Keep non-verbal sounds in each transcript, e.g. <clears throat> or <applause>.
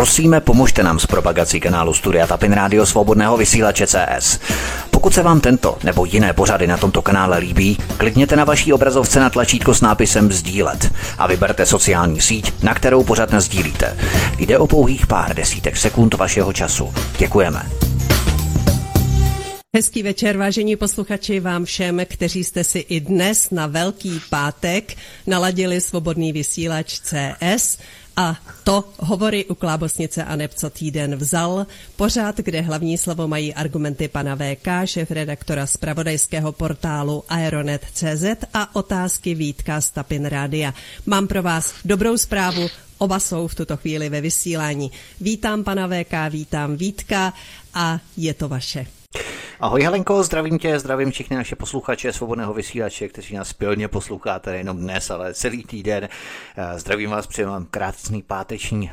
Prosíme, pomožte nám s propagací kanálu Studia Tapin Rádio Svobodného vysílače CS. Pokud se vám tento nebo jiné pořady na tomto kanále líbí, klikněte na vaší obrazovce na tlačítko s nápisem Sdílet a vyberte sociální síť, na kterou pořád sdílíte. Jde o pouhých pár desítek sekund vašeho času. Děkujeme. Hezký večer, vážení posluchači, vám všem, kteří jste si i dnes na Velký pátek naladili svobodný vysílač CS a to hovory u Klábosnice a co týden vzal. Pořád, kde hlavní slovo mají argumenty pana VK, šéf redaktora pravodajského portálu Aeronet.cz a otázky Vítka z Tapin Rádia. Mám pro vás dobrou zprávu, Oba jsou v tuto chvíli ve vysílání. Vítám pana VK, vítám Vítka a je to vaše. Ahoj Helenko, zdravím tě, zdravím všechny naše posluchače svobodného vysílače, kteří nás pilně posloucháte nejenom dnes, ale celý týden. Eh, zdravím vás, přeji vám krásný páteční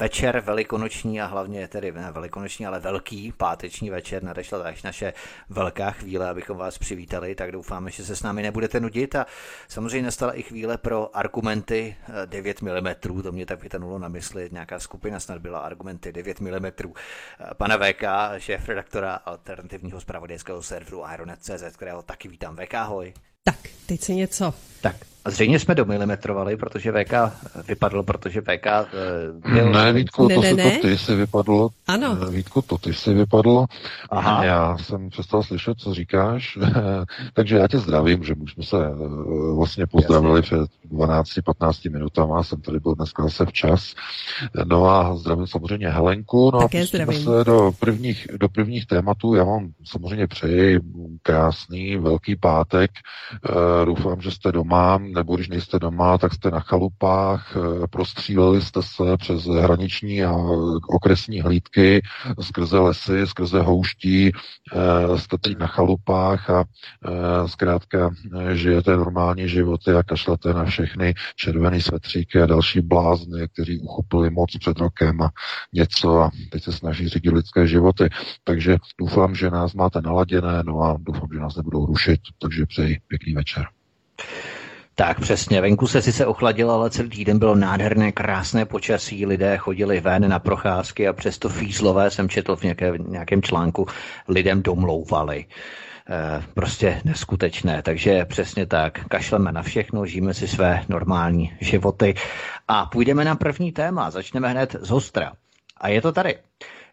večer velikonoční a hlavně tedy ne velikonoční, ale velký páteční večer nadešla až naše velká chvíle, abychom vás přivítali, tak doufáme, že se s námi nebudete nudit a samozřejmě nastala i chvíle pro argumenty 9 eh, mm, to mě tak vytanulo na mysli, nějaká skupina snad byla argumenty 9 mm. Pana VK, šéf redaktora alternativního zpravodajského serveru Ironet.cz, kterého taky vítám. VK, ahoj. Tak, teď si něco. Tak, a zřejmě jsme domilimetrovali, protože VK vypadl, protože VK uh, měl... Ne, Vítku, ne, to, ne, ne. to ty jsi vypadlo. Ano. Eh, Vítku, to ty jsi vypadlo. Aha. Já jsem přestal slyšet, co říkáš. <laughs> Takže já tě zdravím, že už jsme se uh, vlastně pozdravili Jasně. před 12-15 minutama. Jsem tady byl dneska zase včas. No a zdravím samozřejmě Helenku. No Také a zdravím. se do prvních, do prvních tématů. Já vám samozřejmě přeji krásný velký pátek. Doufám, že jste doma nebo když nejste doma, tak jste na chalupách, eh, prostříleli jste se přes hraniční a okresní hlídky, skrze lesy, skrze houští, eh, jste teď na chalupách a eh, zkrátka žijete normální životy a kašlete na všechny červený svetříky a další blázny, kteří uchopili moc před rokem a něco a teď se snaží řídit lidské životy. Takže doufám, že nás máte naladěné, no a doufám, že nás nebudou rušit, takže přeji pěkný večer. Tak přesně, venku se sice ochladilo, ale celý týden bylo nádherné, krásné počasí, lidé chodili ven na procházky a přesto fízlové jsem četl v nějaké, nějakém článku, lidem domlouvali. E, prostě neskutečné, takže přesně tak, kašleme na všechno, žijeme si své normální životy a půjdeme na první téma, začneme hned z hostra. A je to tady.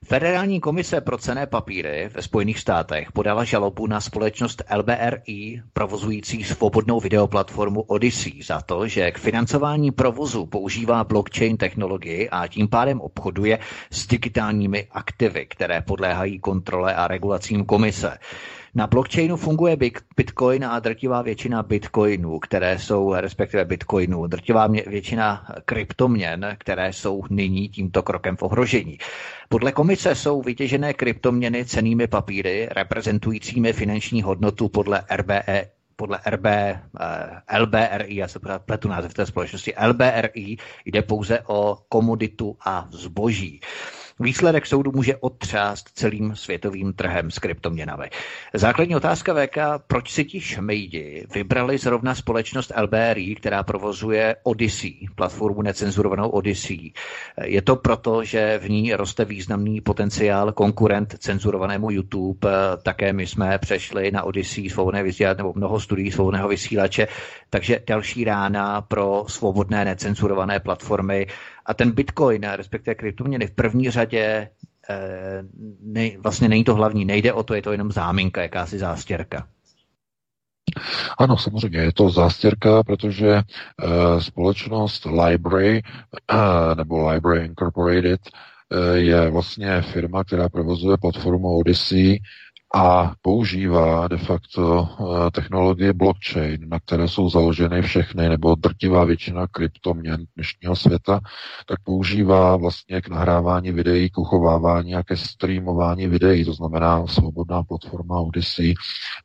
Federální komise pro cené papíry ve Spojených státech podala žalobu na společnost LBRI provozující svobodnou videoplatformu Odyssey za to, že k financování provozu používá blockchain technologii a tím pádem obchoduje s digitálními aktivy, které podléhají kontrole a regulacím komise. Na blockchainu funguje Bitcoin a drtivá většina Bitcoinů, které jsou, respektive Bitcoinů, drtivá většina kryptoměn, které jsou nyní tímto krokem v ohrožení. Podle komise jsou vytěžené kryptoměny cenými papíry reprezentujícími finanční hodnotu podle RBE podle RB, eh, LBRI, já se pletu název té společnosti, LBRI jde pouze o komoditu a zboží. Výsledek soudu může otřást celým světovým trhem s kryptoměnami. Základní otázka VK, proč si ti šmejdi vybrali zrovna společnost LBRI, která provozuje Odyssey, platformu necenzurovanou Odyssey. Je to proto, že v ní roste významný potenciál konkurent cenzurovanému YouTube. Také my jsme přešli na Odyssey svobodné vysílače, nebo mnoho studií svobodného vysílače, takže další rána pro svobodné necenzurované platformy a ten bitcoin, respektive kryptoměny v první řadě eh, ne, vlastně není to hlavní, nejde o to, je to jenom záminka, jakási zástěrka. Ano, samozřejmě je to zástěrka, protože uh, společnost Library uh, nebo Library Incorporated uh, je vlastně firma, která provozuje platformu Odyssey, a používá de facto eh, technologie blockchain, na které jsou založeny všechny, nebo drtivá většina kryptoměn dnešního světa, tak používá vlastně k nahrávání videí, k uchovávání a ke streamování videí. To znamená, svobodná platforma Odyssey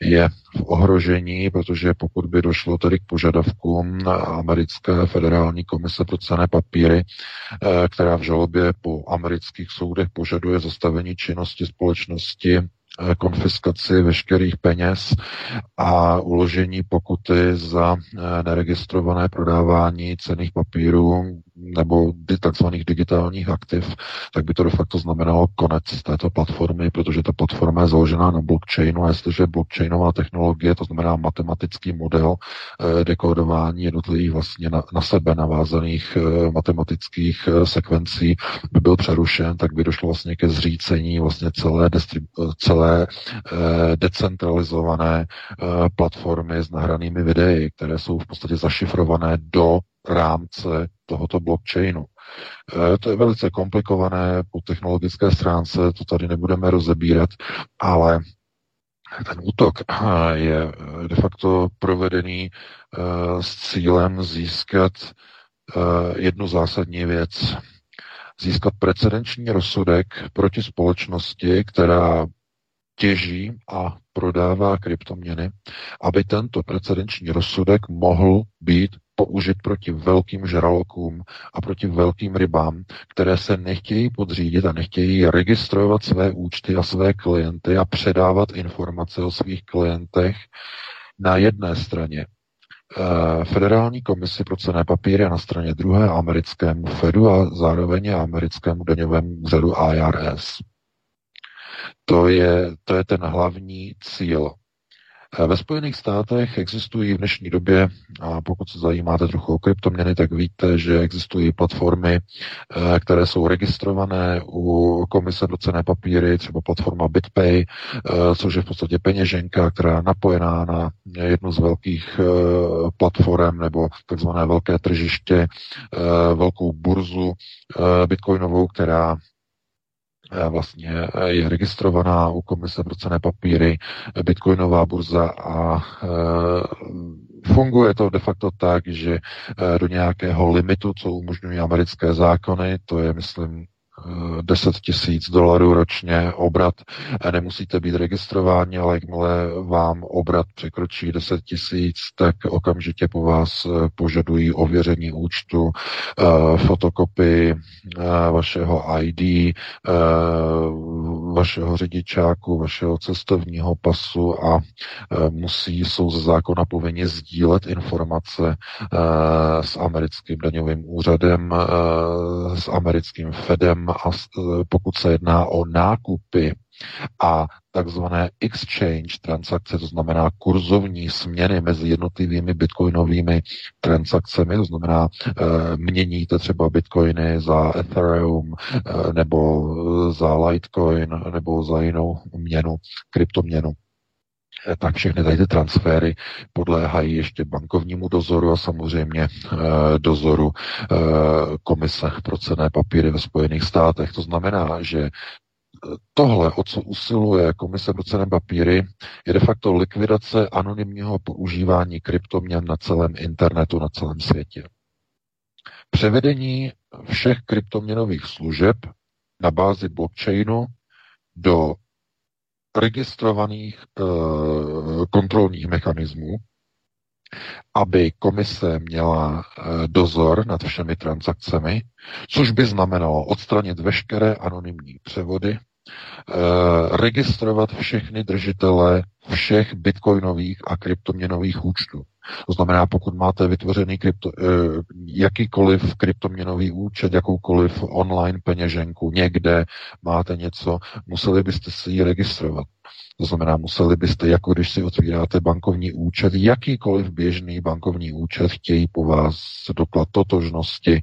je v ohrožení, protože pokud by došlo tedy k požadavkům americké federální komise pro cené papíry, eh, která v žalobě po amerických soudech požaduje zastavení činnosti společnosti konfiskaci veškerých peněz a uložení pokuty za eh, neregistrované prodávání cených papírů nebo takzvaných digitálních aktiv, tak by to de facto znamenalo konec této platformy, protože ta platforma je založená na blockchainu a jestliže blockchainová technologie, to znamená matematický model eh, dekodování jednotlivých vlastně na, na sebe navázaných eh, matematických eh, sekvencí by byl přerušen, tak by došlo vlastně ke zřícení vlastně celé, distrib- celé decentralizované platformy s nahranými videi, které jsou v podstatě zašifrované do rámce tohoto blockchainu. E, to je velice komplikované po technologické stránce, to tady nebudeme rozebírat, ale ten útok je de facto provedený s cílem získat jednu zásadní věc. Získat precedenční rozsudek proti společnosti, která těží a prodává kryptoměny, aby tento precedenční rozsudek mohl být použit proti velkým žralokům a proti velkým rybám, které se nechtějí podřídit a nechtějí registrovat své účty a své klienty a předávat informace o svých klientech na jedné straně eh, Federální komisi pro cené papíry a na straně druhé americkému Fedu a zároveň americkému daňovému úřadu IRS. To je, to je ten hlavní cíl ve Spojených státech existují v dnešní době, a pokud se zajímáte trochu o kryptoměny, tak víte, že existují platformy, eh, které jsou registrované u Komise pro cené papíry, třeba platforma BitPay, eh, což je v podstatě peněženka, která je napojená na jednu z velkých eh, platform nebo takzvané velké tržiště, velkou burzu bitcoinovou, která Eh, vlastně eh, je registrovaná u Komise pro cené papíry, eh, bitcoinová burza a funguje to de facto tak, že do nějakého limitu, co umožňují americké zákony, to je, myslím, 10 tisíc dolarů ročně obrat. Nemusíte být registrováni, ale jakmile vám obrat překročí 10 tisíc, tak okamžitě po vás eh, požadují ověření účtu, eh, fotokopy eh, vašeho ID, vašeho řidičáku, vašeho cestovního pasu a musí, jsou ze zákona povinni sdílet informace s americkým daňovým úřadem, s americkým Fedem a pokud se jedná o nákupy a takzvané exchange transakce, to znamená kurzovní směny mezi jednotlivými bitcoinovými transakcemi, to znamená e, měníte třeba bitcoiny za Ethereum e, nebo za Litecoin nebo za jinou měnu, kryptoměnu tak všechny tady ty transfery podléhají ještě bankovnímu dozoru a samozřejmě eh, dozoru eh, komise pro cené papíry ve Spojených státech. To znamená, že tohle, o co usiluje Komise pro cené papíry, je de facto likvidace anonymního používání kryptoměn na celém internetu, na celém světě. Převedení všech kryptoměnových služeb na bázi blockchainu do registrovaných e, kontrolních mechanismů, aby komise měla e, dozor nad všemi transakcemi, což by znamenalo odstranit veškeré anonymní převody, e, registrovat všechny držitele všech bitcoinových a kryptoměnových účtů. To znamená, pokud máte vytvořený krypto, jakýkoliv kryptoměnový účet, jakoukoliv online peněženku, někde máte něco, museli byste si ji registrovat. To znamená, museli byste, jako když si otvíráte bankovní účet, jakýkoliv běžný bankovní účet, chtějí po vás doklad totožnosti, e,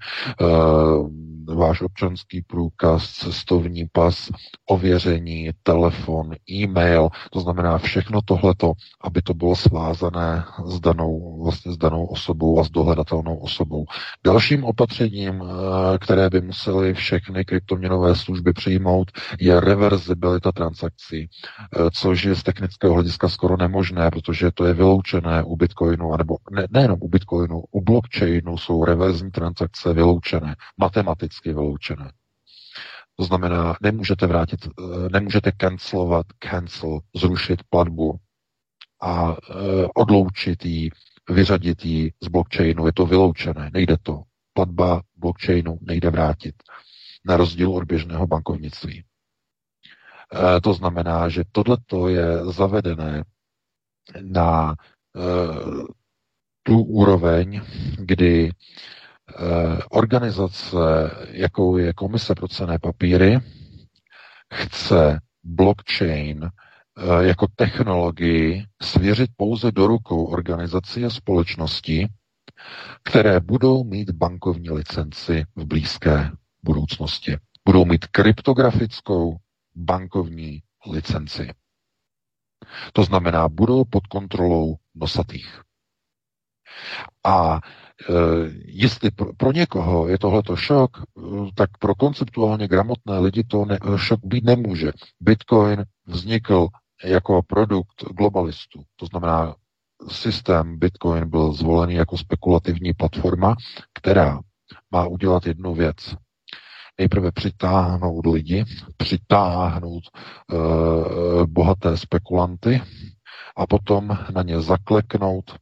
váš občanský průkaz, cestovní pas, ověření, telefon, e-mail, to znamená všechno tohleto, aby to bylo svázané s danou, vlastně s danou osobou a s dohledatelnou osobou. Dalším opatřením, eh, které by museli všechny kryptoměnové služby přijmout, je reverzibilita transakcí, eh, což je z technického hlediska skoro nemožné, protože to je vyloučené u Bitcoinu, anebo ne, nejenom u Bitcoinu, u blockchainu jsou reverzní transakce vyloučené, matematicky vyloučené. To znamená, nemůžete vrátit, eh, nemůžete cancelovat, cancel, zrušit platbu a odloučit ji, vyřadit ji z blockchainu. Je to vyloučené, nejde to. Platba blockchainu nejde vrátit. Na rozdíl od běžného bankovnictví. Eh, to znamená, že tohleto je zavedené na eh, tu úroveň, kdy organizace, jakou je Komise pro cené papíry, chce blockchain eh, jako technologii svěřit pouze do rukou organizací a společnosti, které budou mít bankovní licenci v blízké budoucnosti. Budou mít kryptografickou bankovní licenci. To znamená, budou pod kontrolou nosatých. A e, jestli pro, pro někoho je tohleto šok, e, tak pro konceptuálně gramotné lidi to ne, šok být nemůže. Bitcoin vznikl jako produkt globalistů. To znamená, systém Bitcoin byl zvolený jako spekulativní platforma, která má udělat jednu věc. Nejprve přitáhnout lidi, přitáhnout uh, bohaté spekulanty a potom na ně zakleknout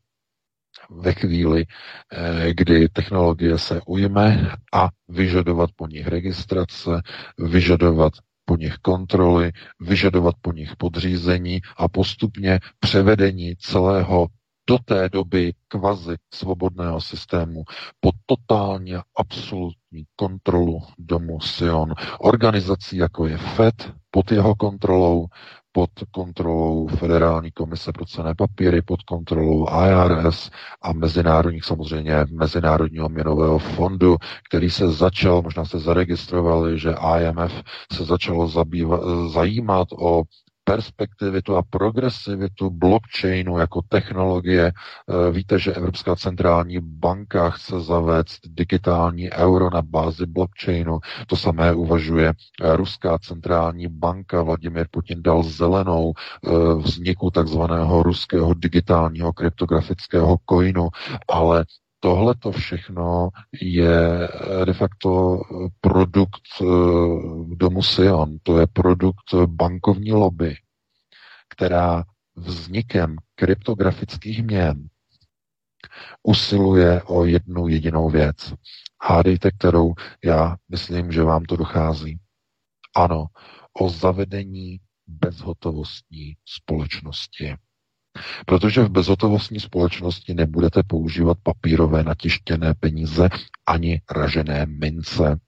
ve chvíli, eh, kdy technologie se ujme a vyžadovat po nich registrace, vyžadovat po nich kontroly, vyžadovat po nich podřízení a postupně převedení celého do té doby kvazi svobodného systému pod totálně absolutní kontrolu domu Sion. Organizací jako je FED pod jeho kontrolou, pod kontrolou Federální komise pro cené papíry, pod kontrolou IRS a mezinárodních, samozřejmě Mezinárodního měnového fondu, který se začal, možná jste zaregistrovali, že IMF se začalo zabývat, zajímat o perspektivitu a progresivitu blockchainu jako technologie. Eh, víte, že Evropská centrální banka chce zavést digitální euro na bázi blockchainu. To samé uvažuje eh, Ruská centrální banka. Vladimir Putin dal zelenou eh, vzniku takzvaného ruského digitálního kryptografického coinu, ale tohle to všechno je de facto produkt eh, domu Sion, to je produkt bankovní lobby, která vznikem kryptografických měn usiluje o jednu jedinou věc. Hádejte, kterou já myslím, že vám to dochází. Ano, o zavedení bezhotovostní společnosti. Protože v bezhotovostní společnosti nebudete používat papírové natištěné peníze ani ražené mince.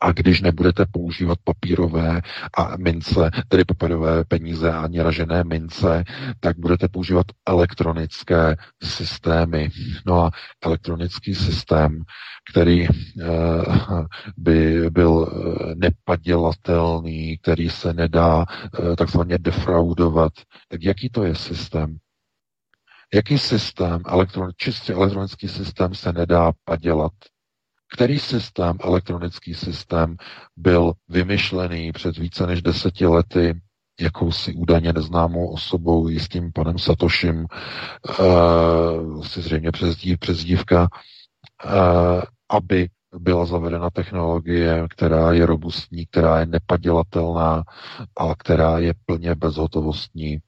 A když nebudete používat papírové a mince, tedy papírové peníze ani ražené mince, tak budete používat elektronické systémy. No a elektronický systém, který eh, by byl eh, nepadělatelný, který se nedá eh, takzvaně defraudovat, tak jaký to je systém? Jaký systém, elektron, čistě elektronický systém se nedá padělat? Který systém, elektronický systém, byl vymyšlený před více než deseti lety jakousi údajně neznámou osobou, jistým panem Satošem, uh, si zřejmě přezdív, přezdívka, uh, aby byla zavedena technologie, která je robustní, která je nepadělatelná a která je plně bezhotovostní.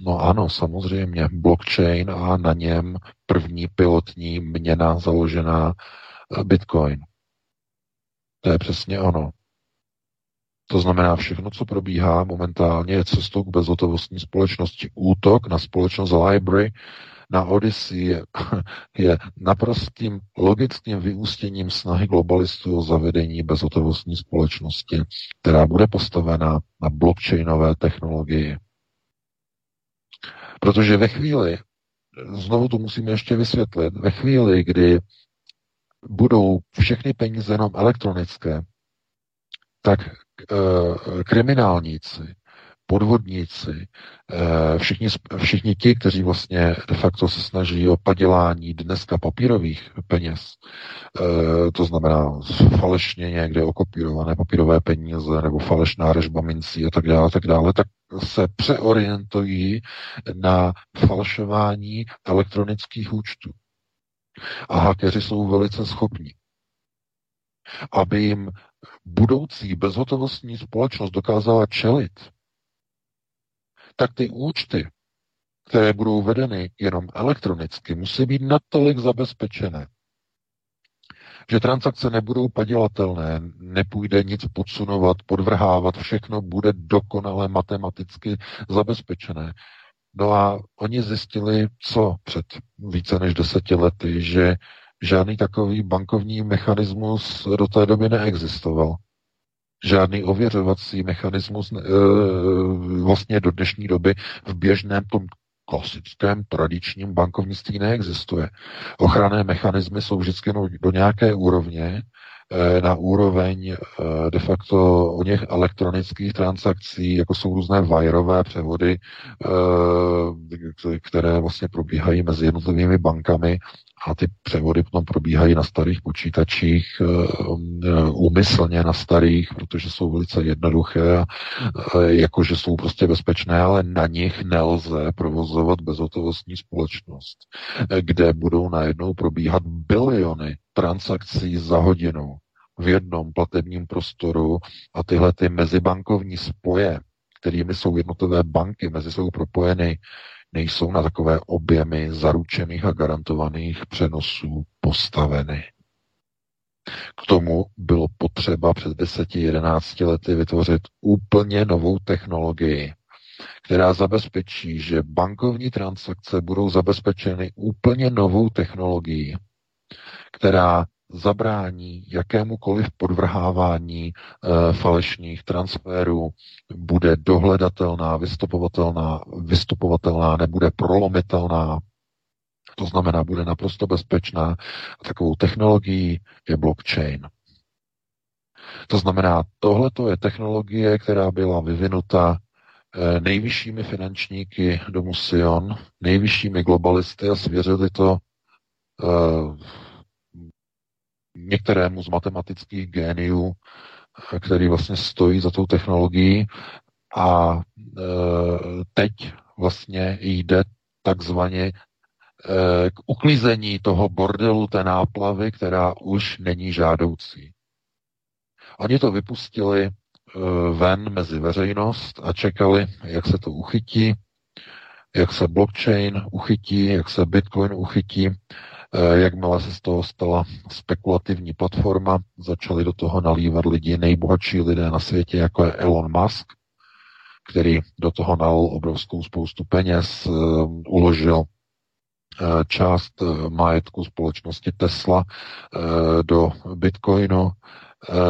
No ano, samozřejmě, blockchain a na něm první pilotní měna založená Bitcoin. To je přesně ono. To znamená, všechno, co probíhá momentálně, je cestou k bezhotovostní společnosti. Útok na společnost Library na Odyssey je, <laughs> je naprostým logickým vyústěním snahy globalistů o zavedení bezhotovostní společnosti, která bude postavena na blockchainové technologii. Protože ve chvíli, znovu to musíme ještě vysvětlit, ve chvíli, kdy budou všechny peníze jenom elektronické, tak e, kriminálníci, podvodníci, e, všichni, všichni ti, kteří vlastně de facto se snaží o padělání dneska papírových peněz, e, to znamená falešně někde okopírované papírové peníze nebo falešná režba mincí a tak dále, tak dále, tak se přeorientují na falšování elektronických účtů. A hakeři jsou velice schopní. Aby jim budoucí bezhotovostní společnost dokázala čelit, tak ty účty, které budou vedeny jenom elektronicky, musí být natolik zabezpečené, že transakce nebudou padělatelné, nepůjde nic podsunovat, podvrhávat, všechno bude dokonale matematicky zabezpečené. No a oni zjistili, co před více než deseti lety, že žádný takový bankovní mechanismus do té doby neexistoval. Žádný ověřovací mechanismus e, vlastně do dnešní doby v běžném tom klasickém tradičním bankovnictví neexistuje. Ochranné mechanismy jsou vždycky do nějaké úrovně, na úroveň eh, de facto o něch elektronických transakcí, jako jsou různé vajerové převody, eh, které vlastně probíhají mezi jednotlivými bankami a ty převody potom probíhají na starých počítačích, úmyslně na starých, protože jsou velice jednoduché, jakože jsou prostě bezpečné, ale na nich nelze provozovat bezhotovostní společnost, kde budou najednou probíhat biliony transakcí za hodinu v jednom platebním prostoru a tyhle ty mezibankovní spoje, kterými jsou jednotlivé banky mezi sebou propojeny, nejsou na takové objemy zaručených a garantovaných přenosů postaveny. K tomu bylo potřeba před 10-11 lety vytvořit úplně novou technologii, která zabezpečí, že bankovní transakce budou zabezpečeny úplně novou technologií, která zabrání jakémukoliv podvrhávání e, falešných transferů, bude dohledatelná, vystupovatelná, vystupovatelná, nebude prolomitelná, to znamená, bude naprosto bezpečná. A takovou technologií je blockchain. To znamená, tohle je technologie, která byla vyvinuta eh, nejvyššími finančníky domu Sion, nejvyššími globalisty a svěřili to některému z matematických géniů, který vlastně stojí za tou technologií a e, teď vlastně jde takzvaně k uklízení toho bordelu, té náplavy, která už není žádoucí. Oni to vypustili ven mezi veřejnost a čekali, jak se to uchytí, jak se blockchain uchytí, jak se bitcoin uchytí Eh, jakmile se z toho stala spekulativní platforma, začali do toho nalívat lidi, nejbohatší lidé na světě, jako je Elon Musk, který do toho nal obrovskou spoustu peněz, eh, uložil eh, část majetku společnosti Tesla do Bitcoinu,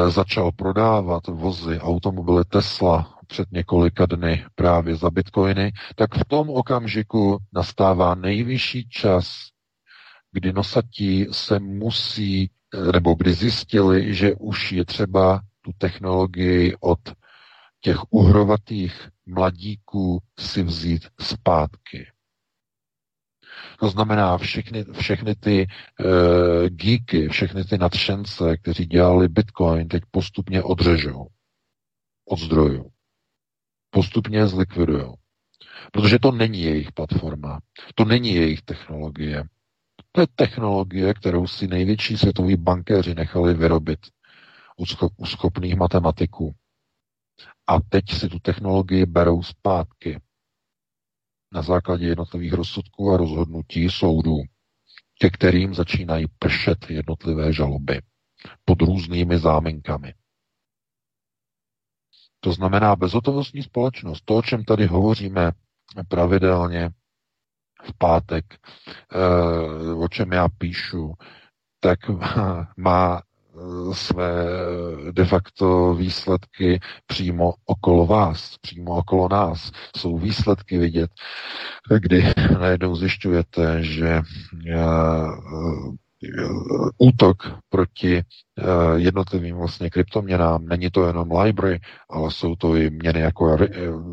začal prodávat vozy automobily Tesla před několika dny právě za bitcoiny, tak v tom okamžiku nastává nejvyšší čas kdy nosatí se musí, nebo kdy zjistili, že už je třeba tu technologii od těch uhrovatých mladíků si vzít zpátky. To znamená, všechny, všechny ty uh, geeky, všechny ty nadšence, kteří dělali Bitcoin, teď postupně odřežou od zdrojů. Postupně zlikvidují. Protože to není jejich platforma, to není jejich technologie, to je technologie, kterou si největší světoví bankéři nechali vyrobit u schopných matematiků. A teď si tu technologii berou zpátky na základě jednotlivých rozsudků a rozhodnutí soudů, ke kterým začínají pršet jednotlivé žaloby pod různými záminkami. To znamená bezhotovostní společnost, to, o čem tady hovoříme pravidelně, v pátek, eh, o čem já píšu, tak <laughs> má eh, své eh, de facto výsledky přímo okolo vás, přímo okolo nás. Jsou výsledky vidět, kdy <laughs> najednou zjišťujete, že útok proti jednotlivým vlastně kryptoměnám. Není to jenom library, ale jsou to i měny jako,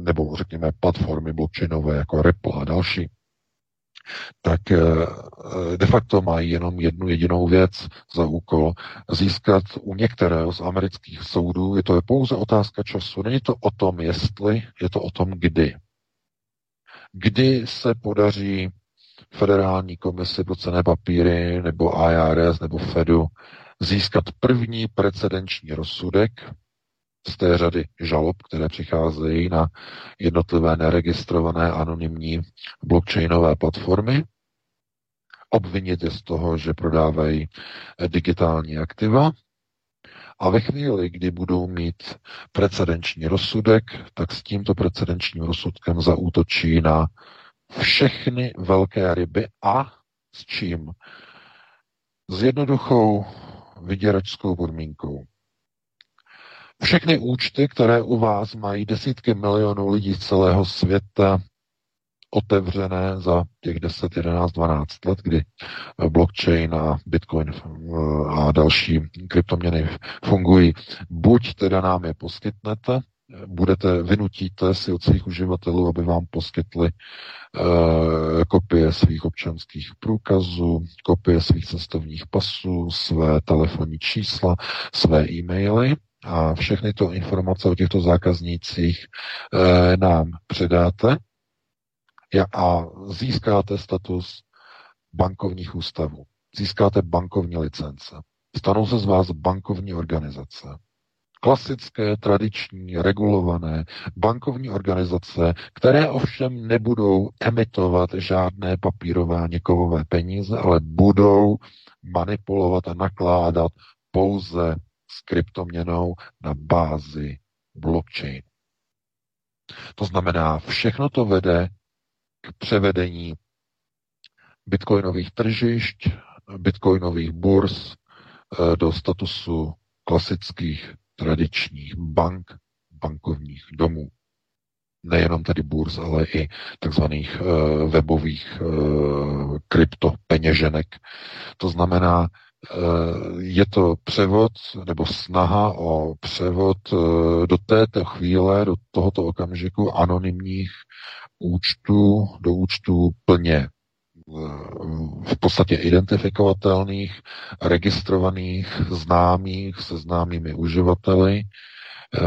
nebo řekněme platformy blockchainové jako Ripple a další tak eh, de facto mají jenom jednu jedinou věc za úkol získat u některého z amerických soudů, je to pouze otázka času. Není to o tom, jestli, je to o tom, kdy. Kdy se podaří Federální komisi pro cené papíry nebo IRS nebo Fedu získat první precedenční rozsudek z té řady žalob, které přicházejí na jednotlivé neregistrované anonymní blockchainové platformy, obvinit je z toho, že prodávají digitální aktiva a ve chvíli, kdy budou mít precedenční rozsudek, tak s tímto precedenčním rozsudkem zaútočí na všechny velké ryby a s čím? s jednoduchou vyděračskou podmínkou. Všechny účty, které u vás mají desítky milionů lidí z celého světa otevřené za těch 10, 11, 12 let, kdy blockchain a bitcoin a další kryptoměny fungují. Buď teda nám je poskytnete, budete, vynutíte si od svých uživatelů, aby vám poskytli uh, kopie svých občanských průkazů, kopie svých cestovních pasů, své telefonní čísla, své e-maily a všechny to informace o těchto zákaznících uh, nám předáte a získáte status bankovních ústavů. Získáte bankovní licence. Stanou se z vás bankovní organizace klasické, tradiční, regulované bankovní organizace, které ovšem nebudou emitovat žádné papírové někovové peníze, ale budou manipulovat a nakládat pouze s kryptoměnou na bázi blockchain. To znamená, všechno to vede k převedení bitcoinových tržišť, bitcoinových burz eh, do statusu klasických tradičních bank, bankovních domů. Nejenom tedy burz, ale i takzvaných uh, webových uh, kryptopeněženek. To znamená, je to převod nebo snaha o převod uh, do této chvíle, do tohoto okamžiku anonymních účtů do účtů plně v podstatě identifikovatelných, registrovaných, známých se známými uživateli, eh,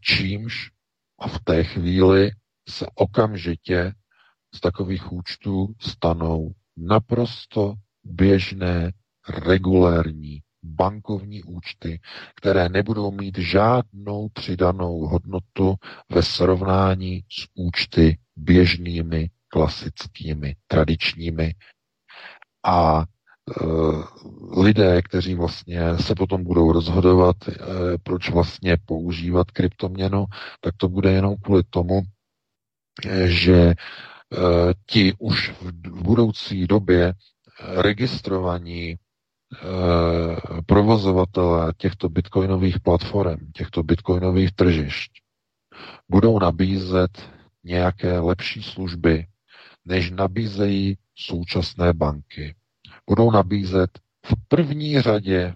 čímž a v té chvíli se okamžitě z takových účtů stanou naprosto běžné, regulérní bankovní účty, které nebudou mít žádnou přidanou hodnotu ve srovnání s účty běžnými klasickými, tradičními. A e, lidé, kteří vlastně se potom budou rozhodovat, e, proč vlastně používat kryptoměnu, tak to bude jenom kvůli tomu, e, že ti už v, budoucí době registrovaní provozovatelé těchto bitcoinových platform, těchto bitcoinových tržišť, budou nabízet nějaké lepší služby, než nabízejí současné banky. Budou nabízet v první řadě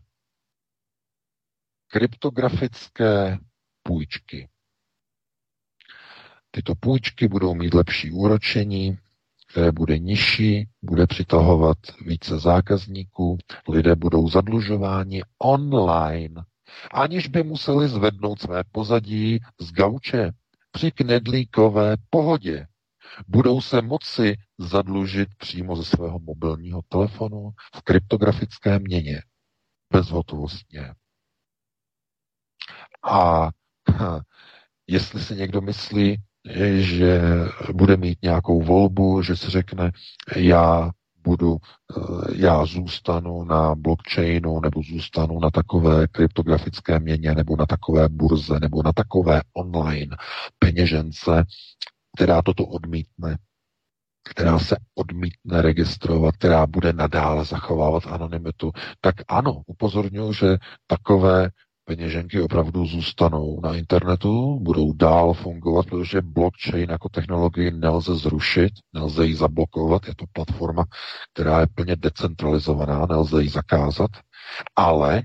kryptografické půjčky. Tyto půjčky budou mít lepší úročení, které bude nižší, bude přitahovat více zákazníků, lidé budou zadlužováni online, aniž by museli zvednout své pozadí z gauče při knedlíkové pohodě budou se moci zadlužit přímo ze svého mobilního telefonu v kryptografické měně, bezhotovostně. A <laughs> jestli si někdo myslí, že bude mít nějakou volbu, že si řekne, já budu, eh, já zůstanu na blockchainu, nebo zůstanu na takové kryptografické měně, nebo na takové burze, nebo na takové online peněžence, která toto odmítne, která se odmítne registrovat, která bude nadále zachovávat anonymitu, tak ano, upozorňuji, že takové peněženky opravdu zůstanou na internetu, budou dál fungovat, protože blockchain jako technologii nelze zrušit, nelze ji zablokovat, je to platforma, která je plně decentralizovaná, nelze ji zakázat, ale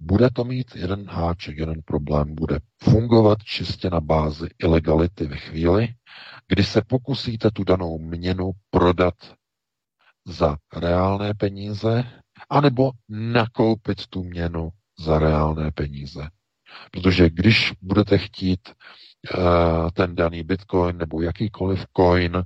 bude to mít jeden háček, jeden problém. Bude fungovat čistě na bázi ilegality ve chvíli, kdy se pokusíte tu danou měnu prodat za reálné peníze, anebo nakoupit tu měnu za reálné peníze. Protože když budete chtít uh, ten daný bitcoin nebo jakýkoliv coin uh,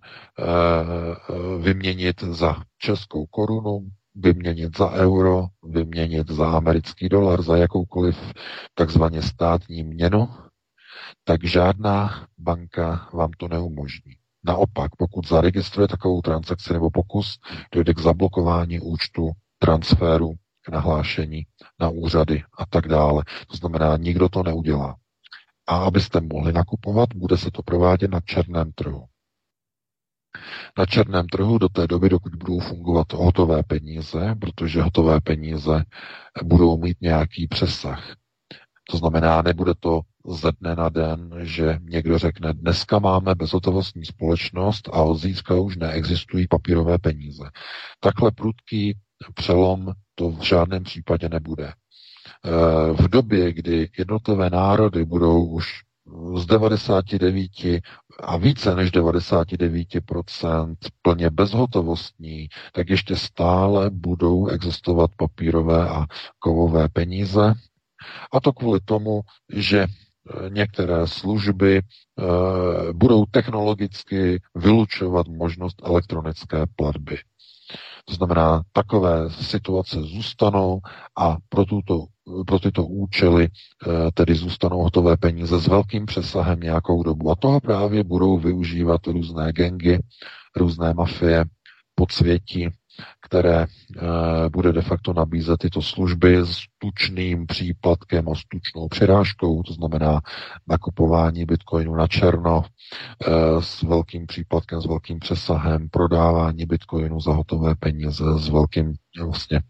vyměnit za českou korunu, vyměnit za euro, vyměnit za americký dolar, za jakoukoliv takzvaně státní měnu, tak žádná banka vám to neumožní. Naopak, pokud zaregistruje takovou transakci nebo pokus, dojde k zablokování účtu, transferu, k nahlášení na úřady a tak dále. To znamená, nikdo to neudělá. A abyste mohli nakupovat, bude se to provádět na černém trhu. na černém trhu do té doby, dokud budou fungovat hotové peníze, protože hotové peníze budou mít nějaký přesah. To znamená, nebude to ze dne na den, že někdo řekne, dneska máme bezhotovostní společnost a od zítřka už neexistují papírové peníze. Takhle prudký přelom to v žádném případě nebude. Eh, v době, kdy jednotlivé národy budou už z 99 a více než 99% plně bezhotovostní, tak ještě stále budou existovat papírové a kovové peníze. A to kvůli tomu, že eh, některé služby uh, budou technologicky vylučovat možnost elektronické platby. To znamená, takové situace zůstanou a pro, tuto, pro tyto účely eh, tedy zůstanou hotové peníze s velkým přesahem nějakou dobu. A toho právě budou využívat různé gengy, různé mafie, podsvětí, které e, bude de facto nabízet tyto služby s tučným příplatkem a s tučnou přirážkou, to znamená nakupování bitcoinu na černo e, s velkým příplatkem, s velkým přesahem, prodávání bitcoinu za hotové peníze s velkým vlastně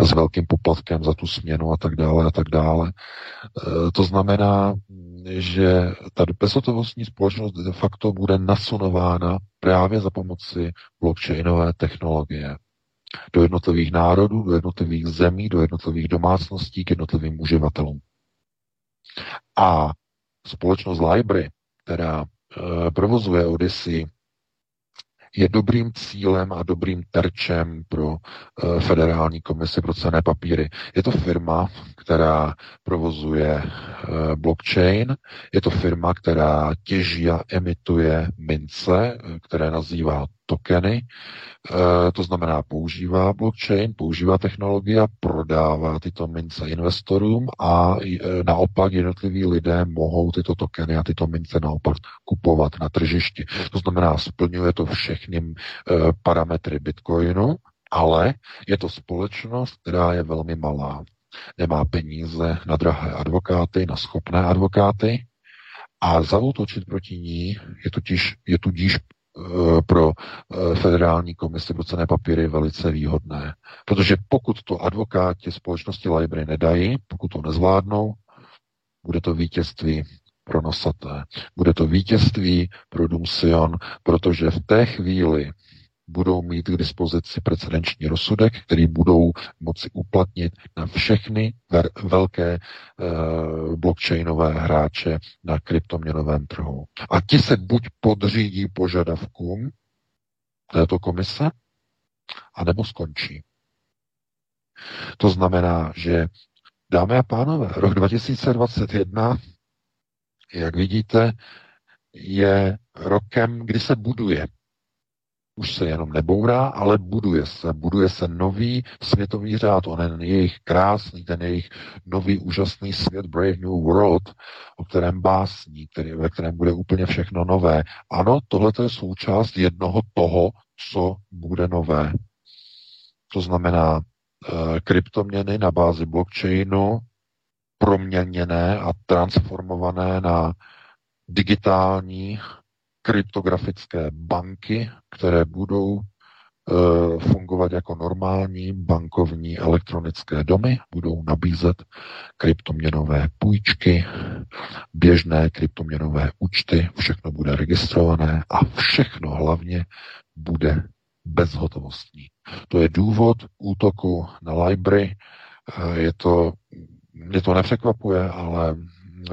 s velkým poplatkem za tu směnu a tak dále a tak dále. E, to znamená, že ta bezhotovostní společnost de facto bude nasunována právě za pomoci blockchainové technologie do jednotlivých národů, do jednotlivých zemí, do jednotlivých domácností k jednotlivým uživatelům. A společnost Library, která e, provozuje Odyssey je dobrým cílem a dobrým terčem pro eh, Federální komisi pro cené papíry. Je to firma, která provozuje eh, blockchain, je to firma, která těží a emituje mince, eh, které nazývá tokeny, Eh, to znamená používá blockchain, používá technologie a prodává tyto mince investorům a eh, naopak jednotliví lidé mohou tyto tokeny a tyto mince naopak kupovat na tržišti. To znamená, splňuje to všechny eh, parametry Bitcoinu, ale je to společnost, která je velmi malá. Nemá peníze na drahé advokáty, na schopné advokáty, a zautočit proti ní je totiž, je tudíž pro eh, federální komisi pro cené papíry velice výhodné. Protože pokud to advokáti společnosti Library nedají, pokud to nezvládnou, bude to vítězství pro nosaté. Bude to vítězství pro Dumsion, protože v té chvíli budou mít k dispozici precedenční rozsudek, který budou moci uplatnit na všechny velké uh, blockchainové hráče na kryptoměnovém trhu. A ti se buď podřídí požadavkům této komise, anebo skončí. To znamená, že dámy a pánové, rok 2021, jak vidíte, je rokem, kdy se buduje už se jenom nebourá, ale buduje se. Buduje se nový světový řád, onen jejich krásný, ten jejich nový úžasný svět Brave New World, o kterém básní, který, ve kterém bude úplně všechno nové. Ano, tohle je součást jednoho toho, co bude nové. To znamená e, kryptoměny na bázi blockchainu, proměněné a transformované na digitální kryptografické banky, které budou e, fungovat jako normální bankovní elektronické domy, budou nabízet kryptoměnové půjčky, běžné kryptoměnové účty, všechno bude registrované a všechno hlavně bude bezhotovostní. To je důvod útoku na library. E, je to, mě to nepřekvapuje, ale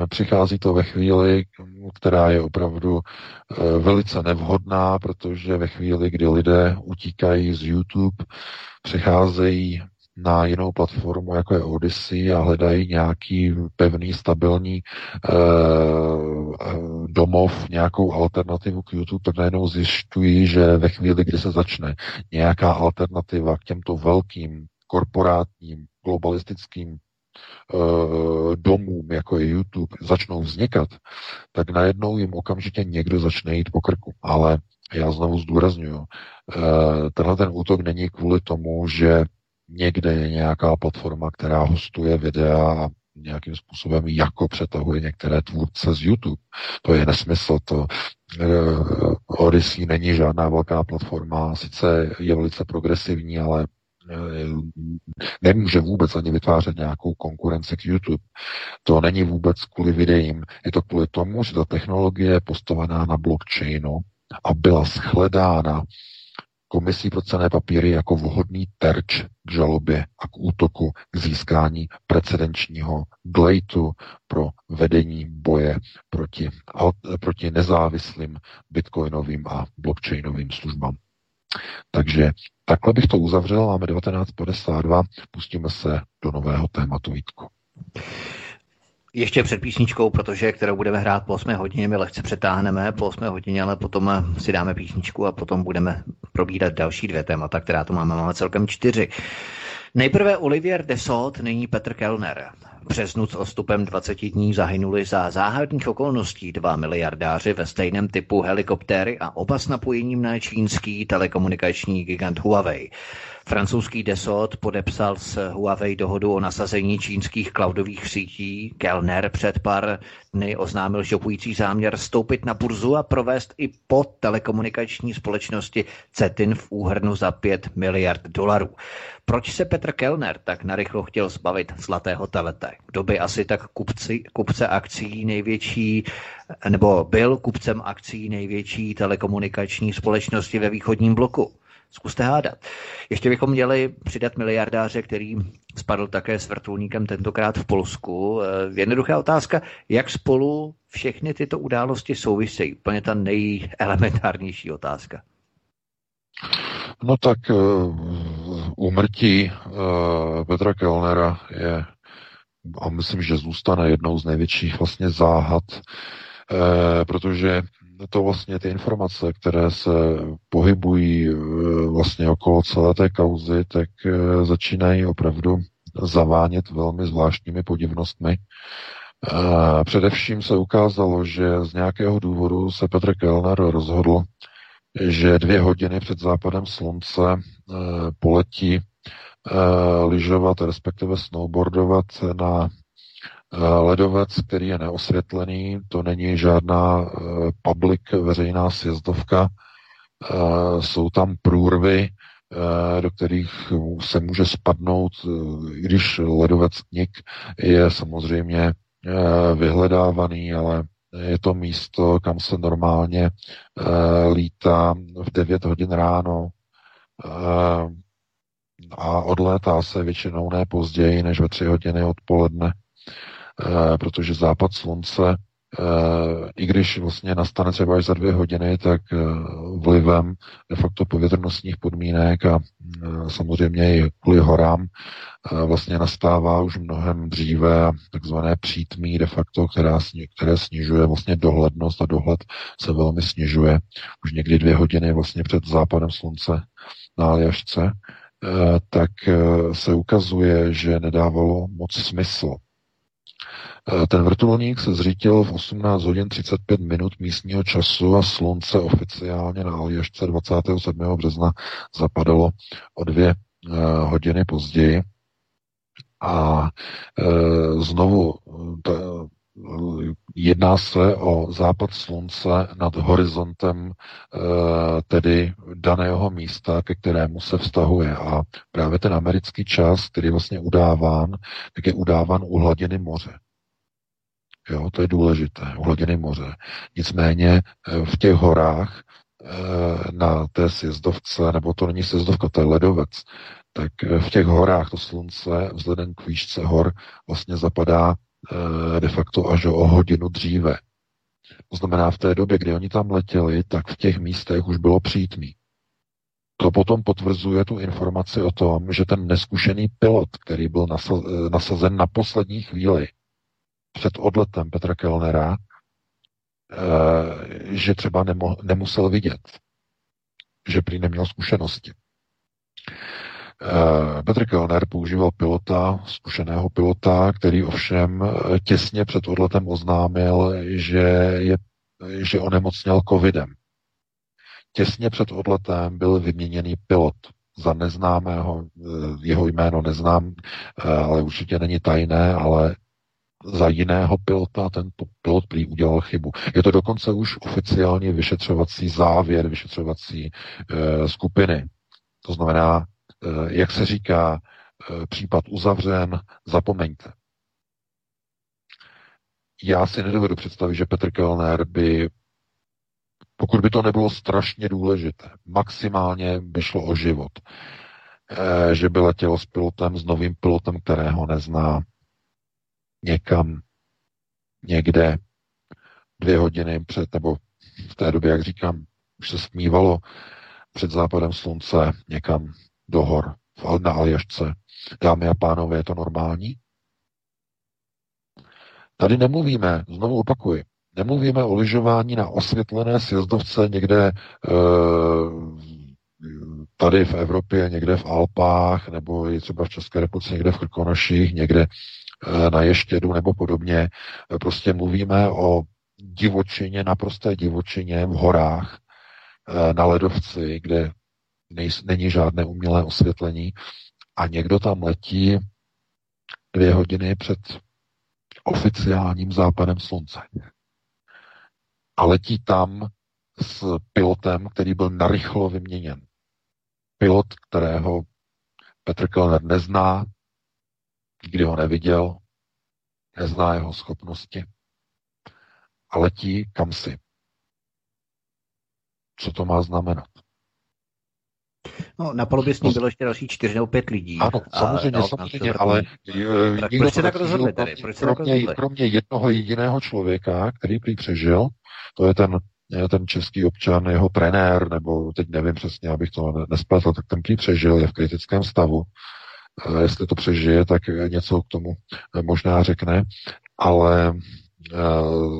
přichází to ve chvíli, která je opravdu eh, velice nevhodná, protože ve chvíli, kdy lidé utíkají z YouTube, přicházejí na jinou platformu, jako je Odyssey a hledají nějaký pevný, stabilní eh, domov, nějakou alternativu k YouTube, tak najednou zjišťují, že ve chvíli, kdy se začne nějaká alternativa k těmto velkým korporátním globalistickým domům, jako je YouTube, začnou vznikat, tak najednou jim okamžitě někdo začne jít po krku. Ale já znovu zdůraznuju, uh, tenhle ten útok není kvůli tomu, že někde je nějaká platforma, která hostuje videa a nějakým způsobem jako přetahuje některé tvůrce z YouTube. To je nesmysl, to uh, Odyssey není žádná velká platforma, sice je velice progresivní, ale nemůže vůbec ani vytvářet nějakou konkurenci k YouTube. To není vůbec kvůli videím, je to kvůli tomu, že ta technologie je postavená na blockchainu a byla shledána komisí pro cené papíry jako vhodný terč k žalobě a k útoku k získání precedenčního glejtu pro vedení boje proti, proti nezávislým bitcoinovým a blockchainovým službám. Takže takhle bych to uzavřel, máme 1952, pustíme se do nového tématu Vítku. Ještě před písničkou, protože kterou budeme hrát po 8 hodině, my lehce přetáhneme po 8 hodině, ale potom si dáme písničku a potom budeme probírat další dvě témata, která tu máme. Máme celkem čtyři. Nejprve Olivier Desot, nyní Petr Kellner březnu s odstupem 20 dní zahynuli za záhadných okolností dva miliardáři ve stejném typu helikoptéry a oba s napojením na čínský telekomunikační gigant Huawei. Francouzský Desot podepsal s Huawei dohodu o nasazení čínských cloudových sítí. Kellner před pár dny oznámil šokující záměr stoupit na burzu a provést i po telekomunikační společnosti CETIN v úhrnu za 5 miliard dolarů. Proč se Petr Kellner tak narychlo chtěl zbavit zlatého telete? Kdo by asi tak kupci, kupce akcí největší, nebo byl kupcem akcí největší telekomunikační společnosti ve východním bloku? Zkuste hádat. Ještě bychom měli přidat miliardáře, který spadl také s vrtulníkem tentokrát v Polsku. Eh, jednoduchá otázka, jak spolu všechny tyto události souvisejí? Úplně ta nejelementárnější otázka. No tak úmrtí uh, uh, Petra Kellnera je, a myslím, že zůstane jednou z největších vlastně záhad, protože to vlastně ty informace, které se pohybují vlastně okolo celé té kauzy, tak začínají opravdu zavánět velmi zvláštními podivnostmi. Především se ukázalo, že z nějakého důvodu se Petr Kellner rozhodl, že dvě hodiny před západem slunce poletí lyžovat, respektive snowboardovat na ledovec, který je neosvětlený, to není žádná public veřejná sjezdovka, jsou tam průrvy, do kterých se může spadnout, i když ledovec knik je samozřejmě vyhledávaný, ale je to místo, kam se normálně lítá v 9 hodin ráno. A odlétá se většinou ne později než ve 3 hodiny odpoledne. Eh, protože západ slunce, eh, i když vlastně nastane třeba až za dvě hodiny, tak eh, vlivem de facto povětrnostních podmínek a samozřejmě i kvůli horám vlastně nastává už mnohem dříve takzvané přítmí de facto, která, které snižuje vlastně dohlednost a dohled se velmi snižuje. Už někdy dvě hodiny vlastně před západem slunce na Aljašce, tak se ukazuje, že nedávalo moc smysl Eh, ten vrtulník se zřítil v 18 hodin 35 minut místního času a slunce oficiálně na Aljašce 27. března zapadalo o dvě eh, hodiny později. A e, znovu t, jedná se o západ slunce nad horizontem tedy daného místa, ke kterému se vztahuje. A právě ten americký čas, který je vlastně udáván, tak je udáván u hladiny moře. Jo, to je důležité, u hladiny moře. Nicméně eh, v těch horách eh, na té sjezdovce, nebo to není sjezdovka, to je ledovec, tak eh, v těch horách to slunce vzhledem k výšce hor vlastně zapadá de facto až o hodinu dříve. To znamená, v té době, kdy oni tam letěli, tak v těch místech už bylo přítmí. To potom potvrzuje tu informaci o tom, že ten neskušený pilot, který byl nasazen na poslední chvíli, před odletem Petra Kellnera, eh, že třeba nemo, nemusel vidět, že prý neměl zkušenosti. Eh, Petr Kellner používal pilota, zkušeného pilota, který ovšem eh, těsně před odletem oznámil, že, je, že onemocněl covidem. Těsně před odletem byl vyměněný pilot za neznámého, jeho jméno neznám, ale určitě není tajné, ale za jiného pilota, tento pilot prý udělal chybu. Je to dokonce už oficiálně vyšetřovací závěr, vyšetřovací e, skupiny. To znamená, e, jak se říká, e, případ uzavřen, zapomeňte. Já si nedovedu představit, že Petr Kellner by, pokud by to nebylo strašně důležité, maximálně by šlo o život, e, že by letěl s pilotem, s novým pilotem, kterého nezná, někam, někde, dvě hodiny před, nebo v té době, jak říkám, už se smívalo před západem slunce někam do hor, na Aljašce. Dámy a pánové, je to normální? Tady nemluvíme, znovu opakuji, nemluvíme o lyžování na osvětlené sjezdovce někde e, tady v Evropě, někde v Alpách, nebo i třeba v České republice, někde v Krkonoších, někde na ještědu nebo podobně. Eh, prostě mluvíme o divočině, naprosté divočině v horách, eh, na ledovci, kde není žádné umělé osvětlení a někdo tam letí dvě hodiny před oficiálním západem slunce. A letí tam s pilotem, který byl narychlo vyměněn. Pilot, kterého Petr Kellner nezná, nikdy ho neviděl, nezná jeho schopnosti a letí kam si. Co to má znamenat? No, na palubě s ním bylo ještě další čtyři nebo pět lidí. Ano, samozřejmě, a, no, samozřejmě, ale tak proč se tak rozhodli tedy? Proč se kromě, tak kromě jednoho jediného člověka, který prý přežil, to je ten, ten český občan, jeho trenér, nebo teď nevím přesně, abych to nespletl, tak ten prý přežil, je v kritickém stavu jestli to přežije, tak něco k tomu eh, možná řekne, ale eh,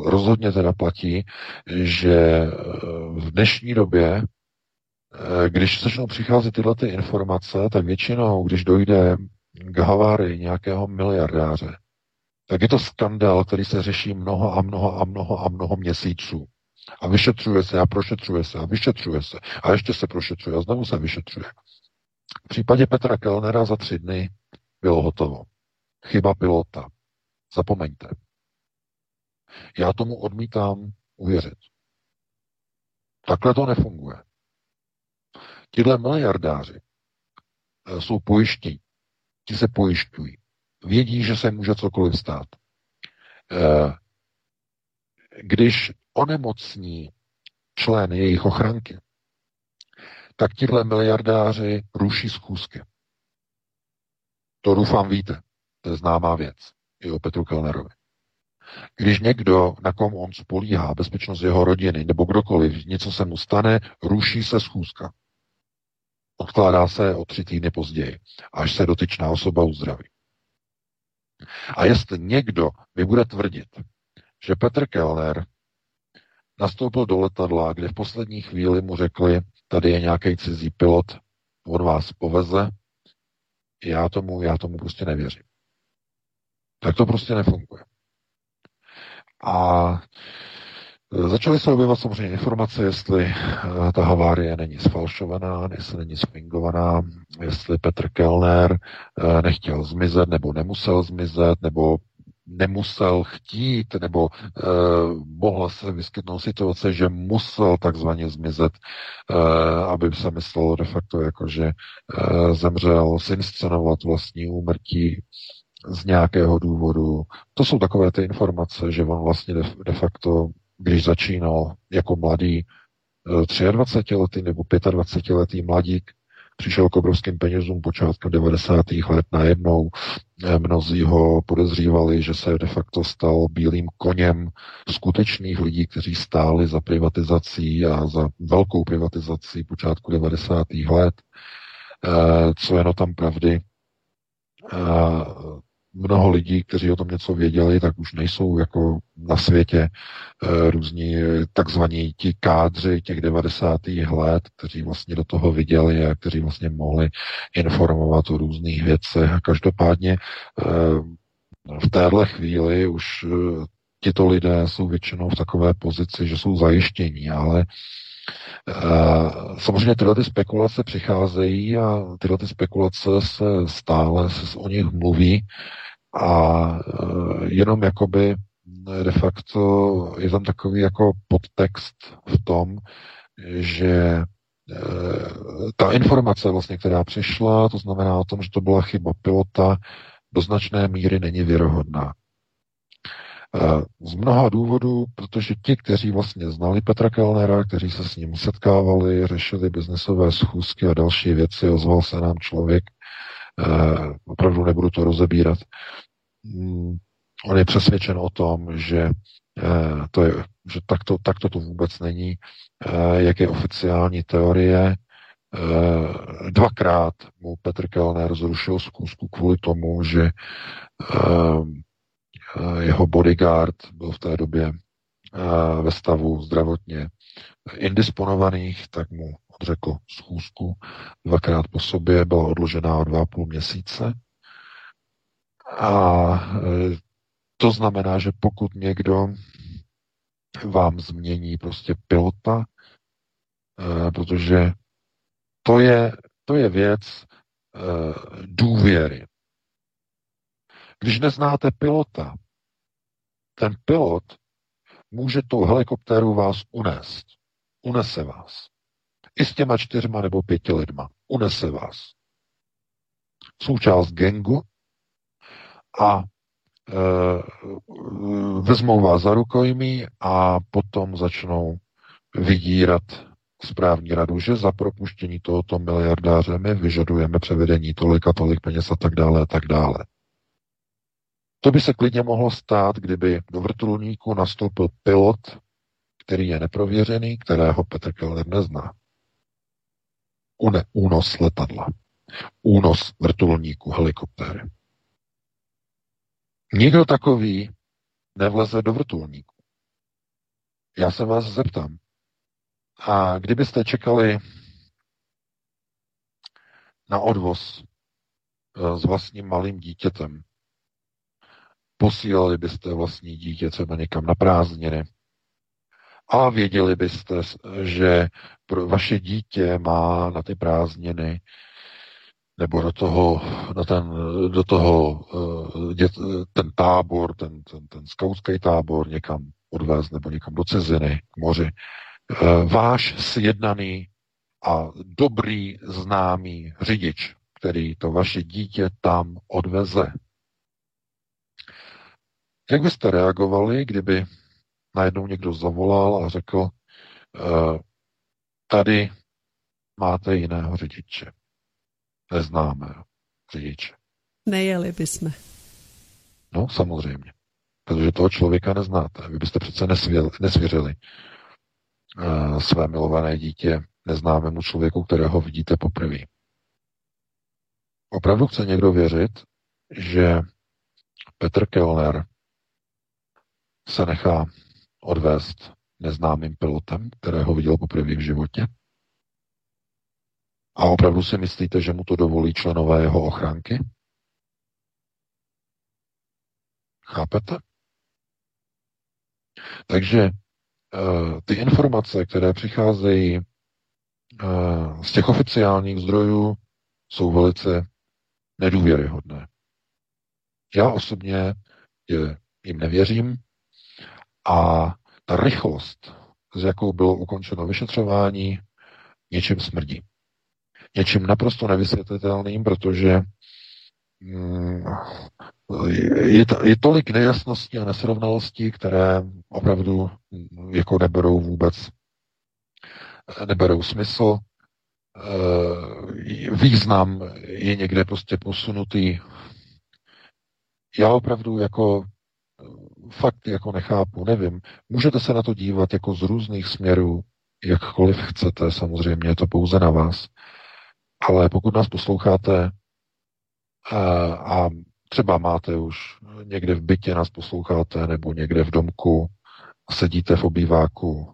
rozhodně teda platí, že eh, v dnešní době, když začnou přicházet tyhle ty informace, tak většinou, když dojde k havárii nějakého miliardáře, tak je to skandál, který se řeší mnoho a mnoho a mnoho a mnoho měsíců. A vyšetřuje se a prošetřuje se a vyšetřuje se a ještě se prošetřuje a znovu se vyšetřuje. V případě Petra Kellnera za tři dny bylo hotovo. Chyba pilota. Zapomeňte. Já tomu odmítám uvěřit. Takhle to nefunguje. Tihle miliardáři eh, jsou pojištění. Ti se pojišťují. Vědí, že se může cokoliv stát. Eh, když onemocní člen jejich ochranky, tak tihle miliardáři ruší schůzky. To doufám víte. To je známá věc. I o Petru Kellnerovi. Když někdo, na kom on spolíhá, bezpečnost jeho rodiny nebo kdokoliv, něco se mu stane, ruší se schůzka. Odkládá se o tři týdny později, až se dotyčná osoba uzdraví. A jestli někdo mi bude tvrdit, že Petr Kellner nastoupil do letadla, kde v poslední chvíli mu řekli, tady je nějaký cizí pilot, on vás poveze, já tomu, já tomu prostě nevěřím. Tak to prostě nefunguje. A Začaly se objevovat samozřejmě informace, jestli eh, ta havárie není sfalšovaná, jestli není spingovaná, jestli Petr Kellner eh, nechtěl zmizet nebo nemusel zmizet, nebo nemusel chtít, nebo e, mohla se vyskytnout situace, že musel takzvaně zmizet, e, aby se myslelo de facto jako, že e, zemřel zinscenovat vlastní úmrtí z nějakého důvodu. To jsou takové ty informace, že on vlastně de, de facto, když začínal jako mladý, 23-letý nebo 25-letý mladík, přišel k obrovským penězům počátkem 90. let najednou. Eh, mnozí ho podezřívali, že se de facto stal bílým koněm skutečných lidí, kteří stáli za privatizací a za velkou privatizací počátku 90. let. Eh, co je no tam pravdy? Eh, mnoho lidí, kteří o tom něco věděli, tak už nejsou jako na světě e, různí takzvaní ti kádři těch 90. let, kteří vlastně do toho viděli a kteří vlastně mohli informovat o různých věcech. A každopádně e, v téhle chvíli už e, tito lidé jsou většinou v takové pozici, že jsou zajištění, ale Samozřejmě tyhle ty spekulace přicházejí a tyhle ty spekulace se stále se o nich mluví a e, jenom jakoby de facto je tam takový jako podtext v tom, že e, ta informace vlastně, která přišla, to znamená o tom, že to byla chyba pilota, do značné míry není věrohodná. E, z mnoha důvodů, protože ti, kteří vlastně znali Petra Kellnera, kteří se s ním setkávali, řešili biznesové schůzky a další věci, ozval se nám člověk, e, opravdu nebudu to rozebírat, On je přesvědčen o tom, že eh, to je, že takto, takto to vůbec není, eh, jak je oficiální teorie. Eh, dvakrát mu Petr Kellner zrušil zkusku kvůli tomu, že jeho bodyguard byl v té době ve stavu zdravotně indisponovaných, tak mu odřekl schůzku dvakrát po sobě, byla odložená o dva a půl měsíce. A to znamená, že pokud někdo vám změní prostě pilota, eh, protože to je, to je věc eh, důvěry. Když neznáte pilota, ten pilot může tou helikoptéru vás unést. Unese vás. I s těma čtyřma nebo pěti lidma. Unese vás. Součást gengu a Eh, vezmou vás za rukojmí a potom začnou vydírat správní radu, že za propuštění tohoto miliardáře my vyžadujeme převedení tolik a tolik peněz a tak dále a tak dále. To by se klidně mohlo stát, kdyby do vrtulníku nastoupil pilot, který je neprověřený, kterého Petr Kellner nezná. Une, únos letadla. Únos vrtulníku, helikoptéry. Nikdo takový nevleze do vrtulníku. Já se vás zeptám. A kdybyste čekali na odvoz eh, s vlastním malým dítětem, posílali byste vlastní dítě třeba někam na prázdniny a věděli byste, že vaše dítě má na ty prázdniny nebo do toho, na ten, do toho eh, dět, ten tábor, ten, ten, ten skautský tábor někam odvést nebo někam do ciziny, k moři. Eh, váš sjednaný a dobrý známý řidič, který to vaše dítě tam odveze. Jak byste reagovali, kdyby najednou někdo zavolal a řekl, eh, tady máte jiného řidiče neznáme řidiče. Nejeli bychom. No, samozřejmě. Protože toho člověka neznáte. Vy byste přece nesvěřili, nesvěřili uh, své milované dítě neznámému člověku, kterého vidíte poprvé. Opravdu chce někdo věřit, že Petr Kellner se nechá odvést neznámým pilotem, kterého viděl poprvé v životě? A opravdu si myslíte, že mu to dovolí členové jeho ochránky? Chápete? Takže uh, ty informace, které přicházejí uh, z těch oficiálních zdrojů, jsou velice nedůvěryhodné. Já osobně je, jim nevěřím a ta rychlost, s jakou bylo ukončeno vyšetřování, něčím smrdí něčím naprosto nevysvětlitelným, protože mm, je, je tolik nejasností a nesrovnalostí, které opravdu mm, jako neberou vůbec, neberou smysl. Eh, význam je někde prostě posunutý. Já opravdu jako fakt jako nechápu, nevím. Můžete se na to dívat jako z různých směrů, jakkoliv chcete, samozřejmě je to pouze na vás. Ale pokud nás posloucháte a, a třeba máte už někde v bytě nás posloucháte nebo někde v domku a sedíte v obýváku,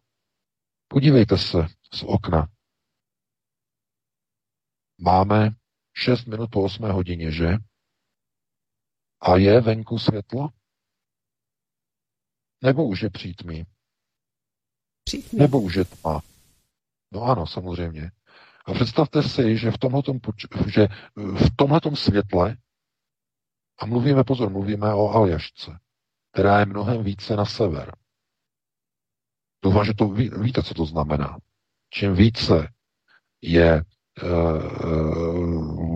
podívejte se z okna. Máme 6 minut po 8 hodině, že? A je venku světlo? Nebo už je přítmí? Přítmí. Nebo už je tma? No ano, samozřejmě. A představte si, že v tomhletom, že v tomhletom světle, a mluvíme, pozor, mluvíme o Aljašce, která je mnohem více na sever. Doufám, že to ví, víte, co to znamená. Čím více je e,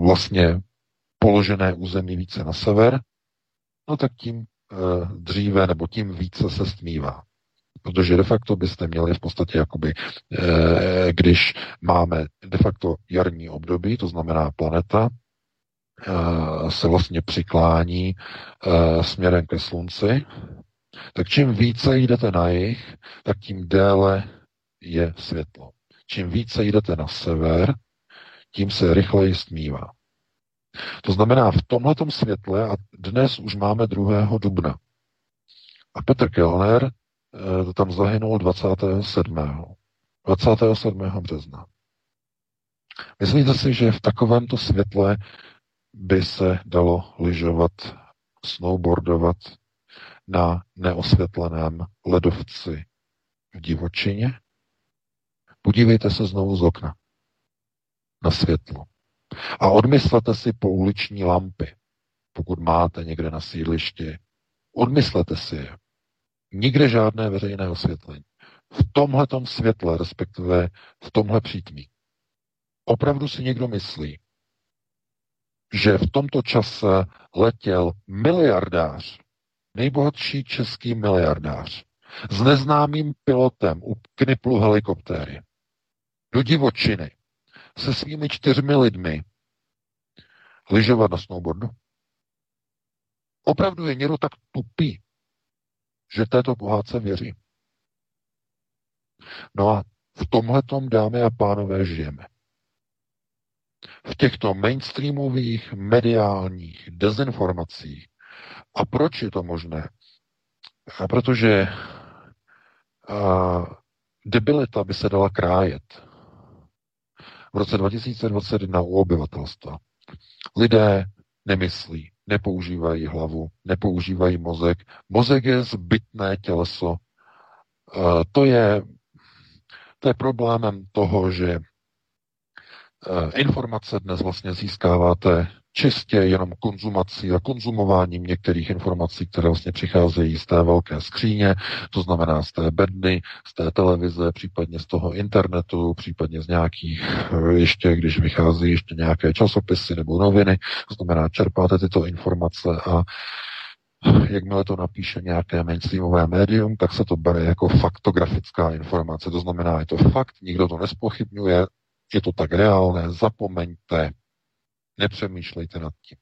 vlastně položené území více na sever, no tak tím e, dříve nebo tím více se stmívá. Protože de facto byste měli v podstatě jakoby, e, když máme de facto jarní období, to znamená planeta, e, se vlastně přiklání e, směrem ke slunci, tak čím více jdete na jih, tak tím déle je světlo. Čím více jdete na sever, tím se rychleji stmívá. To znamená, v tomhletom světle, a dnes už máme 2. dubna, a Petr Kellner tam zahynul 27. 27. března. Myslíte si, že v takovémto světle by se dalo lyžovat, snowboardovat na neosvětleném ledovci v divočině? Podívejte se znovu z okna na světlo. A odmyslete si pouliční lampy, pokud máte někde na sídlišti. Odmyslete si je. Nikde žádné veřejné osvětlení. V tomhletom světle, respektive v tomhle přítmí. Opravdu si někdo myslí, že v tomto čase letěl miliardář, nejbohatší český miliardář, s neznámým pilotem u kniplu helikoptéry do divočiny se svými čtyřmi lidmi lyžovat na snowboardu? Opravdu je někdo tak tupý, že této pohádce věří. No a v tomhletom, dámy a pánové, žijeme. V těchto mainstreamových mediálních dezinformacích. A proč je to možné? Protože a, debilita by se dala krájet v roce 2021 u obyvatelstva. Lidé nemyslí, nepoužívají hlavu, nepoužívají mozek. Mozek je zbytné těleso. Eh, to je, to je problémem toho, že eh, informace dnes vlastně získáváte čistě jenom konzumací a konzumováním některých informací, které vlastně přicházejí z té velké skříně, to znamená z té bedny, z té televize, případně z toho internetu, případně z nějakých, eh, ještě když vychází ještě nějaké časopisy nebo noviny, to znamená čerpáte tyto informace a jakmile to napíše nějaké mainstreamové médium, tak se to bere jako faktografická informace. To znamená, je to fakt, nikdo to nespochybňuje, je to tak reálné, zapomeňte, Nepřemýšlejte nad tím.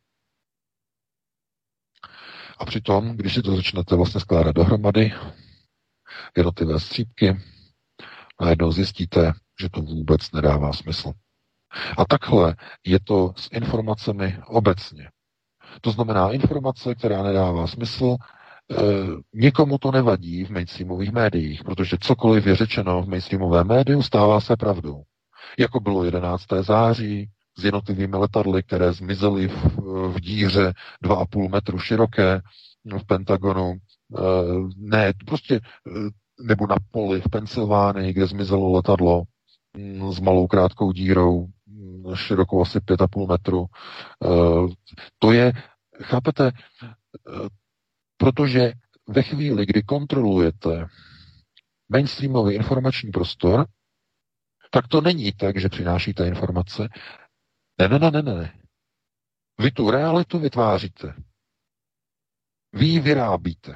A přitom, když si to začnete vlastně skládat dohromady, jednotlivé střípky, najednou zjistíte, že to vůbec nedává smysl. A takhle je to s informacemi obecně. To znamená informace, která nedává smysl, e, nikomu to nevadí v mainstreamových médiích, protože cokoliv je řečeno v mainstreamovém médiu, stává se pravdou. Jako bylo 11. září, s jednotlivými letadly, které zmizely v, v díře 2,5 metru široké v Pentagonu. Eh, ne, prostě, eh, nebo na poli v Pensylvánii, kde zmizelo letadlo mm, s malou krátkou dírou, mm, širokou asi 5,5 metru. Eh, to je, chápete, protože ve chvíli, kdy kontrolujete mainstreamový informační prostor, tak to není tak, že přinášíte informace, ne, ne, ne, ne, ne. Vy tu realitu vytváříte. Vy ji vyrábíte.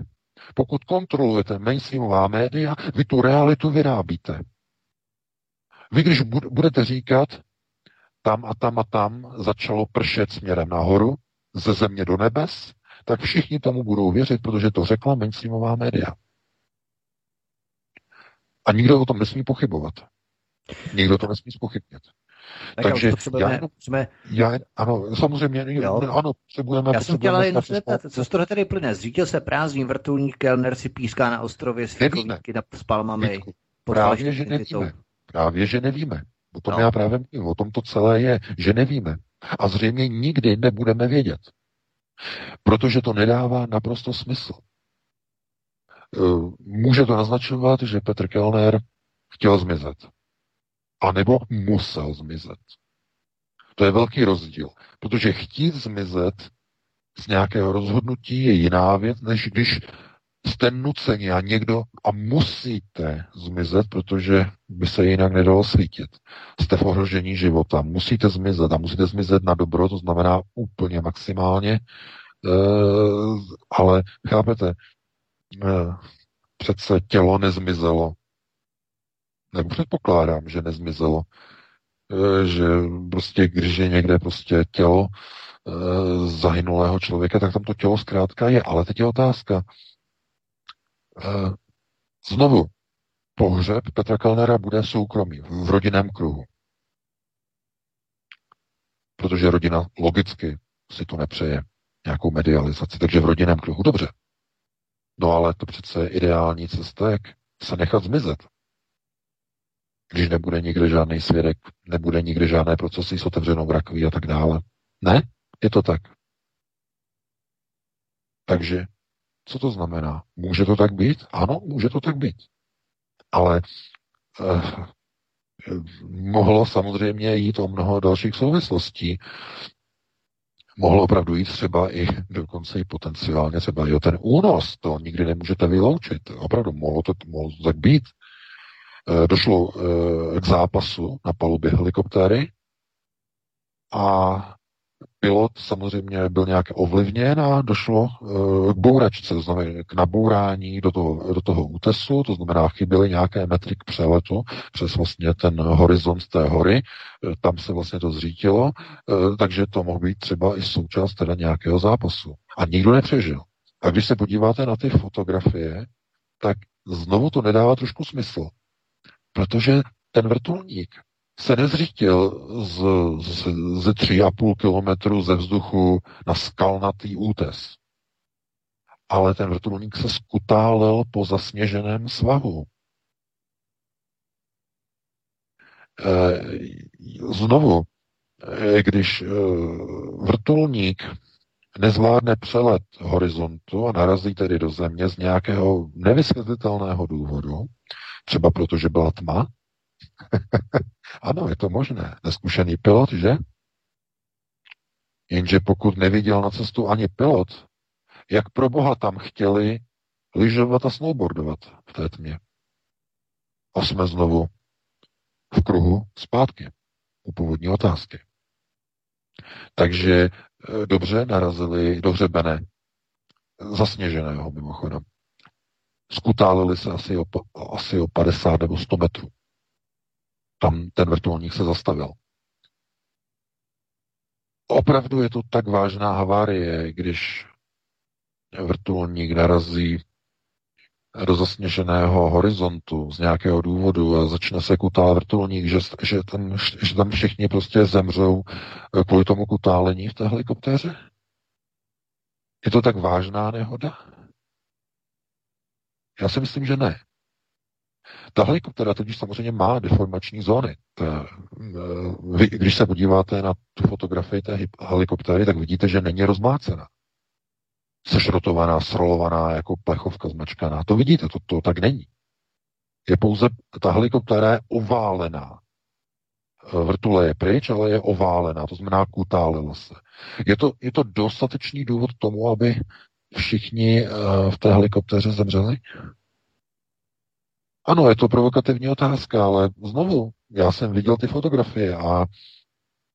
Pokud kontrolujete mainstreamová média, vy tu realitu vyrábíte. Vy, když budete říkat, tam a tam a tam začalo pršet směrem nahoru, ze země do nebes, tak všichni tomu budou věřit, protože to řekla mainstreamová média. A nikdo o tom nesmí pochybovat. Nikdo to nesmí spochybnit. Tak Takže já, jenom, jsme... já, ano, samozřejmě, jo. ano, potřebujeme... Já jsem chtěla jenom zeptat, co z toho tady plyne? Zřídil se prázdný vrtulník, Kellner si píská na ostrově s fikovníky s palmami. Právě, že nevíme. Právě, že nevíme. O tom no. já právě mluvím. O tom to celé je, že nevíme. A zřejmě nikdy nebudeme vědět. Protože to nedává naprosto smysl. E, může to naznačovat, že Petr Kellner chtěl zmizet anebo musel zmizet. To je velký rozdíl, protože chtít zmizet z nějakého rozhodnutí je jiná věc, než když jste nuceni a někdo a musíte zmizet, protože by se jinak nedalo svítit. Jste v ohrožení života, musíte zmizet a musíte zmizet na dobro, to znamená úplně maximálně, e, ale chápete, e, přece tělo nezmizelo, nebo předpokládám, že nezmizelo, e, že prostě když je někde prostě tělo e, zahynulého člověka, tak tam to tělo zkrátka je. Ale teď je otázka, Eh, znovu, pohřeb Petra Kellnera bude soukromý, v rodinném kruhu. Protože rodina logicky si to nepřeje, nějakou medializaci, takže v rodinném kruhu. Dobře. No ale to přece je ideální cesta, jak se nechat zmizet. Když nebude nikde žádný svědek, nebude nikde žádné procesy s otevřenou rakví a tak dále. Ne, je to tak. Takže co to znamená? Může to tak být? Ano, může to tak být. Ale eh, mohlo samozřejmě jít o mnoho dalších souvislostí. Mohlo opravdu jít třeba i dokonce i potenciálně třeba i o ten únos. To nikdy nemůžete vyloučit. Opravdu mohlo to, mohlo to tak být. Eh, došlo eh, k zápasu na palubě helikoptéry a pilot samozřejmě byl nějak ovlivněn a došlo uh, k bouračce, to znamená k nabourání do toho, do toho útesu, to znamená chyběly nějaké metry k přeletu přes vlastně ten horizont té hory, tam se vlastně to zřítilo, takže to mohl být třeba i součást teda nějakého zápasu. A nikdo nepřežil. A když se podíváte na ty fotografie, tak znovu to nedává trošku smysl. Protože ten vrtulník se nezřítil z, z, ze tři a půl kilometru ze vzduchu na skalnatý útes. Ale ten vrtulník se skutálel po zasněženém svahu. E, znovu, e, když e, vrtulník nezvládne přelet horizontu a narazí tedy do země z nějakého nevysvětlitelného důvodu, třeba protože byla tma, <laughs> ano, je to možné. Neskušený pilot, že? Jenže pokud neviděl na cestu ani pilot, jak pro boha tam chtěli lyžovat a snowboardovat v té tmě. A jsme znovu v kruhu zpátky u původní otázky. Takže eh, dobře narazili do hřebene zasněženého mimochodem. Skutálili se asi o, asi o 50 nebo 100 metrů tam ten vrtulník se zastavil. Opravdu je to tak vážná havárie, když vrtulník narazí do zasněženého horizontu z nějakého důvodu a začne se kutál vrtulník, že, že, tam, že tam všichni prostě zemřou kvůli tomu kutálení v té helikoptéře? Je to tak vážná nehoda? Já si myslím, že ne. Ta helikoptera totiž samozřejmě má deformační zóny. Ta, eh, vy, když se podíváte na tu fotografii té helikoptéry, tak vidíte, že není rozmácená. Sešrotovaná, srolovaná, jako plechovka zmačkaná. To vidíte, to, to tak není. Je pouze, ta helikoptéra je oválená. Eh, vrtule je pryč, ale je oválená, to znamená kutálila se. Je to, je to dostatečný důvod tomu, aby všichni uh, v té helikoptéře zemřeli? Ano, je to provokativní otázka, ale znovu, já jsem viděl ty fotografie a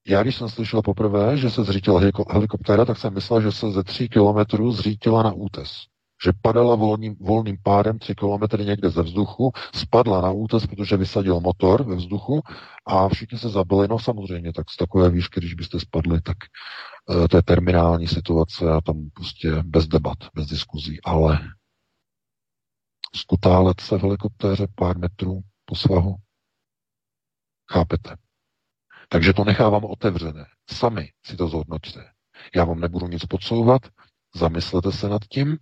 já, když jsem slyšel poprvé, že se zřítila helikoptéra, tak jsem myslel, že se ze tří kilometrů zřítila na útes. Že padala volným, volným pádem tři kilometry někde ze vzduchu, spadla na útes, protože vysadil motor ve vzduchu a všichni se zabili. No samozřejmě, tak z takové výšky, když byste spadli, tak uh, to je terminální situace a tam prostě bez debat, bez diskuzí. Ale skutálet se v helikoptéře pár metrů po svahu. Chápete? Takže to nechávám otevřené. Sami si to zhodnoťte. Já vám nebudu nic podsouvat, zamyslete se nad tím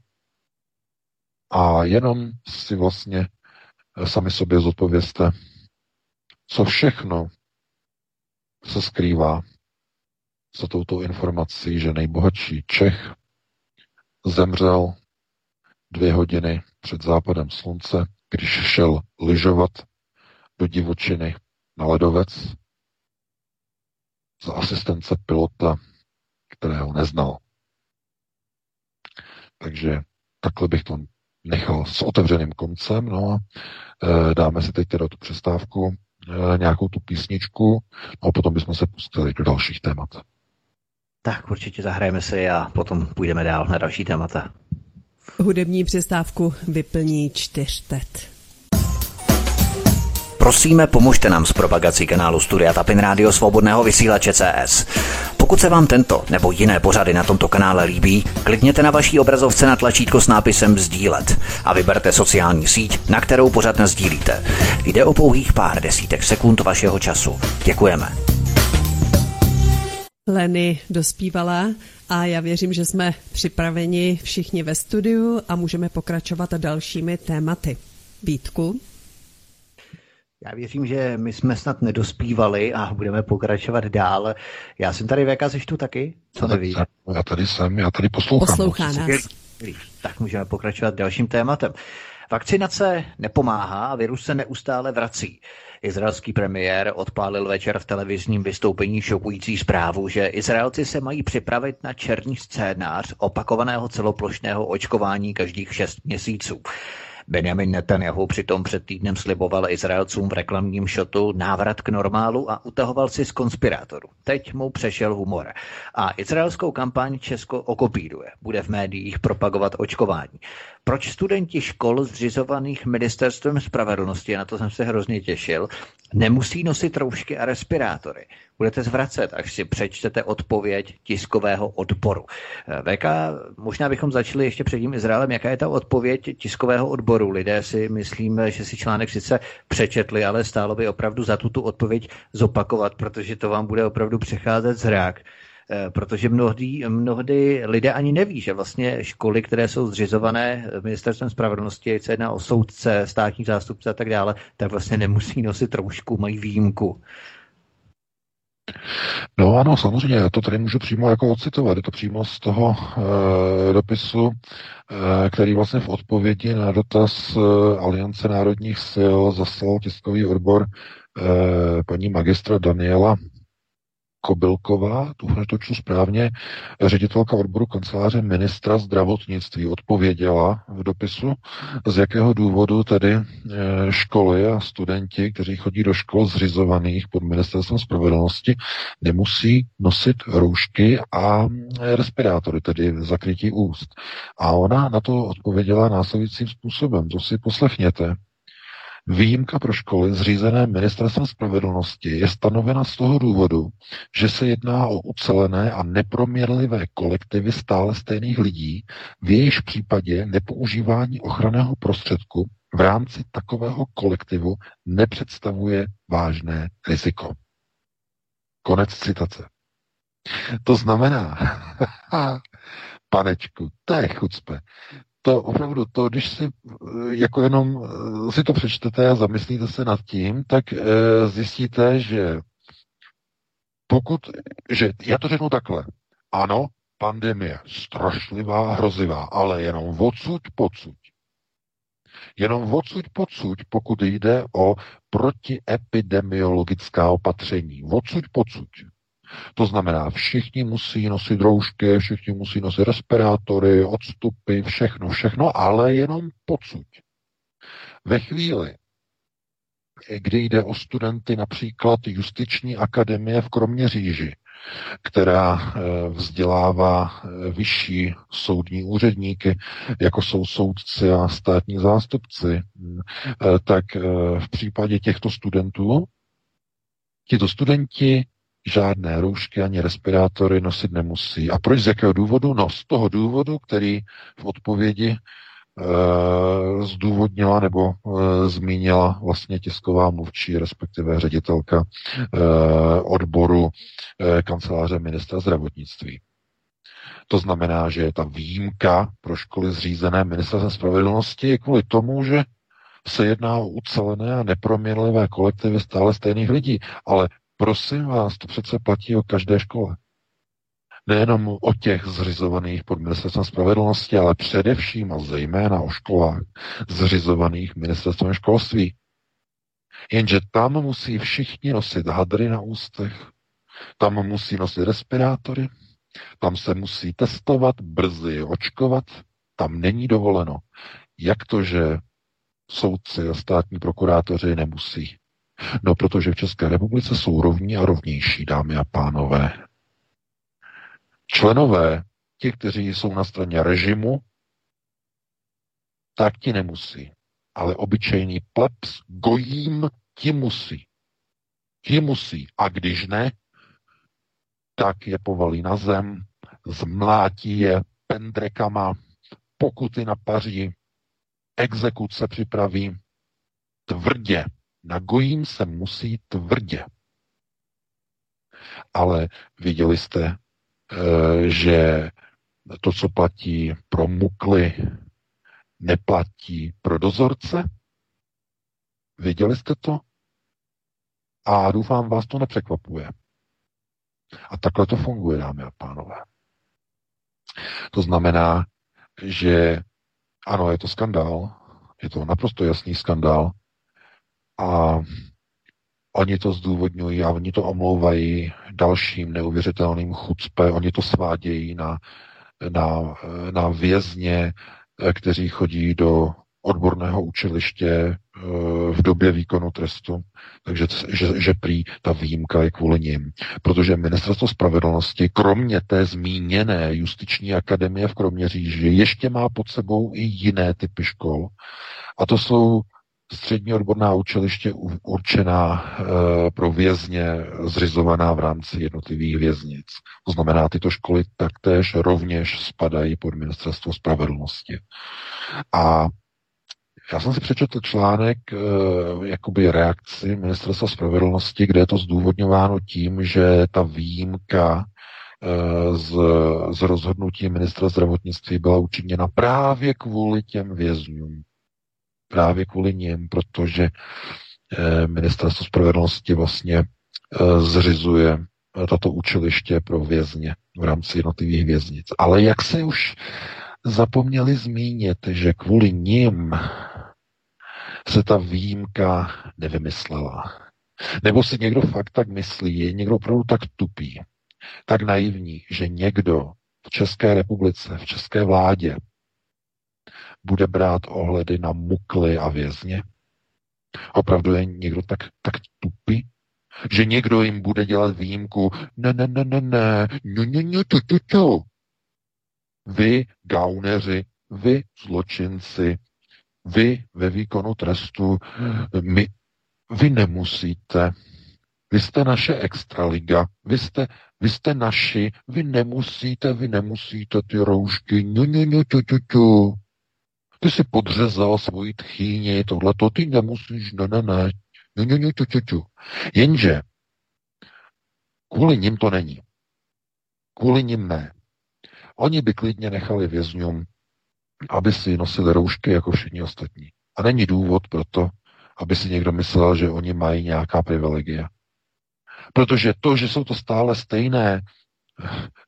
a jenom si vlastně sami sobě zodpovězte, co všechno se skrývá za touto informací, že nejbohatší Čech zemřel dvě hodiny před západem slunce, když šel lyžovat do divočiny na ledovec za asistence pilota, kterého neznal. Takže takhle bych to nechal s otevřeným koncem. No a e, dáme si teď teda tu přestávku, e, nějakou tu písničku no a potom bychom se pustili do dalších témat. Tak určitě zahrajeme si a potom půjdeme dál na další témata. Hudební přestávku vyplní čtyřtet. Prosíme, pomožte nám s propagací kanálu Studia Tapin Rádio Svobodného vysílače CS. Pokud se vám tento nebo jiné pořady na tomto kanále líbí, klikněte na vaší obrazovce na tlačítko s nápisem Sdílet a vyberte sociální síť, na kterou pořád sdílíte. Jde o pouhých pár desítek sekund vašeho času. Děkujeme. Leny dospívala a já věřím, že jsme připraveni všichni ve studiu a můžeme pokračovat dalšími tématy. Vítku? Já věřím, že my jsme snad nedospívali a budeme pokračovat dál. Já jsem tady VK, jsi tu taky? Co neví? Já tady jsem, já tady poslouchám. Poslouchá nás. Tak můžeme pokračovat dalším tématem. Vakcinace nepomáhá a virus se neustále vrací. Izraelský premiér odpálil večer v televizním vystoupení šokující zprávu, že Izraelci se mají připravit na černý scénář opakovaného celoplošného očkování každých šest měsíců. Benjamin Netanyahu přitom před týdnem sliboval Izraelcům v reklamním šotu návrat k normálu a utahoval si z konspirátorů. Teď mu přešel humor. A izraelskou kampaň Česko okopíruje. Bude v médiích propagovat očkování. Proč studenti škol zřizovaných ministerstvem spravedlnosti, na to jsem se hrozně těšil, nemusí nosit roušky a respirátory? Budete zvracet, až si přečtete odpověď tiskového odboru. VK, možná bychom začali ještě před tím Izraelem. Jaká je ta odpověď tiskového odboru? Lidé si myslíme, že si článek sice přečetli, ale stálo by opravdu za tuto odpověď zopakovat, protože to vám bude opravdu přecházet zrák. Eh, protože mnohdy, mnohdy lidé ani neví, že vlastně školy, které jsou zřizované ministerstvem spravedlnosti, se jedná o soudce, státní zástupce a tak dále, tak vlastně nemusí nosit roušku, mají výjimku. No ano, samozřejmě, já to tady můžu přímo jako ocitovat. Je to přímo z toho e, dopisu, e, který vlastně v odpovědi na dotaz e, Aliance národních sil zaslal tiskový odbor e, paní magistra Daniela Kobylková, tu to čtu správně, ředitelka odboru kanceláře ministra zdravotnictví odpověděla v dopisu, z jakého důvodu tedy e, školy a studenti, kteří chodí do škol zřizovaných pod ministerstvem spravedlnosti, nemusí nosit roušky a respirátory, tedy zakrytí úst. A ona na to odpověděla následujícím způsobem. To si poslechněte. Výjimka pro školy zřízené ministerstvem spravedlnosti je stanovena z toho důvodu, že se jedná o ucelené a neproměrlivé kolektivy stále stejných lidí, v jejich případě nepoužívání ochranného prostředku v rámci takového kolektivu nepředstavuje vážné riziko. Konec citace. To znamená, <laughs> panečku, to je chucpe to opravdu, to, když si eh, jako jenom eh, si to přečtete a zamyslíte se nad tím, tak e, zjistíte, že pokud, že já to řeknu takhle, ano, pandemie strašlivá, hrozivá, ale jenom odsud pocud. Jenom odsud pocud, pokud jde o protiepidemiologická opatření. Odsud pocud. To znamená, všichni musí nosit roušky, všichni musí nosit respirátory, odstupy, všechno, všechno, ale jenom pocud. Ve chvíli, kdy jde o studenty například Justiční akademie v Kroměříži, která eh, vzdělává eh, vyšší soudní úředníky, jako jsou soudci a státní zástupci, eh, tak v případě těchto studentů tito studenti žádné roušky ani respirátory nosit nemusí. A proč z jakého důvodu? No z toho důvodu, který v odpovědi e, zdůvodnila nebo e, zmínila vlastně tisková mluvčí, respektive ředitelka e, odboru e, kanceláře ministra zdravotnictví. To znamená, že ta výjimka pro školy zřízené ministerstvem spravedlnosti je kvůli tomu, že se jedná o ucelené a neproměnlivé kolektivy stále stejných lidí. Ale Prosím vás, to přece platí o každé škole. Nejenom o těch zřizovaných pod ministerstvem spravedlnosti, ale především a zejména o školách zřizovaných ministerstvem školství. Jenže tam musí všichni nosit hadry na ústech, tam musí nosit respirátory, tam se musí testovat, brzy očkovat, tam není dovoleno Jak to, že soudci a státní prokurátoři nemusí? No, protože v České republice jsou rovní a rovnější, dámy a pánové. Členové, ti, kteří jsou na straně režimu, tak ti nemusí. Ale obyčejný plebs, gojím, ti musí. Ti musí. A když ne, tak je povalí na zem, zmlátí je pendrekama, pokuty na paří, exekuce připraví tvrdě. Na gojím se musí tvrdě. Ale viděli jste, eh, že to, co platí pro mukly, neplatí pro dozorce? Viděli jste to? A doufám, vás to nepřekvapuje. A takhle to funguje, dámy a pánové. To znamená, že ano, je to skandál, je to naprosto jasný skandál a oni to zdůvodňují a oni to omlouvají dalším neuvěřitelným chucpe, oni to svádějí na, na, na vězně, kteří chodí do odborného učiliště eh, v době výkonu trestu, takže že, že prý ta výjimka je kvůli ním. Protože ministerstvo spravedlnosti, kromě té zmíněné justiční akademie v Kroměříži, ještě má pod sebou i jiné typy škol. A to jsou střední odborná učiliště určená e, pro vězně, zřizovaná v rámci jednotlivých věznic. To znamená, tyto školy taktéž rovněž spadají pod ministerstvo spravedlnosti. A já jsem si přečetl článek, e, jakoby reakci ministerstva spravedlnosti, kde je to zdůvodňováno tím, že ta výjimka e, z, z rozhodnutí ministra zdravotnictví byla učiněna právě kvůli těm vězňům. Právě kvůli ním, protože e, ministerstvo spravedlnosti vlastně e, zřizuje tato učiliště pro vězně v rámci jednotlivých věznic. Ale jak se už zapomněli zmínit, že kvůli ním se ta výjimka nevymyslela. Nebo si někdo fakt tak myslí, je někdo opravdu tak tupý, tak naivní, že někdo v České republice, v české vládě bude brát ohledy na mukly a vězně? Opravdu je někdo tak, tak tupý, že někdo jim bude dělat výjimku. Ne, ne, ne, ne, ne, ne, ne, ne, to, to, to. Vy, gauneři, vy, zločinci, vy ve výkonu trestu, my, vy nemusíte. Vy jste naše extraliga, vy jste, vy jste naši, vy nemusíte, vy nemusíte ty roušky, no, no, no, tu, tu, tu. Ty si podřezal svoji tchýni, tohleto, ty nemusíš, ne, ne, ne, ňu, ňu, ňu, ťu, ťu, ťu. Jenže kvůli nim to není. Kvůli nim ne. Oni by klidně nechali vězňům aby si nosili roušky jako všichni ostatní. A není důvod pro to, aby si někdo myslel, že oni mají nějaká privilegia. Protože to, že jsou to stále stejné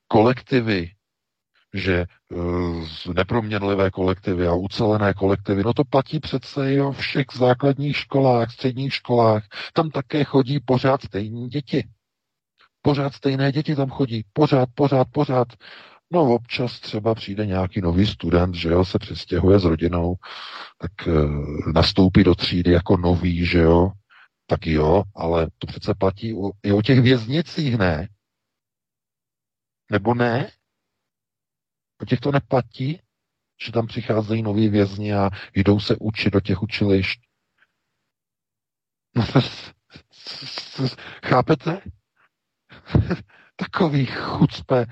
kolektivy, že uh, neproměnlivé kolektivy a ucelené kolektivy, no to platí přece i o všech základních školách, středních školách. Tam také chodí pořád stejní děti. Pořád stejné děti tam chodí. Pořád, pořád, pořád. No občas třeba přijde nějaký nový student, že jo, se přestěhuje s rodinou, tak e, nastoupí do třídy jako nový, že jo, tak jo, ale to přece platí o, i o těch věznicích, ne? Nebo ne? O těch to neplatí, že tam přicházejí noví vězni a jdou se učit do těch učilišť. No, chápete? <laughs> Takový chucpe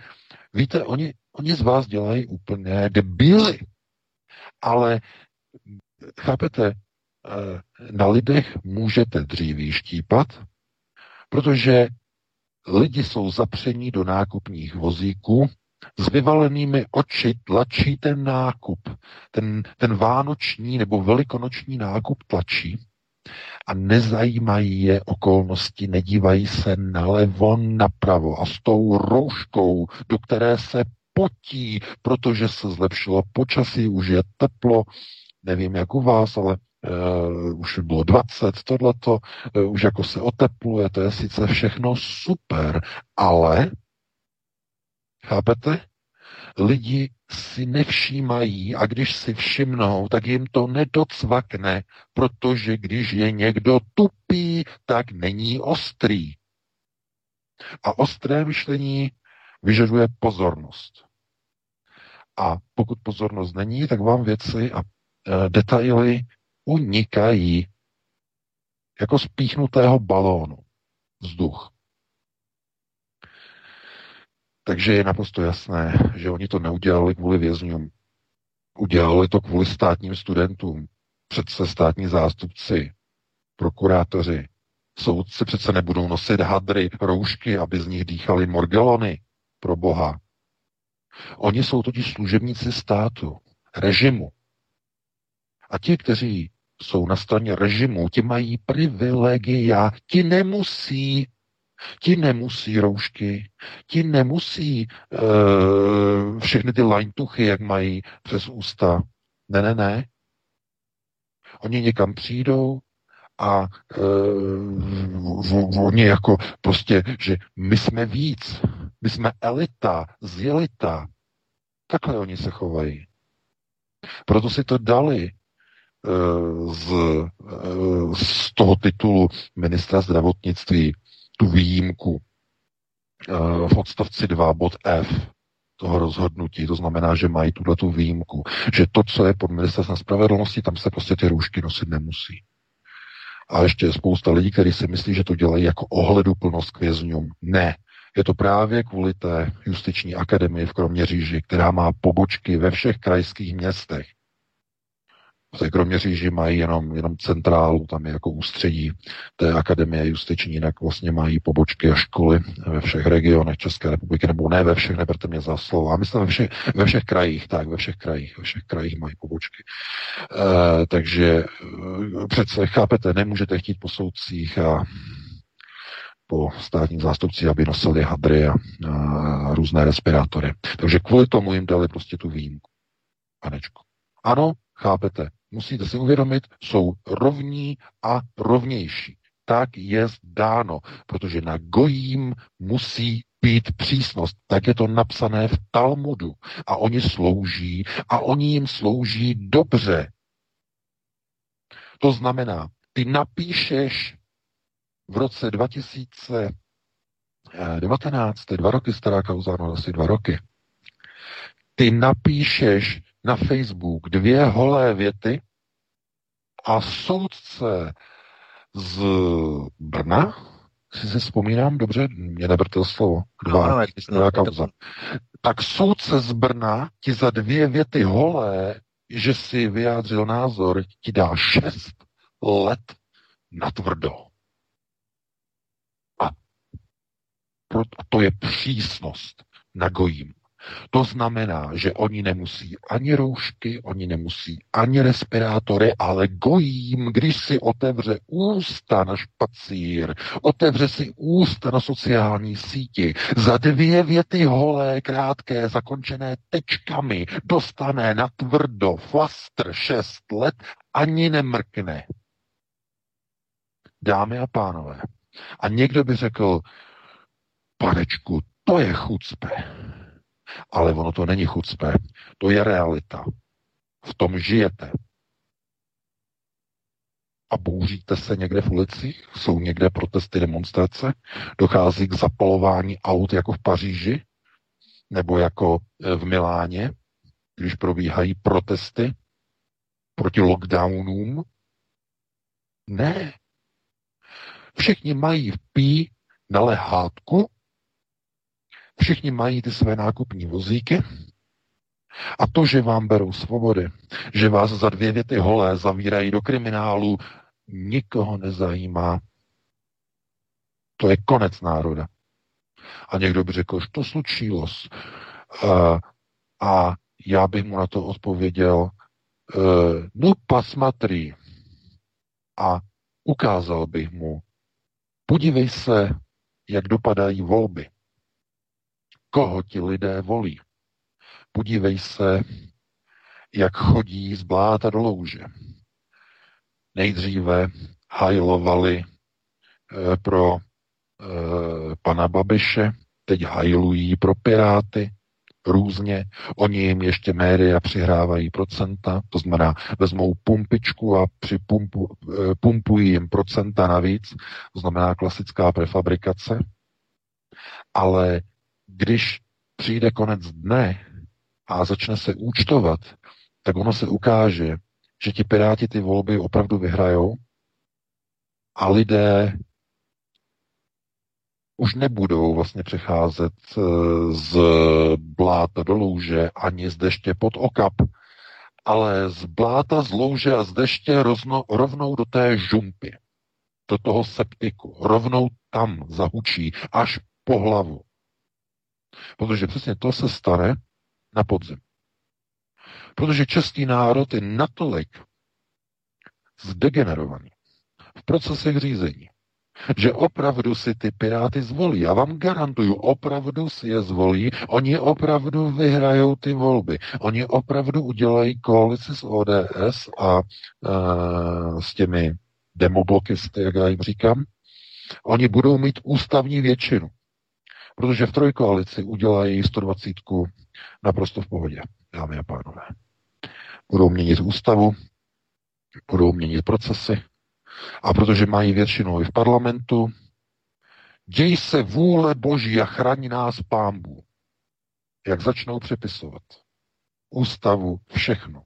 Víte, oni, oni z vás dělají úplně debily. Ale chápete, eh, na lidech můžete dříví štípat, protože lidi jsou zapření do nákupních vozíků, s vyvalenými oči tlačí ten nákup. Ten, ten vánoční nebo velikonoční nákup tlačí a nezajímají je okolnosti, nedívají se nalevo, napravo a s tou rouškou, do které se potí, protože se zlepšilo počasí, už je teplo, nevím jak u vás, ale uh, už bylo 20, tohleto, uh, už jako se otepluje, to je sice všechno super, ale chápete? lidi si nevšímají a když si všimnou, tak jim to nedocvakne, protože když je někdo tupý, tak není ostrý. A ostré myšlení vyžaduje pozornost. A pokud pozornost není, tak vám věci a e, detaily unikají jako z píchnutého balónu vzduch. Takže je naprosto jasné, že oni to neudělali kvůli vězňům. Udělali to kvůli státním studentům, přece státní zástupci, prokurátoři, soudci přece nebudou nosit hadry, roušky, aby z nich dýchali morgelony, pro boha. Oni jsou totiž služebníci státu, režimu. A ti, kteří jsou na straně režimu, ti mají privilegia, ti nemusí Ti nemusí roušky, ti nemusí uh, všechny ty lajntuchy, jak mají přes ústa. Ne, ne, ne. Oni někam přijdou a uh, oni jako prostě, že my jsme víc, my jsme elita, zjelita. Takhle oni se chovají. Proto si to dali uh, z, z toho titulu ministra zdravotnictví tu výjimku eh, v odstavci 2 bod F toho rozhodnutí, to znamená, že mají tuhle tu výjimku, že to, co je pod ministerstvem spravedlnosti, tam se prostě ty roušky nosit nemusí. A ještě je spousta lidí, kteří si myslí, že to dělají jako ohledu plnost k vězňům. Ne. Je to právě kvůli té justiční akademii v Kroměříži, která má pobočky ve všech krajských městech. V Kroměříži mají jenom, jenom centrálu, tam je jako ústředí té akademie justiční, jinak vlastně mají pobočky a školy ve všech regionech České republiky, nebo ne ve všech, neberte mě za slovo. A myslím ve všech, ve všech krajích, tak, ve všech krajích, ve všech krajích mají pobočky. E, takže e, přece, chápete, nemůžete chtít po soudcích a po státním zástupci, aby nosili hadry a, a různé respirátory. Takže kvůli tomu jim dali prostě tu výjimku. Panečku. Ano, chápete, musíte si uvědomit, jsou rovní a rovnější. Tak je dáno, protože na gojím musí být přísnost. Tak je to napsané v Talmudu. A oni slouží a oni jim slouží dobře. To znamená, ty napíšeš v roce 2019, to je dva roky stará kauza, no asi dva roky, ty napíšeš na Facebook dvě holé věty a soudce z Brna, si se vzpomínám dobře, mě neberte slovo, dva, no, dva kauza. Tak soudce z Brna ti za dvě věty holé, že si vyjádřil názor, ti dá šest let na tvrdo. A to je přísnost na gojím. To znamená, že oni nemusí ani roušky, oni nemusí ani respirátory, ale gojím, když si otevře ústa na špacír, otevře si ústa na sociální síti, za dvě věty holé, krátké, zakončené tečkami, dostane na tvrdo flastr šest let, ani nemrkne. Dámy a pánové, a někdo by řekl, panečku, to je chucpe. Ale ono to není chucpe, to je realita. V tom žijete. A bouříte se někde v ulicích? Jsou někde protesty, demonstrace? Dochází k zapalování aut jako v Paříži? Nebo jako e, v Miláně, když probíhají protesty proti lockdownům? Ne. Všichni mají v pí na lehátku Všichni mají ty své nákupní vozíky a to, že vám berou svobody, že vás za dvě věty holé zavírají do kriminálu, nikoho nezajímá. To je konec národa. A někdo by řekl, že to slučilo. A já bych mu na to odpověděl, uh, no pasmatrí. A ukázal bych mu, podívej se, jak dopadají volby koho ti lidé volí. Podívej se, jak chodí z bláta do louže. Nejdříve hajlovali e, pro e, pana Babiše, teď hajlují pro Piráty, různě. Oni jim ještě média přihrávají procenta, to znamená, vezmou pumpičku a připumpu, eh, pumpují jim procenta navíc, to znamená klasická prefabrikace. Ale když přijde konec dne a začne se účtovat, tak ono se ukáže, že ti piráti ty volby opravdu vyhrajou a lidé už nebudou vlastně přecházet eh, z bláta do louže ani z deště pod okap, ale z bláta, z louže a z deště rozno, rovnou do té žumpy, do toho septiku, rovnou tam zahučí až po hlavu. Protože přesně to se stane na podzim. Protože český národ je natolik zdegenerovaný v procesech řízení, že opravdu si ty piráty zvolí. Já vám garantuju, opravdu si je zvolí. Oni opravdu vyhrajou ty volby. Oni opravdu udělají koalici s ODS a uh, s těmi demoblokisty, jak já jim říkám. Oni budou mít ústavní většinu. Protože v trojkoalici udělají 120 naprosto v pohodě, dámy a pánové. Budou měnit ústavu, budou měnit procesy, a protože mají většinu i v parlamentu, děj se vůle Boží a chrání nás pámbu. Jak začnou přepisovat ústavu, všechno.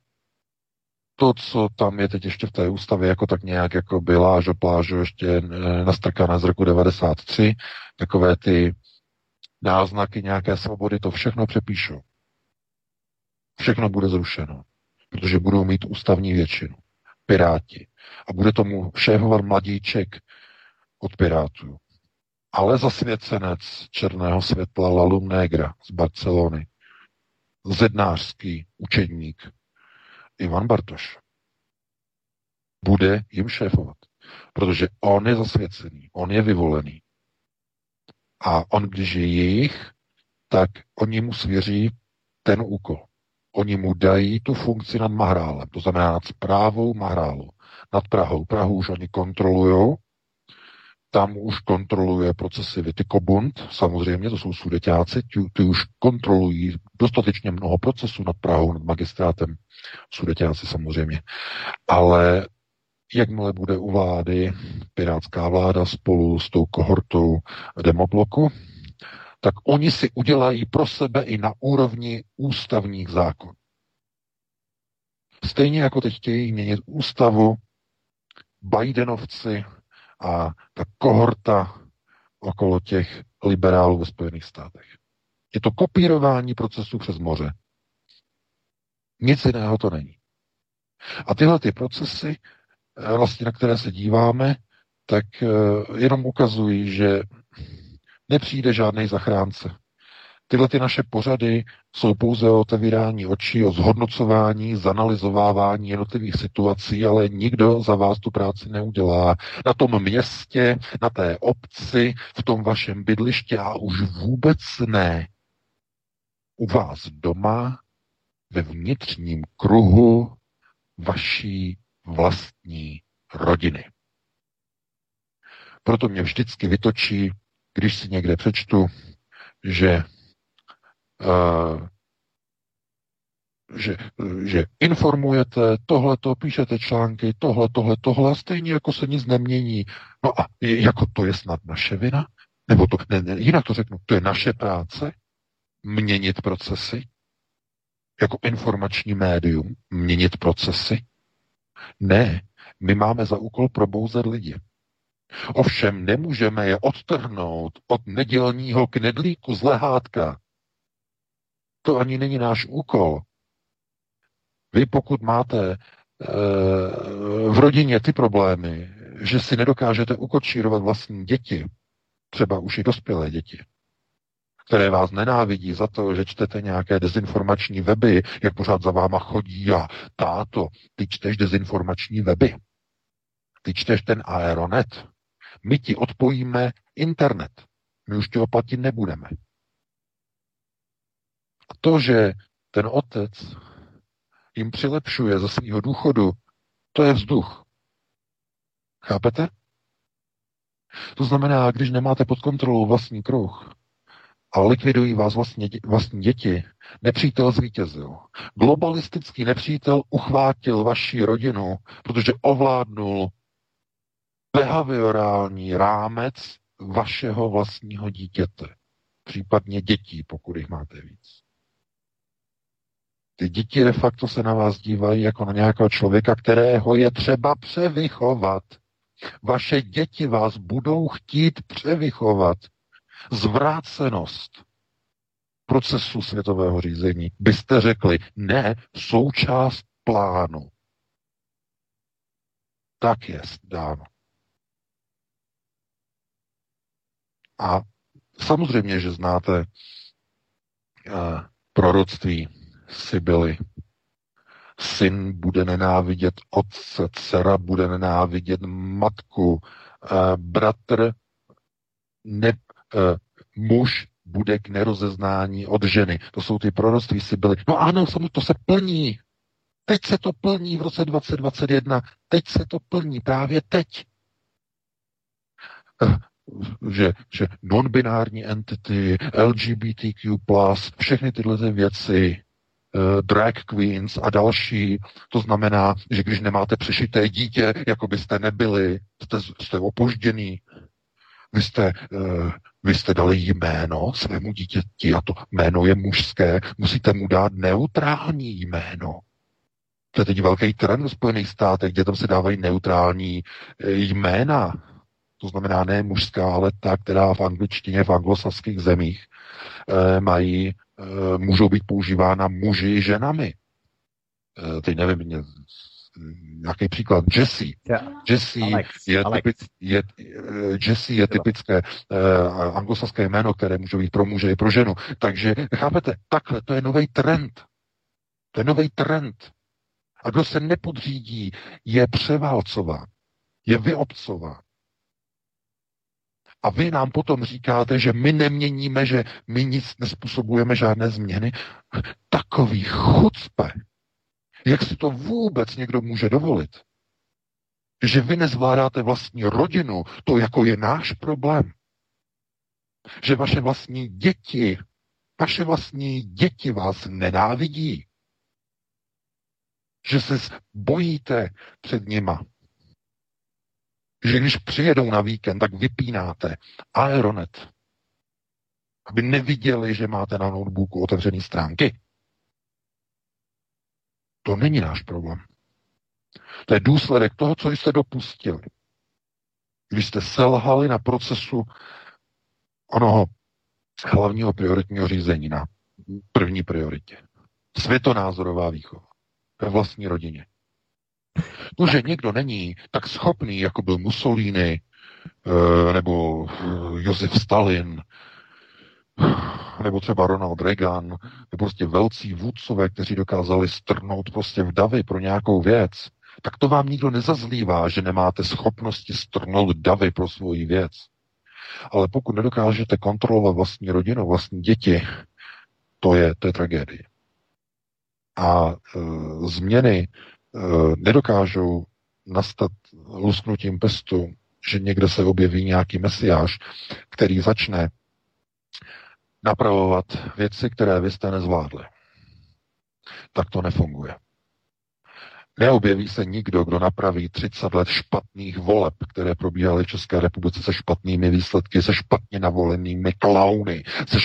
To, co tam je teď ještě v té ústavě, jako tak nějak jako byla že plážo ještě nastrkané z roku 93, takové ty náznaky nějaké svobody, to všechno přepíšou. Všechno bude zrušeno, protože budou mít ústavní většinu. Piráti, a bude tomu šéfovat mladíček od Pirátů. Ale zasvěcenec černého světla Lalum Negra z Barcelony, zednářský učedník Ivan Bartoš, bude jim šéfovat. Protože on je zasvěcený, on je vyvolený. A on, když je jejich, tak oni mu svěří ten úkol. Oni mu dají tu funkci nad Mahrálem, to znamená nad zprávou Mahrálu nad Prahou. Prahu už oni kontrolují, tam už kontroluje procesy Vitikobund, samozřejmě, to jsou sudeťáci, ty, ty už kontrolují dostatečně mnoho procesů nad Prahou, nad magistrátem, sudeťáci samozřejmě. Ale jakmile bude u vlády pirátská vláda spolu s tou kohortou demobloku, tak oni si udělají pro sebe i na úrovni ústavních zákonů. Stejně jako teď chtějí měnit ústavu Bidenovci a ta kohorta okolo těch liberálů ve Spojených státech. Je to kopírování procesu přes moře. Nic jiného to není. A tyhle ty procesy, vlastně na které se díváme, tak eh, jenom ukazují, že nepřijde žádný zachránce. Tyhle ty naše pořady jsou pouze o otevírání očí, o zhodnocování, zanalizovávání jednotlivých situací, ale nikdo za vás tu práci neudělá. Na tom městě, na té obci, v tom vašem bydlišti a už vůbec ne u vás doma, ve vnitřním kruhu vaší vlastní rodiny. Proto mě vždycky vytočí, když si někde přečtu, že Uh, že, že informujete, tohleto, píšete články, tohle, tohle, tohle, stejně jako se nic nemění. No a jako to je snad naše vina? Nebo to, ne, ne, jinak to řeknu, to je naše práce, měnit procesy, jako informační médium, měnit procesy? Ne, my máme za úkol probouzet lidi. Ovšem nemůžeme je odtrhnout od nedělního knedlíku z lehátka, to ani není náš úkol. Vy pokud máte e, v rodině ty problémy, že si nedokážete ukočírovat vlastní děti, třeba už i dospělé děti, které vás nenávidí za to, že čtete nějaké dezinformační weby, jak pořád za váma chodí a táto, ty čteš dezinformační weby, ty čteš ten aeronet, my ti odpojíme internet, my už ti ho platit nebudeme. A to, že ten otec jim přilepšuje ze svého důchodu, to je vzduch. Chápete? To znamená, když nemáte pod kontrolou vlastní kruh, a likvidují vás vlastně, vlastní děti, nepřítel zvítězil. Globalistický nepřítel uchvátil vaši rodinu, protože ovládnul behaviorální rámec vašeho vlastního dítěte. Případně dětí, pokud jich máte víc. Ty děti de facto se na vás dívají jako na nějakého člověka, kterého je třeba převychovat. Vaše děti vás budou chtít převychovat. Zvrácenost procesu světového řízení byste řekli, ne, součást plánu. Tak je dáno. A samozřejmě, že znáte uh, proroctví Sibily. Syn bude nenávidět otce, dcera bude nenávidět matku, uh, bratr, ne, muž bude k nerozeznání od ženy. To jsou ty proroctví Sibily. No ano, to se plní. Teď se to plní v roce 2021. Teď se to plní, právě teď že, že non-binární entity, LGBTQ+, všechny tyhle věci, uh, drag queens a další, to znamená, že když nemáte přešité dítě, jako byste nebyli, jste, jste opožděný, vy jste, uh, vy jste dali jméno svému dítěti a to jméno je mužské, musíte mu dát neutrální jméno. To je teď velký trend v Spojených státech, kde tam se dávají neutrální eh, jména to znamená ne mužská, ale ta, která v angličtině v anglosaských zemích e, mají, můžou být používána muži i ženami. Teď nevím, nějaký příklad. Jesse. Yeah. Jesse, Alex. Je, Alex. Typic, je, Jesse je typické uh, anglosaské jméno, které může být pro muže i pro ženu. Takže chápete, takhle, to je nový trend. To je nový trend. A kdo se nepodřídí, je převálcován, je vyobcován. A vy nám potom říkáte, že my neměníme, že my nic nespůsobujeme, žádné změny. Takový chucpe. Jak si to vůbec někdo může dovolit? Že vy nezvládáte vlastní rodinu, to jako je náš problém. Že vaše vlastní děti, vaše vlastní děti vás nenávidí. Že se bojíte před nima že když přijedou na víkend, tak vypínáte Aeronet, aby neviděli, že máte na notebooku otevřené stránky. To není náš problém. To je důsledek toho, co jste dopustili. Když jste selhali na procesu onoho hlavního prioritního řízení na první prioritě. Světonázorová výchova ve vlastní rodině. To, že někdo není tak schopný, jako byl Mussolini, eh, nebo eh, Josef Stalin, nebo třeba Ronald Reagan, nebo prostě velcí vůdcové, kteří dokázali strnout prostě v davy pro nějakou věc, tak to vám nikdo nezazlívá, že nemáte schopnosti strnout davy pro svoji věc. Ale pokud nedokážete kontrolovat vlastní rodinu, vlastní děti, to je, to je tragédie. A e, změny Eh, nedokážou nastat lusknutím pestu, že někde se objeví nějaký mesiáš, který začne napravovat věci, které vy jste nezvládli. Tak to nefunguje. Neobjeví se nikdo, kdo napraví 30 let špatných voleb, které probíhaly v České republice se špatnými výsledky, se špatně navolenými klauny, se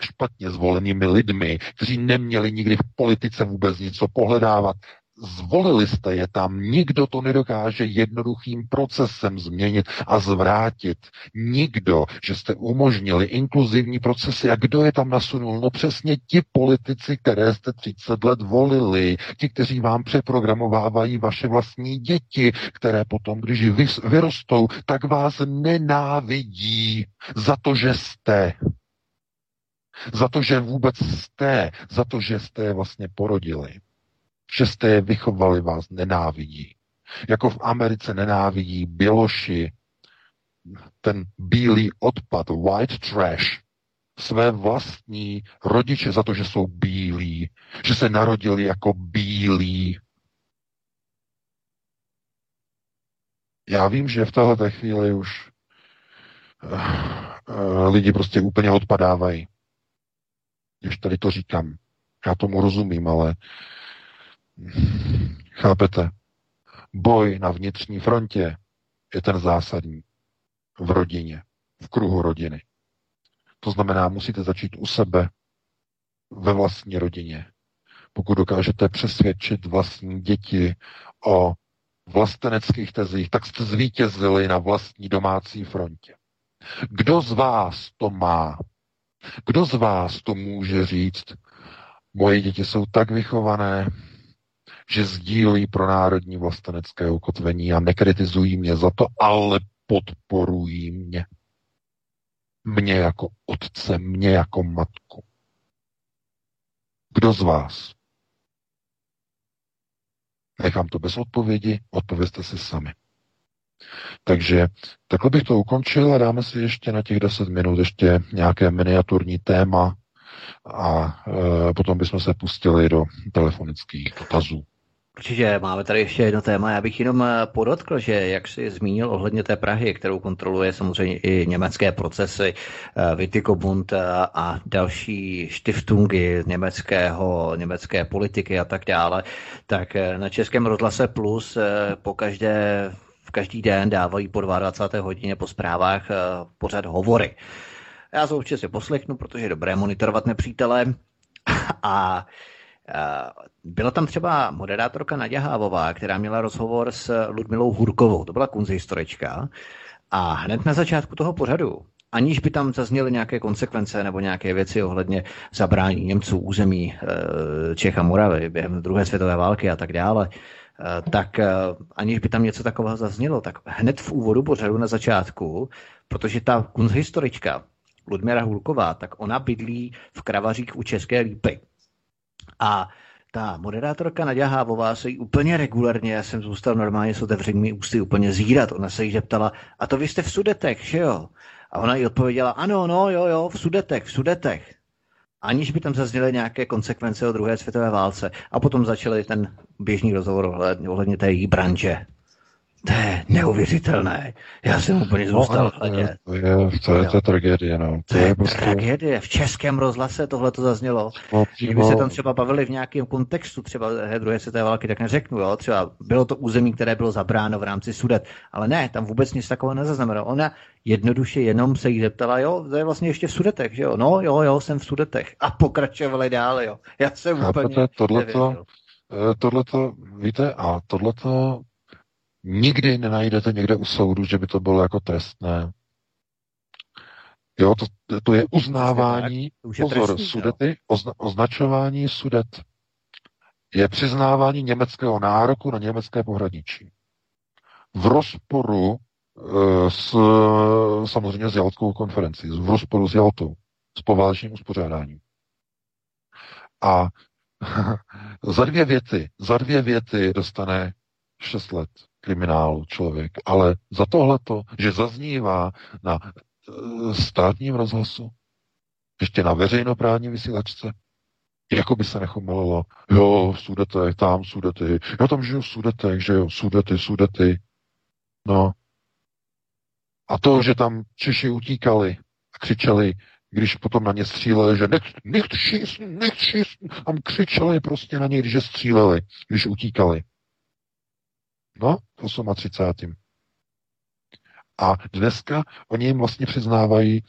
špatně zvolenými lidmi, kteří neměli nikdy v politice vůbec nic co pohledávat, Zvolili jste je tam, nikdo to nedokáže jednoduchým procesem změnit a zvrátit. Nikdo, že jste umožnili inkluzivní procesy. A kdo je tam nasunul? No přesně ti politici, které jste 30 let volili, ti, kteří vám přeprogramovávají vaše vlastní děti, které potom, když vyrostou, tak vás nenávidí za to, že jste. Za to, že vůbec jste, za to, že jste je vlastně porodili že jste je vychovali, vás nenávidí. Jako v Americe nenávidí běloši, ten bílý odpad, white trash, své vlastní rodiče za to, že jsou bílí, že se narodili jako bílí. Já vím, že v této chvíli už uh, lidi prostě úplně odpadávají když tady to říkám. Já tomu rozumím, ale <laughs> chápete? Boj na vnitřní frontě je ten zásadní v rodině, v kruhu rodiny. To znamená, musíte začít u sebe, ve vlastní rodině. Pokud dokážete přesvědčit vlastní děti o vlasteneckých tezích, tak jste zvítězili na vlastní domácí frontě. Kdo z vás to má? Kdo z vás to může říct? Moje děti jsou tak vychované, že sdílí pro národní vlastenecké ukotvení a nekritizují mě za to, ale podporují mě. Mě jako otce, mě jako matku. Kdo z vás? Nechám to bez odpovědi, odpovězte si sami. Takže takhle bych to ukončil a dáme si ještě na těch 10 minut ještě nějaké miniaturní téma a e, potom bychom se pustili do telefonických dotazů. Určitě máme tady ještě jedno téma. Já bych jenom eh, podotkl, že jak jsi zmínil ohledně té Prahy, kterou kontroluje samozřejmě i německé procesy, Witikobund eh, a další štiftungy německého, německé politiky a tak dále, tak eh, na Českém rozhlase Plus po každé, v každý den dávají po 22. hodině po zprávách pořád hovory. Já se určitě si poslechnu, protože je dobré monitorovat nepřítele <laughs> a Eh, byla tam třeba moderátorka Nadia Hávová, která měla rozhovor s Ludmilou Hurkovou, to byla kunzhistorička, a hned na začátku toho pořadu, aniž by tam zazněly nějaké konsekvence nebo nějaké věci ohledně zabrání Němců území eh, Čech a Moravy během druhé světové války a tak dále, eh, tak aniž by tam něco takového zaznělo, tak hned v úvodu pořadu na začátku, protože ta kunzhistorička Ludmila Hulková, tak ona bydlí v Kravařích u České lípy. A ta moderátorka Nadia Hávová se jí úplně regulárně, já jsem zůstal normálně s otevřenými ústy úplně zírat. Ona se jí zeptala, a to vy jste v Sudetech, že jo? A ona jí odpověděla, ano, no, jo, jo, v Sudetech, v Sudetech. Aniž by tam zazněly nějaké konsekvence o druhé světové válce. A potom začali ten běžný rozhovor ohledně té její branže. To je neuvěřitelné. Já jsem úplně zůstal no, to je, to je, to je, to je tragédie, no. To, to je, je prostě... tragédie. V českém rozhlase tohle to zaznělo. No, Kdyby se tam třeba bavili v nějakém kontextu, třeba druhé světové války, tak neřeknu, jo. Třeba bylo to území, které bylo zabráno v rámci Sudet. Ale ne, tam vůbec nic takového nezaznamenalo. Ona jednoduše jenom se jí zeptala, jo, to je vlastně ještě v Sudetech, že jo. No, jo, jo, jsem v Sudetech. A pokračovali dál, jo. Já jsem Chápete, úplně tohleto, eh, tohleto, víte, a tohleto Nikdy nenajdete někde u soudu, že by to bylo jako trestné. Jo, to, to je uznávání, je pozor, trestný, sudety, ozna, označování sudet je přiznávání německého nároku na německé pohraničí. V rozporu e, s, samozřejmě s Jaltskou konferencí, v rozporu s Jaltou, s poválečným uspořádáním. A <laughs> za dvě věty, za dvě věty dostane 6 let kriminálu člověk, ale za tohleto, že zaznívá na e, státním rozhlasu, ještě na veřejnoprávní vysílačce, jako by se nechomelilo, jo, sudetech, tam sudety, já tam žiju v sudetech, že jo, sudety, sudety. No. A to, že tam Češi utíkali a křičeli, když potom na ně stříleli, že nech, nech šíst, nech šíst, tam křičeli prostě na ně, když je stříleli, když utíkali. No, v 38. A dneska oni jim vlastně přiznávají e,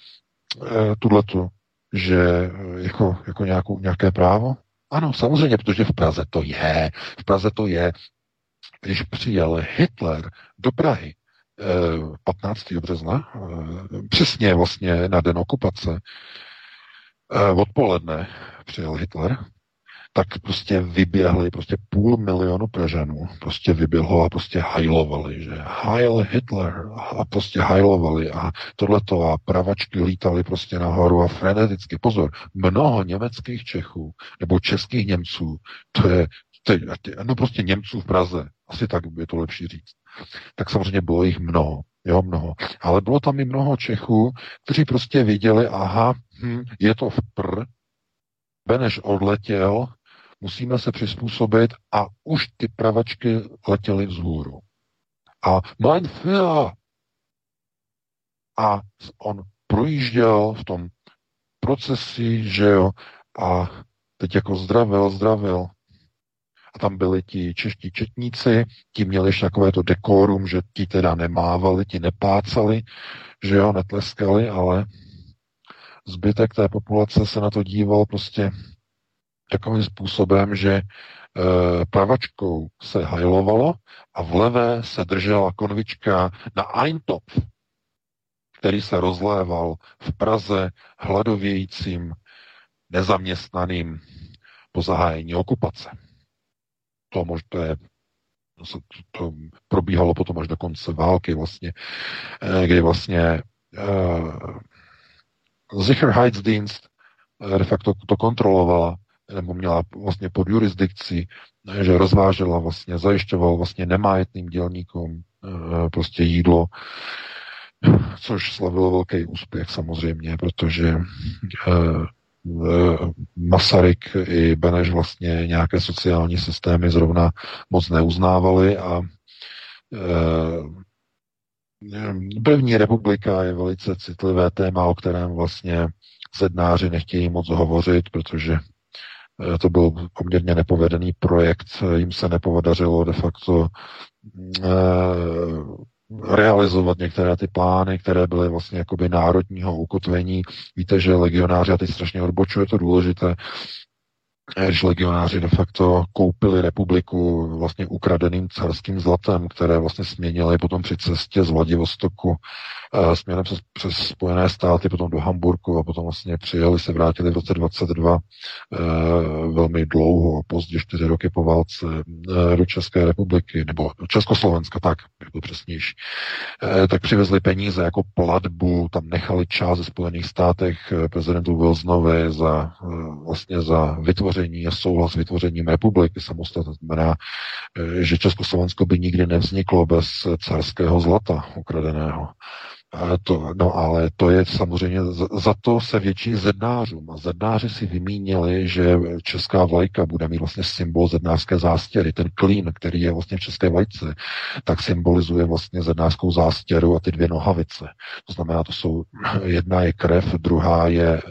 tuhletu, že e, jako, jako nějakou, nějaké právo. Ano, samozřejmě, protože v Praze to je. V Praze to je. Když přijel Hitler do Prahy 15. Eh, března, přesně vlastně na den okupace, odpoledne přijel Hitler, tak prostě vyběhli prostě půl milionu Pražanů, prostě vyběhlo a prostě hajlovali, že Heil Hitler a prostě hajlovali a tohleto a pravačky lítali prostě nahoru a freneticky. Pozor, mnoho německých Čechů nebo českých Němců, to je, to je no prostě Němců v Praze, asi tak by to lepší říct. Tak samozřejmě bylo jich mnoho, jo, mnoho. Ale bylo tam i mnoho Čechů, kteří prostě viděli, aha, hm, je to v pr, Beneš odletěl, musíme se přizpůsobit a už ty pravačky letěly vzhůru. A mein Führer a on projížděl v tom procesi, že jo, A teď jako zdravil, zdravil. A tam byli ti čeští četníci, ti měli ještě takové to dekorum, že ti teda nemávali, ti nepácali, že jo, netleskali, ale zbytek té populace se na to díval prostě takovým způsobem, že e, pravačkou se hajlovalo a v levé se držela konvička na Eintop, který se rozléval v Praze hladovějícím nezaměstnaným po zahájení okupace. To možná je to, to probíhalo potom až do konce války vlastně, eh, kdy vlastně uh, Sicherheitsdienst de facto to kontrolovala nebo měla vlastně pod jurisdikcí, že rozvážela vlastně, zajišťoval vlastně nemájetným dělníkům prostě jídlo, což slavilo velký úspěch samozřejmě, protože Masaryk i Beneš vlastně nějaké sociální systémy zrovna moc neuznávali a První republika je velice citlivé téma, o kterém vlastně zednáři nechtějí moc hovořit, protože Eh, to byl poměrně nepovedený projekt, jim se nepodařilo de facto eh, realizovat některé ty plány, které byly vlastně jakoby národního ukotvení. Víte, že legionáři, a teď strašně odbočuje to důležité, když legionáři de facto koupili republiku vlastně ukradeným carským zlatem, které vlastně směnili potom při cestě z Vladivostoku uh, směrem přes, přes Spojené státy, potom do Hamburku a potom vlastně přijeli, se vrátili v roce 22 uh, eh, velmi dlouho, pozdě čtyři roky po válce uh, do České republiky, nebo do Československa, tak, je to přesnější. Tak přivezli peníze jako platbu, tam nechali část ze Spojených státech prezidentu Wilsonovi za vlastně za vytvoření a souhlas s vytvořením republiky samostatné. Znamená, že Československo by nikdy nevzniklo bez carského zlata ukradeného. To, no ale to je samozřejmě, za to se větší zednářům. A zednáři si vymínili, že česká vlajka bude mít vlastně symbol zednářské zástěry. Ten klín, který je vlastně v české vlajce, tak symbolizuje vlastně zednářskou zástěru a ty dvě nohavice. To znamená, to jsou, jedna je krev, druhá je e,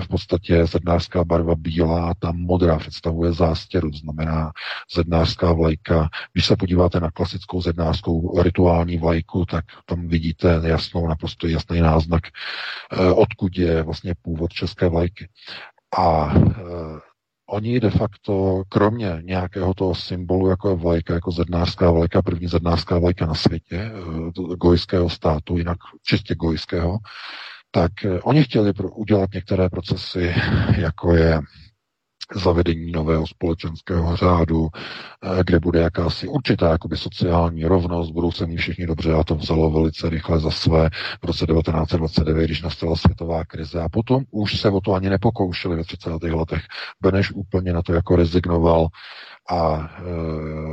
v podstatě zednářská barva bílá ta modrá představuje zástěru. To znamená zednářská vlajka. Když se podíváte na klasickou zednářskou rituální vlajku, tak tam vidíte jasnou jasnou, naprosto jasný náznak, eh, odkud je vlastně původ české vlajky. A eh, oni de facto, kromě nějakého toho symbolu, jako je vlajka, jako zednářská vlajka, první zednářská vlajka na světě, eh, gojského státu, jinak čistě gojského, tak oni chtěli udělat některé procesy, jako je zavedení nového společenského řádu, eh, kde bude jakási určitá jakoby sociální rovnost, budou se mít všichni dobře a to vzalo velice rychle za své v roce 1929, když nastala světová krize a potom už se o to ani nepokoušeli ve 30. letech. Beneš úplně na to jako rezignoval a e,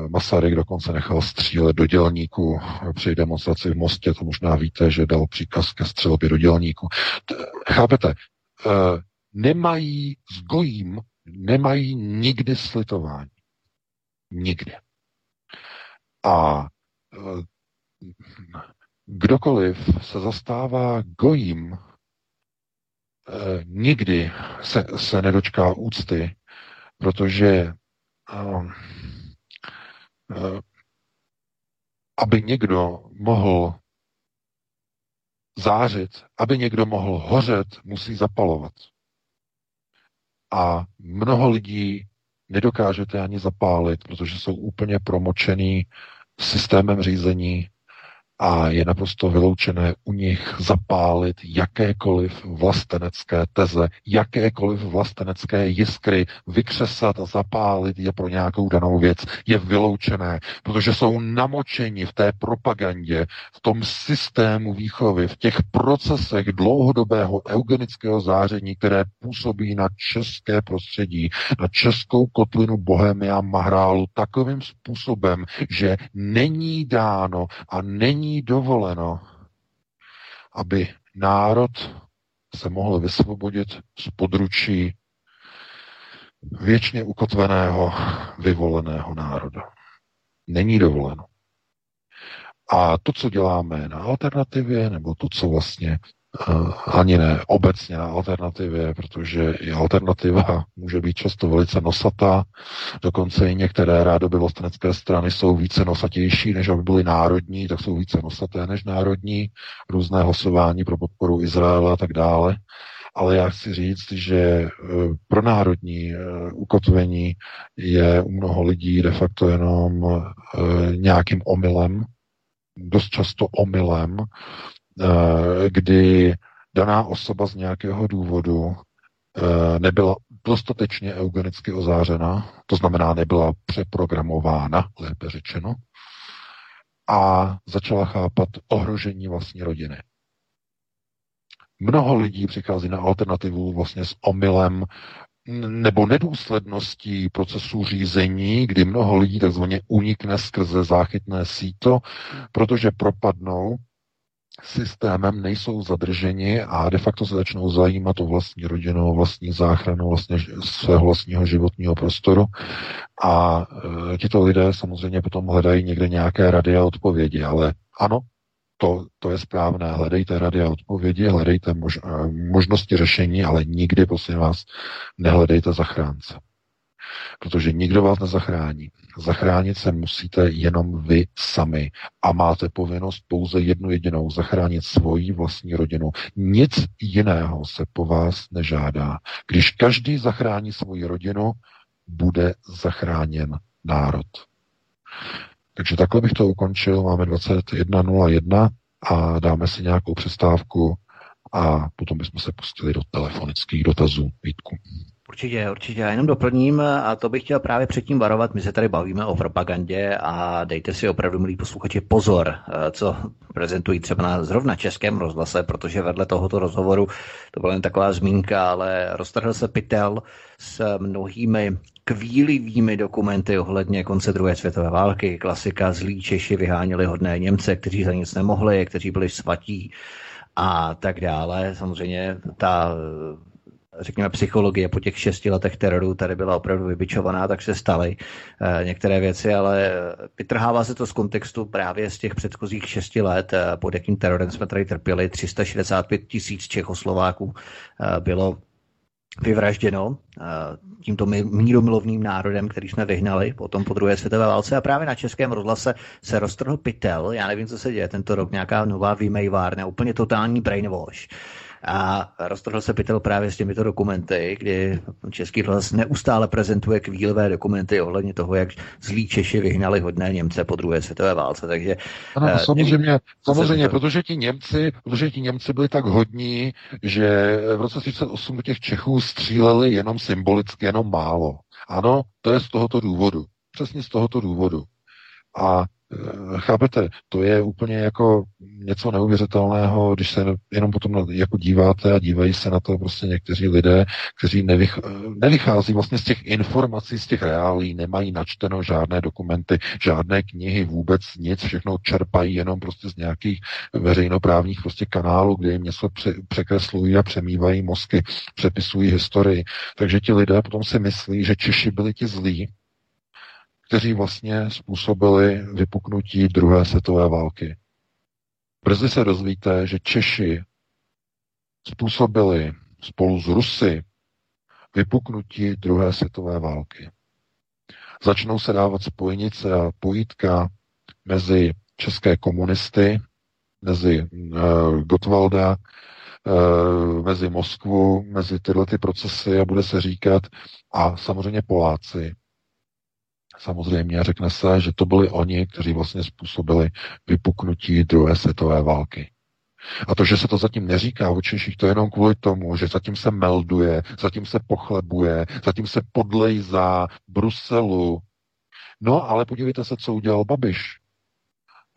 Masaryk dokonce nechal střílet do dělníků při demonstraci v Mostě, to možná víte, že dal příkaz ke střelbě do dělníků. Chápete? E, nemají s gojím nemají nikdy slitování. Nikdy. A e, kdokoliv se zastává gojím, e, nikdy se, se nedočká úcty, protože e, aby někdo mohl zářit, aby někdo mohl hořet, musí zapalovat. A mnoho lidí nedokážete ani zapálit, protože jsou úplně promočený systémem řízení a je naprosto vyloučené u nich zapálit jakékoliv vlastenecké teze, jakékoliv vlastenecké jiskry, vykřesat a zapálit je pro nějakou danou věc, je vyloučené, protože jsou namočeni v té propagandě, v tom systému výchovy, v těch procesech dlouhodobého eugenického záření, které působí na české prostředí, na českou kotlinu Bohemia Mahrálu takovým způsobem, že není dáno a není dovoleno, aby národ se mohl vysvobodit z područí věčně ukotveného, vyvoleného národa. Není dovoleno. A to, co děláme na alternativě, nebo to, co vlastně ani ne obecně na alternativě, protože i alternativa může být často velice nosatá, dokonce i některé rádoby vlastenecké strany jsou více nosatější, než aby byly národní, tak jsou více nosaté než národní, různé hlasování pro podporu Izraela a tak dále. Ale já chci říct, že e, pro národní e, ukotvení je u mnoho lidí de facto jenom nějakým omylem, dost často omylem, kdy daná osoba z nějakého důvodu nebyla dostatečně eugenicky ozářena, to znamená nebyla přeprogramována, lépe řečeno, a začala chápat ohrožení vlastní rodiny. Mnoho lidí přichází na alternativu vlastně s omylem nebo nedůsledností procesu řízení, kdy mnoho lidí takzvaně unikne skrze záchytné síto, protože propadnou systémem, nejsou zadrženi a de facto se začnou zajímat o vlastní rodinu, o vlastní záchranu vlastně svého vlastního životního prostoru a e, tito lidé samozřejmě potom hledají někde nějaké rady a odpovědi, ale ano, to, to je správné. Hledejte rady a odpovědi, hledejte mož, eh, možnosti řešení, ale nikdy, prosím vás, nehledejte zachránce. Protože nikdo vás nezachrání. Zachránit se musíte jenom vy sami a máte povinnost pouze jednu jedinou, zachránit svoji vlastní rodinu. Nic jiného se po vás nežádá. Když každý zachrání svoji rodinu, bude zachráněn národ. Takže takhle bych to ukončil. Máme 21.01 a dáme si nějakou přestávku a potom bychom se pustili do telefonických dotazů. Vítku. Určitě, určitě. Já jenom doplním, a to bych chtěl právě předtím varovat. My se tady bavíme o propagandě a dejte si opravdu, milí posluchači, pozor, co prezentují třeba na zrovna českém rozhlase, protože vedle tohoto rozhovoru, to byla jen taková zmínka, ale roztrhl se pytel s mnohými kvílivými dokumenty ohledně konce druhé světové války. Klasika zlí Češi vyháněli hodné Němce, kteří za nic nemohli, kteří byli svatí a tak dále. Samozřejmě ta řekněme, psychologie po těch šesti letech teroru tady byla opravdu vybičovaná, tak se staly e, některé věci, ale vytrhává se to z kontextu právě z těch předchozích šesti let, e, pod jakým terorem jsme tady trpěli. 365 tisíc Čechoslováků bylo vyvražděno tímto míromilovným národem, který jsme vyhnali potom po druhé světové válce. A právě na českém rozhlase se roztrhl pytel. Já nevím, co se děje tento rok, nějaká nová výmejvárna, úplně totální brainwash. A roztrhl se pytel právě s těmito dokumenty, kdy Český hlas neustále prezentuje kvílivé dokumenty ohledně toho, jak zlí Češi vyhnali hodné Němce po druhé světové válce. Takže, ano, uh, samozřejmě, samozřejmě protože ti Němci, protože ti Němci byli tak hodní, že v roce 1938 do těch Čechů stříleli jenom symbolicky, jenom málo. Ano, to je z tohoto důvodu. Přesně z tohoto důvodu. A chápete, to je úplně jako něco neuvěřitelného, když se jenom potom jako díváte a dívají se na to prostě někteří lidé, kteří nevych, nevychází vlastně z těch informací, z těch reálí, nemají načteno žádné dokumenty, žádné knihy, vůbec nic, všechno čerpají jenom prostě z nějakých veřejnoprávních prostě kanálů, kde jim něco pře- překreslují a přemývají mozky, přepisují historii. Takže ti lidé potom si myslí, že Češi byli ti zlí, kteří vlastně způsobili vypuknutí druhé světové války. Brzy se dozvíte, že Češi způsobili spolu s Rusy vypuknutí druhé světové války. Začnou se dávat spojnice a pojítka mezi české komunisty, mezi uh, Gotwalda, uh, mezi Moskvu, mezi tyhle ty procesy a bude se říkat a samozřejmě Poláci, Samozřejmě řekne se, že to byli oni, kteří vlastně způsobili vypuknutí druhé světové války. A to, že se to zatím neříká o Češích, to je jenom kvůli tomu, že zatím se melduje, zatím se pochlebuje, zatím se podlejzá Bruselu. No, ale podívejte se, co udělal Babiš.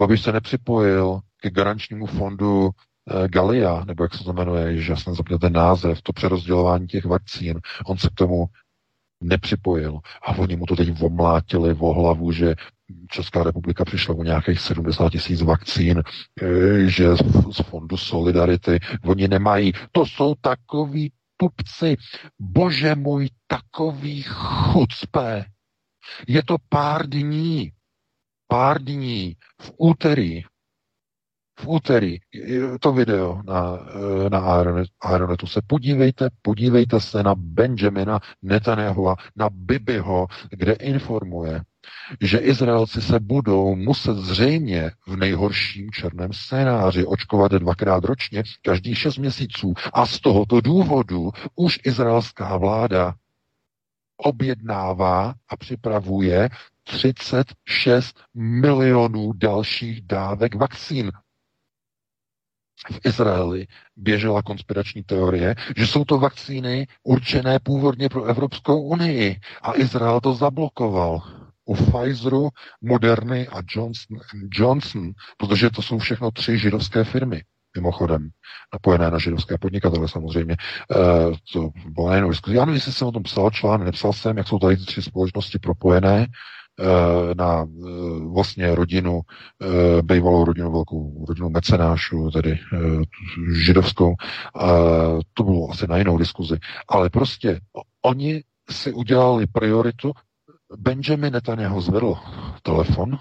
Babiš se nepřipojil ke garančnímu fondu eh, Galia, nebo jak se to jmenuje, že jsem zapněl ten název, to přerozdělování těch vakcín. On se k tomu nepřipojil. A oni mu to teď omlátili v hlavu, že Česká republika přišla o nějakých 70 tisíc vakcín, že z fondu Solidarity oni nemají. To jsou takový tupci. Bože můj, takový chucpe. Je to pár dní, pár dní v úterý v úterý to video na, eh, na Aeronetu se podívejte, podívejte se na Benjamina Netanyahua, na Bibiho, kde informuje, že Izraelci se budou muset zřejmě v nejhorším černém scénáři očkovat dvakrát ročně, každých šest měsíců. A z tohoto důvodu už izraelská vláda objednává a připravuje 36 milionů dalších dávek vakcín. V Izraeli běžela konspirační teorie, že jsou to vakcíny určené původně pro Evropskou unii a Izrael to zablokoval u Pfizeru, Moderny a Johnson, Johnson, protože to jsou všechno tři židovské firmy mimochodem, napojené na židovské podnikatele samozřejmě. E, to bylo nejenom. Já nevím, jestli jsem o tom psal článek, nepsal jsem, jak jsou tady tři společnosti propojené na e, vlastně rodinu, e, bývalou rodinu, velkou rodinu mecenášů, tedy židovskou. To bylo asi na jinou diskuzi. Ale prostě oni si udělali prioritu Benjamin Netanyahu zvedl telefon,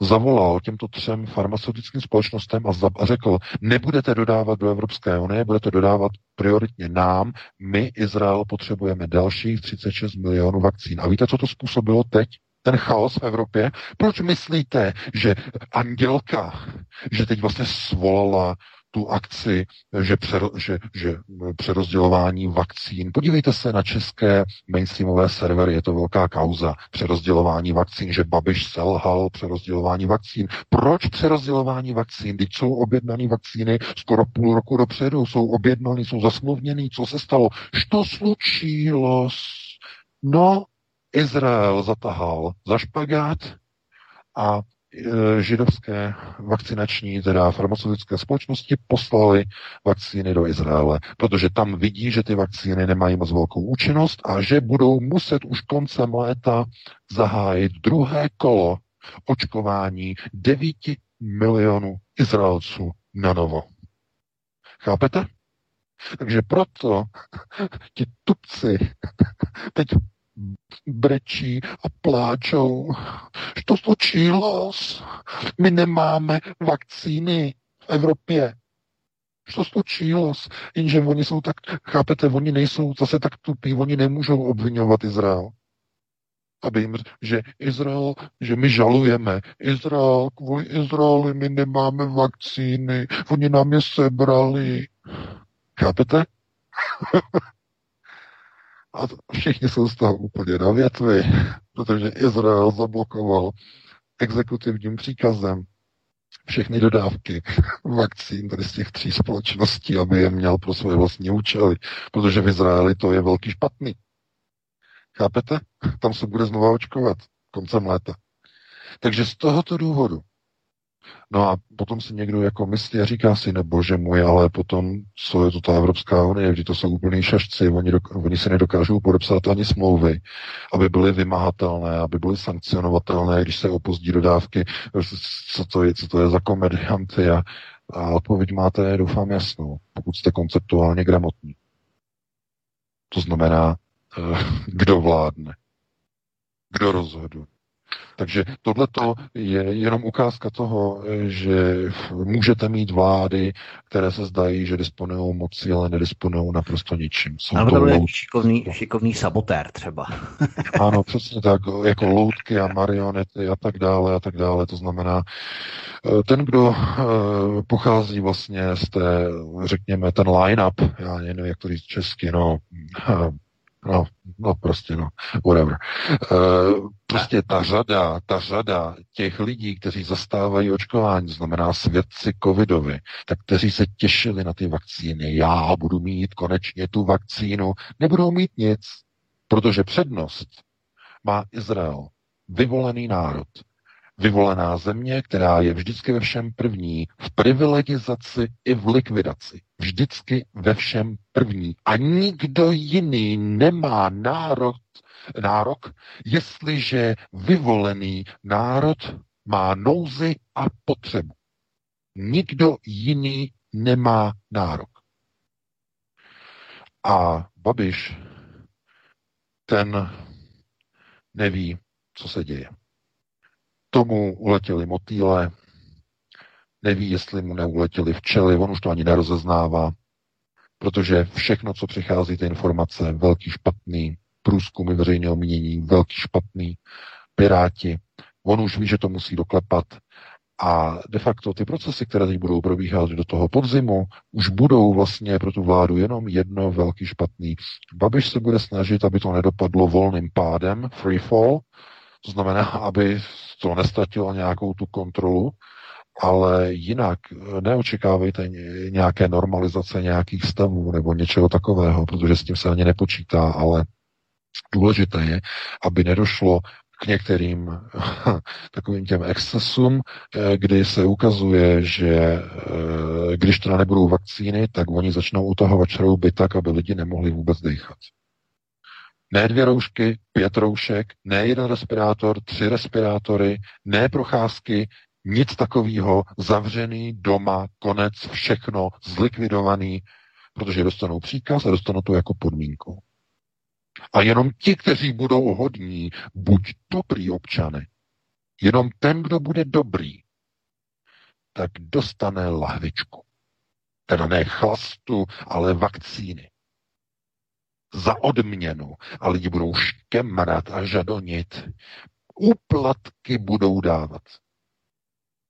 zavolal těmto třem farmaceutickým společnostem a řekl, nebudete dodávat do Evropské unie, budete dodávat prioritně nám, my, Izrael, potřebujeme dalších 36 milionů vakcín. A víte, co to způsobilo teď? Ten chaos v Evropě? Proč myslíte, že Andělka, že teď vlastně svolala tu akci, že, přero, že, že přerozdělování vakcín. Podívejte se na české mainstreamové servery, je to velká kauza přerozdělování vakcín, že Babiš selhal přerozdělování vakcín. Proč přerozdělování vakcín? Teď jsou objednané vakcíny skoro půl roku dopředu, jsou objednané, jsou zasmluvněné. Co se stalo? Co slučilo? No, Izrael zatahal za špagát a Eh, židovské vakcinační, teda farmaceutické společnosti poslali vakcíny do Izraele, protože tam vidí, že ty vakcíny nemají moc velkou účinnost a že budou muset už koncem léta zahájit druhé kolo očkování 9 milionů Izraelců na novo. Chápete? Takže proto <laughs> ti tupci <laughs> teď brečí a pláčou. To slučilo? My nemáme vakcíny v Evropě. Co slučilo? Jenže oni jsou tak, chápete, oni nejsou zase tak tupí, oni nemůžou obvinovat Izrael. Aby jim, že Izrael, že my žalujeme. Izrael, kvůli Izraeli my nemáme vakcíny, oni nám je sebrali. Chápete? <laughs> A všichni jsou z toho úplně na větvi, protože Izrael zablokoval exekutivním příkazem všechny dodávky vakcín tady z těch tří společností, aby je měl pro svoje vlastní účely, protože v Izraeli to je velký špatný. Chápete? Tam se bude znova očkovat koncem léta. Takže z tohoto důvodu No a potom si někdo jako myslí a říká si, nebo bože můj, ale potom, co je to ta Evropská unie, vždy to jsou úplný šašci, oni, do, oni si nedokážou podepsat ani smlouvy, aby byly vymahatelné, aby byly sankcionovatelné, když se opozdí dodávky, co to je, co to je za komedianty a, a odpověď máte, doufám, jasnou, pokud jste konceptuálně gramotní. To znamená, eh, <laughs> kdo vládne, kdo rozhoduje. Takže tohleto je jenom ukázka toho, že můžete mít vlády, které se zdají, že disponují moci, ale nedisponují naprosto ničím. Jsou ano, to lout... šikovný, šikovný sabotér třeba. <laughs> ano, přesně tak, jako loutky a marionety a tak dále a tak dále. To znamená, eh, ten, kdo eh, pochází vlastně z té, řekněme, ten line-up, já nevím, jak to říct česky, no, eh, No, no prostě, no, whatever. Uh, prostě ta řada, ta řada těch lidí, kteří zastávají očkování, znamená svědci covidovi, tak kteří se těšili na ty vakcíny, já budu mít konečně tu vakcínu, nebudou mít nic, protože přednost má Izrael, vyvolený národ, vyvolená země, která je vždycky ve všem první, v privilegizaci i v likvidaci. Vždycky ve všem první. A nikdo jiný nemá národ, nárok, jestliže vyvolený národ má nouzy a potřebu. Nikdo jiný nemá nárok. A Babiš, ten neví, co se děje tomu uletěli motýle, neví, jestli mu neuletěli včely, on už to ani nerozeznává, protože všechno, co přichází, ty informace, velký špatný, průzkumy veřejného mínění, velký špatný, piráti, on už ví, že to musí doklepat, a de facto ty procesy, které teď budou probíhat do toho podzimu, už budou vlastně pro tu vládu jenom jedno velký špatný. Babiš se bude snažit, aby to nedopadlo volným pádem, free fall, to znamená, aby to nestratilo nějakou tu kontrolu, ale jinak neočekávejte nějaké normalizace nějakých stavů nebo něčeho takového, protože s tím se ani nepočítá, ale důležité je, aby nedošlo k některým <laughs> takovým těm excesům, eh, kdy se ukazuje, že eh, když teda nebudou vakcíny, tak oni začnou utahovat šrouby tak, aby lidi nemohli vůbec dýchat. Ne dvě roušky, pět roušek, ne jeden respirátor, tři respirátory, ne procházky, nic takového, zavřený doma, konec, všechno, zlikvidovaný, protože dostanou příkaz a dostanou to jako podmínku. A jenom ti, kteří budou hodní, buď dobrý občany, jenom ten, kdo bude dobrý, tak dostane lahvičku. Teda ne chlastu, ale vakcíny. Za odměnu. A lidi budou škemrat a žadonit. Úplatky budou dávat.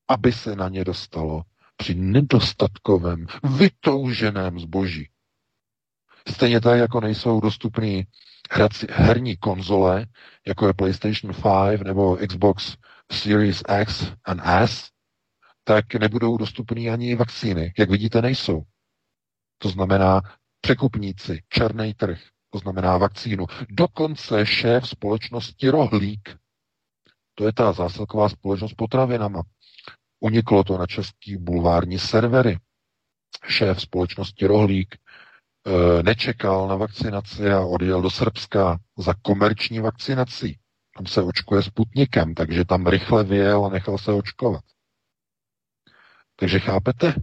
Aby se na ně dostalo při nedostatkovém, vytouženém zboží. Stejně tak, jako nejsou dostupný hrací, herní konzole, jako je PlayStation 5 nebo Xbox Series X and S, tak nebudou dostupné ani vakcíny. Jak vidíte, nejsou. To znamená překupníci, černý trh, to znamená vakcínu. Dokonce šéf společnosti Rohlík, to je ta zásilková společnost potravinama, uniklo to na český bulvární servery. Šéf společnosti Rohlík Eh, nečekal na vakcinaci a odjel do Srbska za komerční vakcinací. Tam se očkuje Sputnikem, takže tam rychle vyjel a nechal se očkovat. Takže chápete?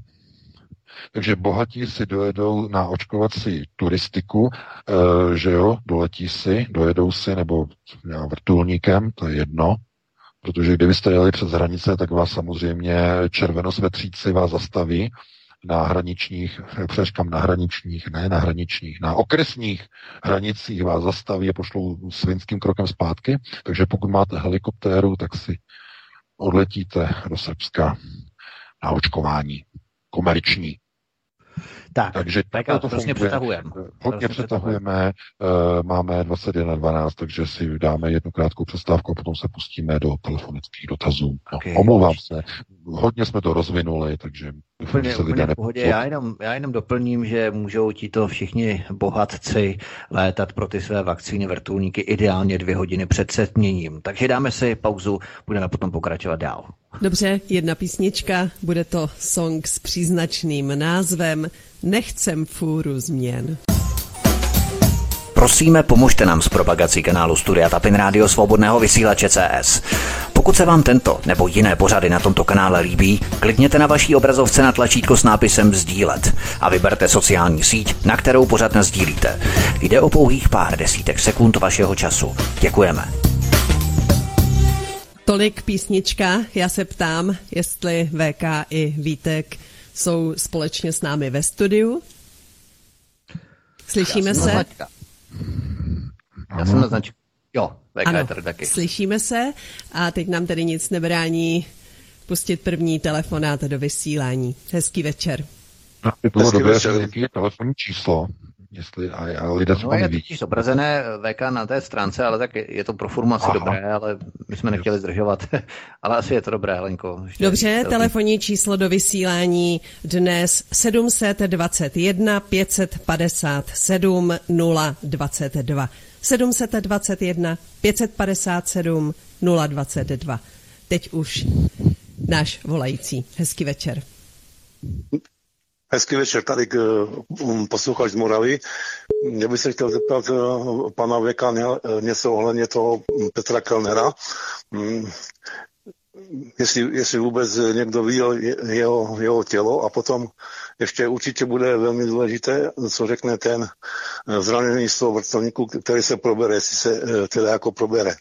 Takže bohatí si dojedou na očkovací turistiku, e, že jo, doletí si, dojedou si, nebo vrtulníkem, to je jedno, protože kdybyste jeli přes hranice, tak vás samozřejmě červenosvetříci vás zastaví na hraničních, přeškám na hraničních, ne na hraničních, na okresních hranicích vás zastaví a pošlou svinským krokem zpátky. Takže pokud máte helikoptéru, tak si odletíte do Srbska na očkování komerční. Tak, takže tak to vlastně přetahujeme. Hodně přetahujeme, uh, máme 21.12, takže si dáme jednu krátkou přestávku a potom se pustíme do telefonických dotazů. No, okay. Omlouvám se, hodně jsme to rozvinuli, takže Úplně, úplně v pohodě. Já jenom, já jenom doplním, že můžou ti to všichni bohatci létat pro ty své vakcíny vrtulníky ideálně dvě hodiny před setměním. Takže dáme si pauzu, budeme potom pokračovat dál. Dobře, jedna písnička, bude to song s příznačným názvem Nechcem fůru změn. Prosíme, pomožte nám s propagací kanálu Studia Tapin Rádio Svobodného vysílače CS. Pokud se vám tento nebo jiné pořady na tomto kanále líbí, klikněte na vaší obrazovce na tlačítko s nápisem Sdílet a vyberte sociální síť, na kterou pořad sdílíte. Jde o pouhých pár desítek sekund vašeho času. Děkujeme. Tolik písnička. Já se ptám, jestli VK i Vítek jsou společně s námi ve studiu. Slyšíme se? Naznačka. Já jsem naznačil. Jo, VK ano, je tady taky. Slyšíme se a teď nám tady nic nebrání pustit první telefonát do vysílání. Hezký večer. No, by bylo Hezký dobré, večer. jaký je telefonní číslo. Jestli, a, a lidé no, je totiž zobrazené VK na té stránce, ale tak je to pro formu asi Aha. dobré, ale my jsme nechtěli zdržovat. <laughs> ale asi je to dobré, Lenko. Ještě Dobře, telefonní číslo do vysílání dnes 721 557 022. 721 557 022. Teď už náš volající. Hezký večer. Hezký večer, tady um, posluchač z Moravy. Já bych se chtěl zeptat uh, pana Věka něco ohledně toho Petra Kellnera. Um, jestli, jestli vůbec někdo viděl jeho, jeho tělo a potom ještě určitě bude velmi důležité, co řekne ten zraněný z toho vrtulníku, který se probere, jestli se teda jako probere.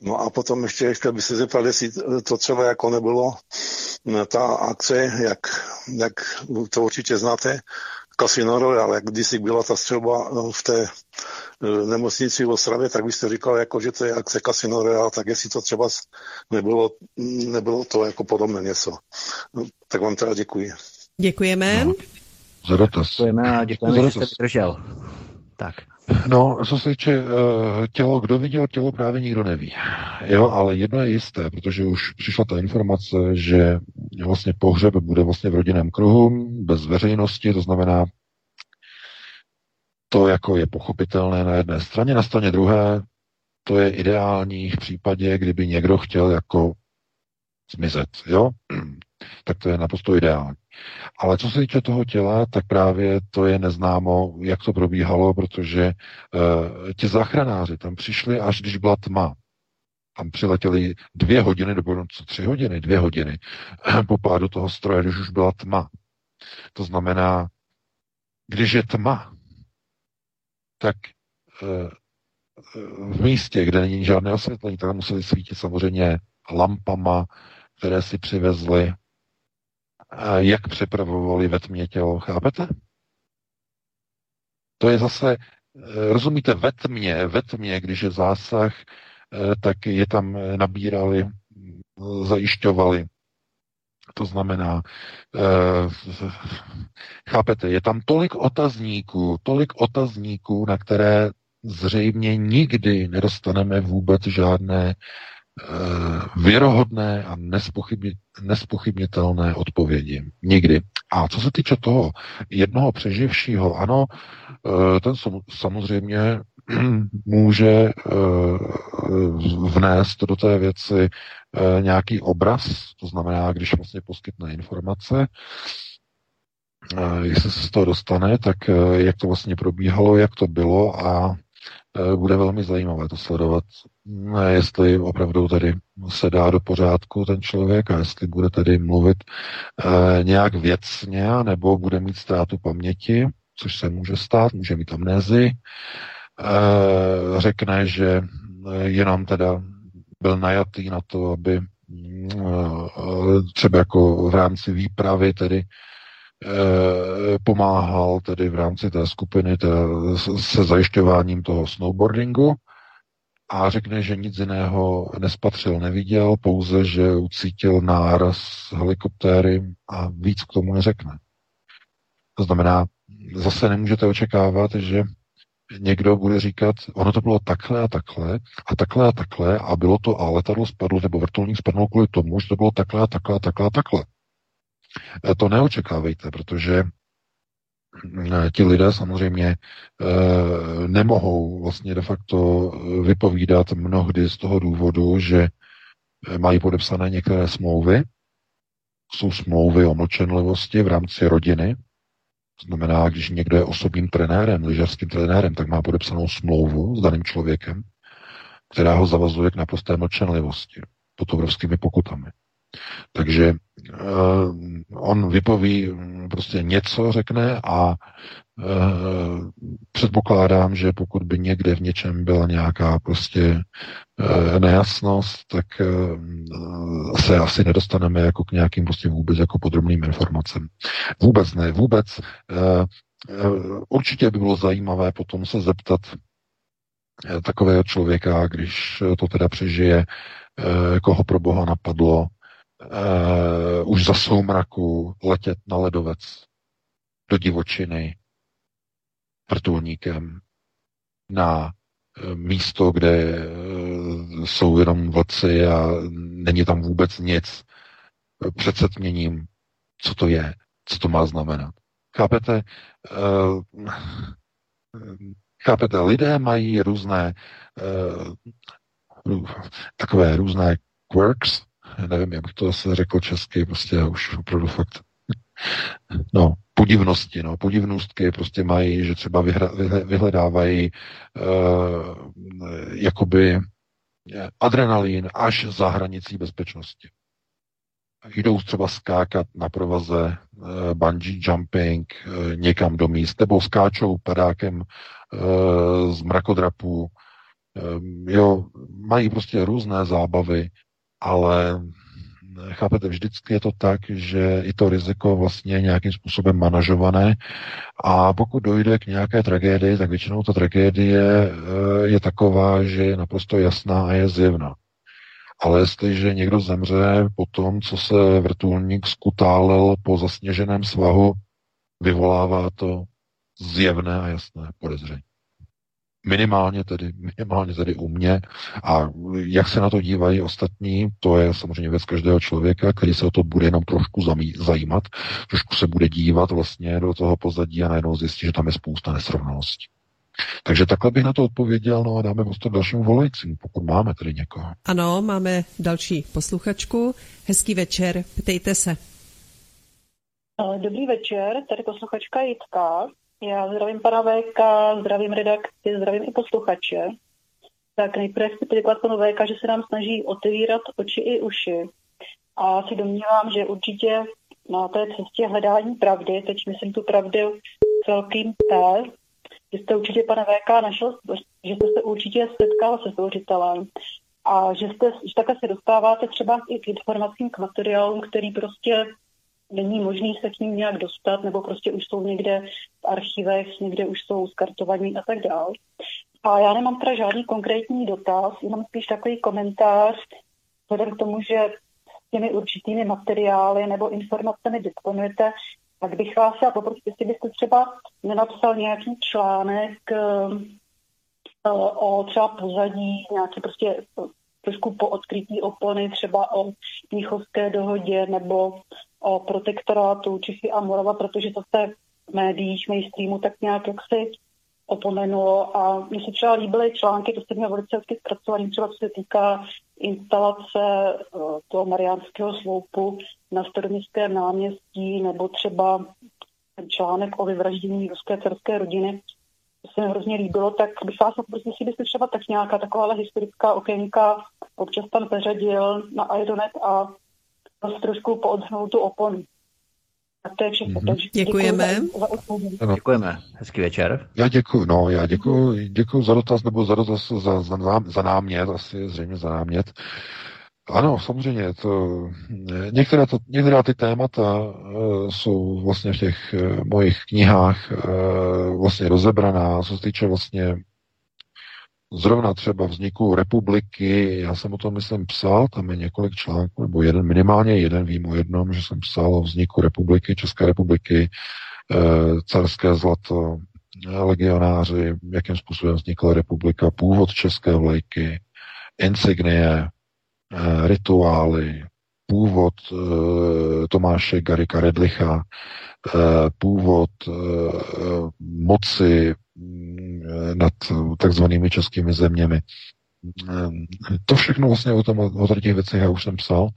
No a potom ještě chtěl bych se zeptat, jestli to třeba jako nebylo ta akce, jak, jak to určitě znáte, Casino Royale, jak kdysi byla ta střelba v té nemocnici v Ostravě, tak byste říkal, jako, že to je akce Casino Royale, tak jestli to třeba nebylo, nebylo to jako podobné něco. No, tak vám teda děkuji. Děkujeme. No. Za dotaz. Děkujeme a děkujeme, že jste vydržel. Tak. No, co se týče uh, tělo, kdo viděl tělo, právě nikdo neví. Jo, ale jedno je jisté, protože už přišla ta informace, že vlastně pohřeb bude vlastně v rodinném kruhu, bez veřejnosti, to znamená, to jako je pochopitelné na jedné straně, na straně druhé, to je ideální v případě, kdyby někdo chtěl jako zmizet, jo? Tak to je naprosto ideální. Ale co se týče toho těla, tak právě to je neznámo, jak to probíhalo, protože uh, ti záchranáři tam přišli, až když byla tma. Tam přiletěli dvě hodiny, nebo co tři hodiny, dvě hodiny po pádu toho stroje, když už byla tma. To znamená, když je tma, tak uh, v místě, kde není žádné osvětlení, tak museli svítit samozřejmě lampama, které si přivezli jak připravovali ve tmě tělo, chápete? To je zase, eh, rozumíte, ve tmě, ve tmě, když je zásah, eh, tak je tam eh, nabírali, zajišťovali. To znamená, chápete, je tam tolik otazníků, tolik otazníků, na které zřejmě nikdy nedostaneme vůbec žádné věrohodné a nespochybnitelné odpovědi. Nikdy. A co se týče toho jednoho přeživšího, ano, eh, ten samozřejmě <clears throat> může eh, vnést do té věci nějaký obraz, to znamená, když vlastně poskytne informace, jestli se z toho dostane, tak jak to vlastně probíhalo, jak to bylo a Eh, bude velmi zajímavé to sledovat, eh, jestli opravdu tady se dá do pořádku ten člověk a jestli bude tady mluvit eh, nějak věcně, nebo bude mít ztrátu paměti, což se může stát, může mít amnézi, řekne, že jenom teda byl najatý na to, aby třeba jako v rámci výpravy tedy Eh, pomáhal tedy v rámci té skupiny té, se zajišťováním toho snowboardingu a řekne, že nic jiného nespatřil, neviděl, pouze, že ucítil náraz helikoptéry a víc k tomu neřekne. To znamená, zase nemůžete očekávat, že někdo bude říkat, ono to bylo takhle a takhle a takhle a takhle a bylo to a letadlo spadlo nebo vrtulník spadl kvůli tomu, že to bylo takhle a takhle a takhle a takhle. Eh, to neočekávejte, protože eh, ti lidé samozřejmě eh, nemohou vlastně de facto vypovídat mnohdy z toho důvodu, že mají podepsané některé smlouvy, jsou smlouvy o mlčenlivosti v rámci rodiny, znamená, když někdo je osobním trenérem, lyžařským trenérem, tak má podepsanou smlouvu s daným člověkem, která ho zavazuje k naprosté mlčenlivosti pod obrovskými pokutami. Takže uh, on vypoví mm, prostě něco, řekne a uh, předpokládám, že pokud by někde v něčem byla nějaká prostě uh, nejasnost, tak uh, se asi nedostaneme jako k nějakým prostě vůbec jako podrobným informacím. Vůbec ne, vůbec. Uh, určitě by bylo zajímavé potom se zeptat takového člověka, když to teda přežije, koho pro Boha napadlo, uh, už za soumraku letět na ledovec do divočiny vrtulníkem na uh, místo, kde uh, jsou jenom vlci a není tam vůbec nic před setměním, co to je, co to má znamenat. Chápete? Chápete, lidé mají různé takové různé quirks, nevím, jak bych to zase řekl česky, prostě už opravdu fakt, no, podivnosti, no, podivnostky prostě mají, že třeba vyhra, vyhledávají uh, jakoby adrenalin až za hranicí bezpečnosti. Jdou třeba skákat na provaze uh, bungee jumping uh, někam do míst, nebo skáčou padákem uh, z mrakodrapů, um, jo, mají prostě různé zábavy, ale chápete, vždycky je to tak, že i to riziko vlastně je nějakým způsobem manažované a pokud dojde k nějaké tragédii, tak většinou ta tragédie je taková, že je naprosto jasná a je zjevná. Ale jestliže někdo zemře po tom, co se vrtulník skutálel po zasněženém svahu, vyvolává to zjevné a jasné podezření. Minimálně tedy, minimálně tedy u mě. A jak se na to dívají ostatní, to je samozřejmě věc každého člověka, který se o to bude jenom trošku zajímat, trošku se bude dívat vlastně do toho pozadí a najednou zjistí, že tam je spousta nesrovnalostí. Takže takhle bych na to odpověděl, no a dáme prostor dalšímu volajícímu, pokud máme tedy někoho. Ano, máme další posluchačku. Hezký večer, ptejte se. Dobrý večer, tady posluchačka Jitka. Já zdravím pana VK, zdravím redakci, zdravím i posluchače. Tak nejprve chci poděkovat panu VK, že se nám snaží otevírat oči i uši. A si domnívám, že určitě na té cestě hledání pravdy, teď myslím tu pravdu s velkým P, že jste určitě, pane VK, našel, že jste se určitě setkal se stvořitelem a že, jste, že takhle se dostáváte třeba i k informacím, k materiálům, který prostě není možný se k ním nějak dostat, nebo prostě už jsou někde v archivech, někde už jsou skartovaní a tak dále. A já nemám teda žádný konkrétní dotaz, jenom spíš takový komentář, vzhledem k tomu, že těmi určitými materiály nebo informacemi disponujete, tak bych vás chtěla poprosit, jestli byste třeba nenapsal nějaký článek eh, o třeba pozadí, nějaký prostě trošku po odkrytí opony, třeba o Mnichovské dohodě nebo o protektorátu Čechy a Morava, protože to v té médiích, mainstreamu tak nějak jak si opomenulo a mně se třeba líbily články, to se měl velice hezky zpracovaný, třeba co se týká instalace uh, toho mariánského sloupu na staroměstském náměstí nebo třeba článek o vyvraždění ruské cerské rodiny. To se mi hrozně líbilo, tak bych vás poprosil, jestli byste třeba tak nějaká taková historická okénka občas tam peřadil na Ironet a trošku poodhnout tu oponu. Tak to je všechno. Mm-hmm. Děkujeme. Děkujeme. Děkujeme. Hezký večer. Já děkuji, no, já děkuji, děkuji za dotaz, nebo za dotaz, za, za, za námět, asi zřejmě za námět. Ano, samozřejmě. To, některé, to, některá ty témata uh, jsou vlastně v těch uh, mojich knihách uh, vlastně rozebraná, co se týče vlastně zrovna třeba vzniku republiky, já jsem o tom, myslím, psal, tam je několik článků, nebo jeden, minimálně jeden, vím o jednom, že jsem psal o vzniku republiky, České republiky, eh, carské zlato, legionáři, jakým způsobem vznikla republika, původ české vlajky, insignie, eh, rituály, původ eh, Tomáše Garika Redlicha, původ moci nad takzvanými českými zeměmi. To všechno vlastně o, tom, o těch věcech já už jsem psal.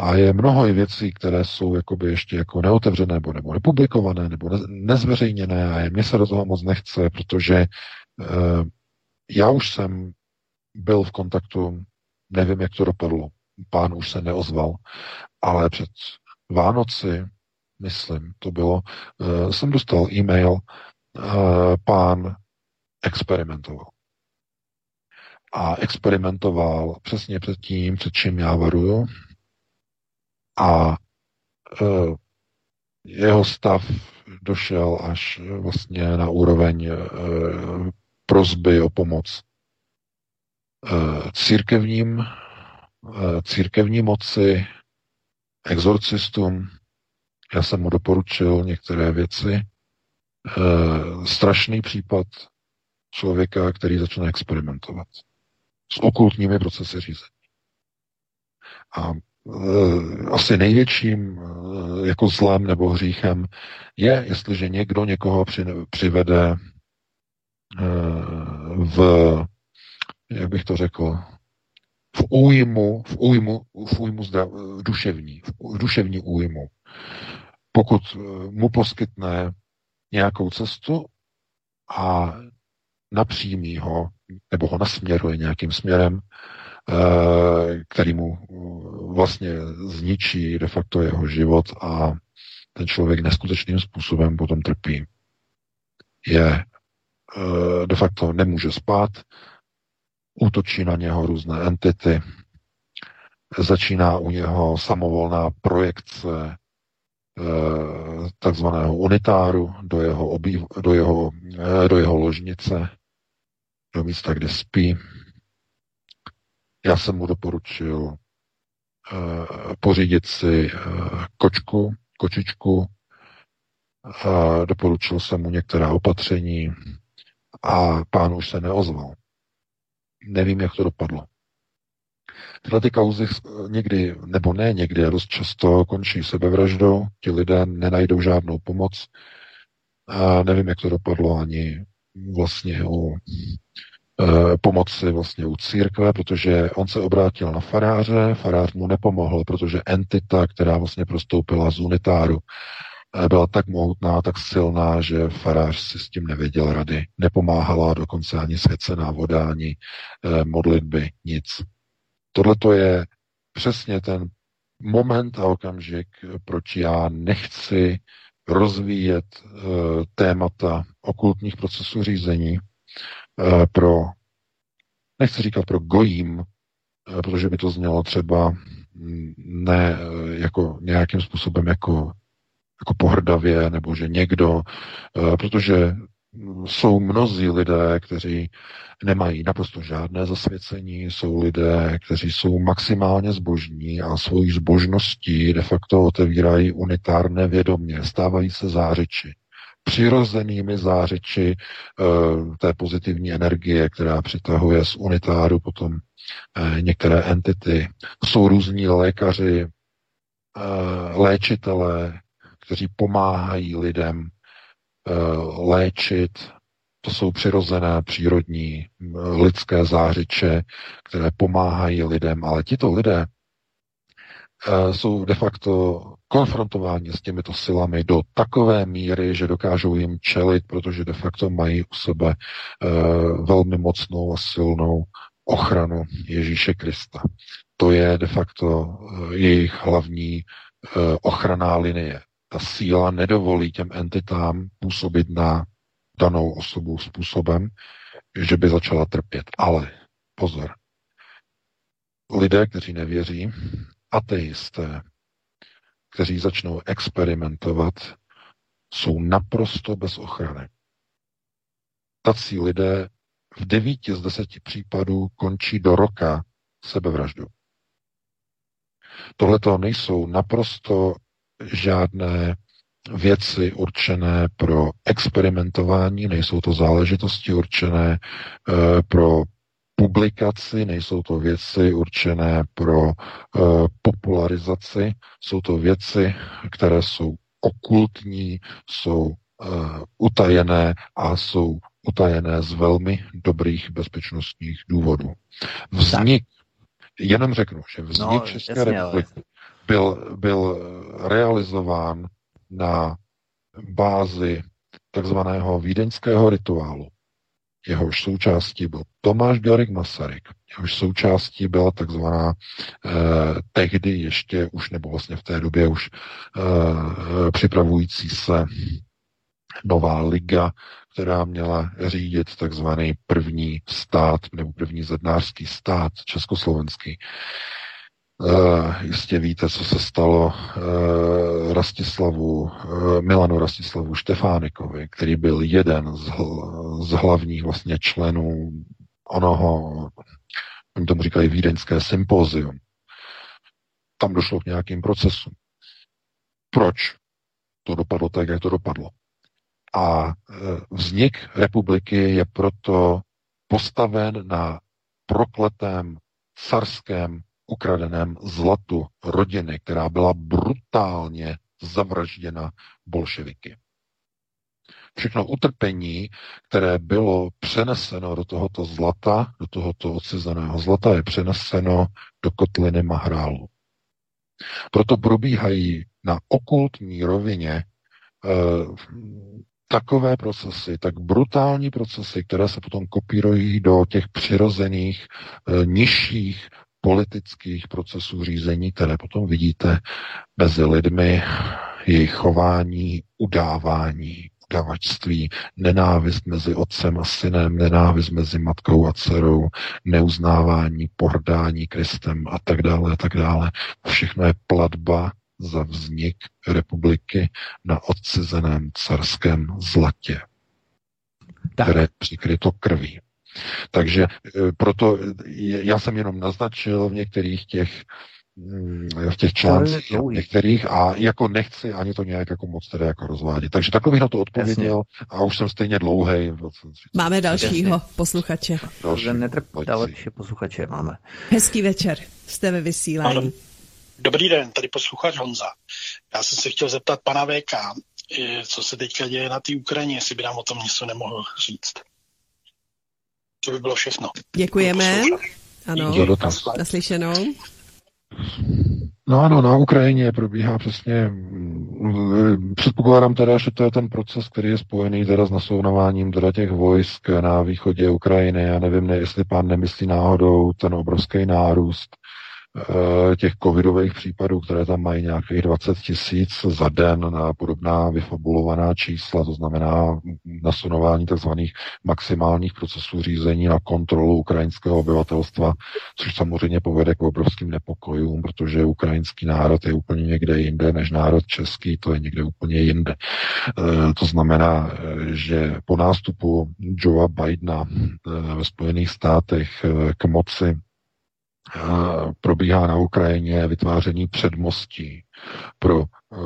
A je mnoho i věcí, které jsou jakoby ještě jako neotevřené nebo, nebo nepublikované nebo ne, nezveřejněné a mně se do toho moc nechce, protože já už jsem byl v kontaktu, nevím, jak to dopadlo, pán už se neozval, ale před Vánoci, myslím, to bylo, uh, jsem dostal e-mail, uh, pán experimentoval. A experimentoval přesně před tím, před čím já varuju. A uh, jeho stav došel až vlastně na úroveň prozby o pomoc církevním, církevní moci, exorcistům. Já jsem mu doporučil některé věci. Uh, strašný případ člověka, který začne experimentovat s okultními procesy řízení. A e, asi největším e, jako zlem nebo hříchem je, jestliže někdo někoho při, přivede e, v, jak bych to řekl, v újmu, v újmu, v újmu zdrav, duševní, v duševní újmu. Pokud e, mu poskytne nějakou cestu a napřímí ho, nebo ho nasměruje nějakým směrem, eh, který mu eh, vlastně zničí de facto jeho život a ten člověk neskutečným způsobem potom trpí. Je eh, de facto nemůže spát, útočí na něho různé entity, začíná u něho samovolná projekce eh, takzvaného unitáru do jeho, obýv, do jeho, eh, do jeho ložnice, do místa, kde spí. Já jsem mu doporučil pořídit si kočku, kočičku, a doporučil jsem mu některá opatření a pán už se neozval. Nevím, jak to dopadlo. Tyhle ty kauzy někdy, nebo ne někdy, dost často končí sebevraždou, ti lidé nenajdou žádnou pomoc. A nevím, jak to dopadlo ani vlastně u e, pomoci vlastně u církve, protože on se obrátil na faráře, farář mu nepomohl, protože entita, která vlastně prostoupila z unitáru, e, byla tak mohutná, tak silná, že farář si s tím nevěděl rady. Nepomáhala dokonce ani svěcená voda, ani modlitby, nic. Tohle to je přesně ten moment a okamžik, proč já nechci rozvíjet e, témata okultních procesů řízení e, pro, nechci říkat pro gojím, e, protože by to znělo třeba ne e, jako nějakým způsobem jako, jako pohrdavě, nebo že někdo, protože jsou mnozí lidé, kteří nemají naprosto žádné zasvěcení, jsou lidé, kteří jsou maximálně zbožní a svojí zbožností de facto otevírají unitárné vědomě, stávají se zářiči přirozenými zářiči uh, té pozitivní energie, která přitahuje z unitáru potom uh, některé entity. Jsou různí lékaři, uh, léčitelé, kteří pomáhají lidem léčit to jsou přirozené, přírodní, lidské zářiče, které pomáhají lidem, ale tito lidé eh, jsou de facto konfrontováni s těmito silami do takové míry, že dokážou jim čelit, protože de facto mají u sebe eh, velmi mocnou a silnou ochranu Ježíše Krista. To je de facto eh, jejich hlavní ochranná linie. Ta síla nedovolí těm entitám působit na danou osobu způsobem, že by začala trpět. Ale pozor, lidé, kteří nevěří, ateisté, kteří začnou experimentovat, jsou naprosto bez ochrany. Tací lidé v devíti z deseti případů končí do roka sebevraždu. Tohle to nejsou naprosto žádné věci určené pro experimentování, nejsou to záležitosti určené e, pro publikaci, nejsou to věci určené pro e, popularizaci, jsou to věci, které jsou okultní, jsou e, utajené a jsou utajené z velmi dobrých bezpečnostních důvodů. Vznik, jenom řeknu, že vznik no, České republiky byl, byl realizován na bázi takzvaného vídeňského rituálu. Jehož součástí byl Tomáš Garik Masaryk, jehož součástí byla takzvaná eh, tehdy ještě už, nebo vlastně v té době už eh, připravující se nová liga, která měla řídit takzvaný první stát nebo první zednářský stát československý. Uh, jistě víte, co se stalo uh, Rastislavu, uh, Milanu Rastislavu Štefánikovi, který byl jeden z, hl- z hlavních vlastně členů onoho, oni tomu říkají vídeňské sympozium. Tam došlo k nějakým procesům. Proč to dopadlo tak, jak to dopadlo? A vznik republiky je proto postaven na prokletém carském ukradeném zlatu rodiny, která byla brutálně zavražděna bolševiky. Všechno utrpení, které bylo přeneseno do tohoto zlata, do tohoto odcizeného zlata, je přeneseno do kotliny Mahrálu. Proto probíhají na okultní rovině e, takové procesy, tak brutální procesy, které se potom kopírují do těch přirozených, e, nižších politických procesů řízení, které potom vidíte mezi lidmi, jejich chování, udávání, udavačství, nenávist mezi otcem a synem, nenávist mezi matkou a dcerou, neuznávání, pohrdání Kristem a tak dále a tak dále. Všechno je platba za vznik republiky na odcizeném carském zlatě, tak. které je přikryto krví. Takže e, proto já jsem jenom naznačil v některých těch mm, v těch článcích některých a jako nechci ani to nějak jako moc tedy jako rozvádět. Takže takhle bych na to odpověděl a už jsem stejně dlouhý. Máme dalšího Jasně. posluchače. Další, další posluchače máme. Hezký večer, jste ve vysílání. Ano. Dobrý den, tady posluchač Honza. Já jsem se chtěl zeptat pana VK, co se teďka děje na té Ukrajině, jestli by nám o tom něco nemohl říct. To by bylo všechno. Děkujeme. Ano, naslyšenou. No ano, na Ukrajině probíhá přesně, předpokládám teda, že to je ten proces, který je spojený teda s nasounováním teda těch vojsk na východě Ukrajiny. Já nevím, jestli pán nemyslí náhodou ten obrovský nárůst těch covidových případů, které tam mají nějakých 20 tisíc za den na podobná vyfabulovaná čísla, to znamená nasunování tzv. maximálních procesů řízení na kontrolu ukrajinského obyvatelstva, což samozřejmě povede k obrovským nepokojům, protože ukrajinský národ je úplně někde jinde než národ český, to je někde úplně jinde. Eh, to znamená, eh, že po nástupu Joea Bidena ve Spojených státech k moci probíhá na Ukrajině vytváření předmostí pro eh,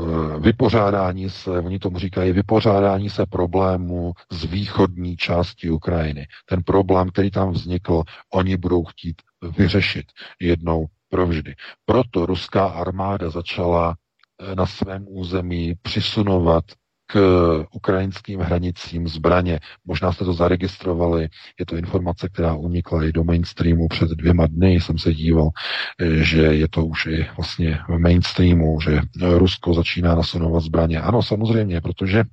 vypořádání se, oni tomu říkají, vypořádání se problému z východní části Ukrajiny. Ten problém, který tam vznikl, oni budou chtít vyřešit jednou provždy. Proto ruská armáda začala eh, na svém území přisunovat k ukrajinským hranicím zbraně. Možná jste to zaregistrovali, je to informace, která unikla i do mainstreamu před dvěma dny, jsem se díval, že je to už i vlastně v mainstreamu, že Rusko začíná nasunovat zbraně. Ano, samozřejmě, protože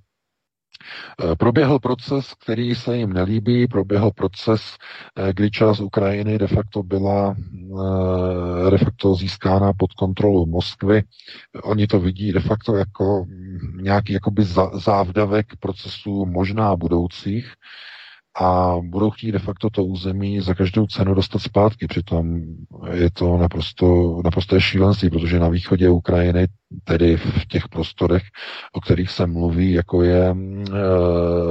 Eh, proběhl proces, který se jim nelíbí, proběhl proces, eh, kdy část Ukrajiny de facto byla eh, de facto získána pod kontrolu Moskvy. Oni to vidí de facto jako nějaký jakoby závdavek procesů možná budoucích, a budou chtít de facto to území za každou cenu dostat zpátky. Přitom je to naprosto, naprosto šílenství, protože na východě Ukrajiny, tedy v těch prostorech, o kterých se mluví, jako je e,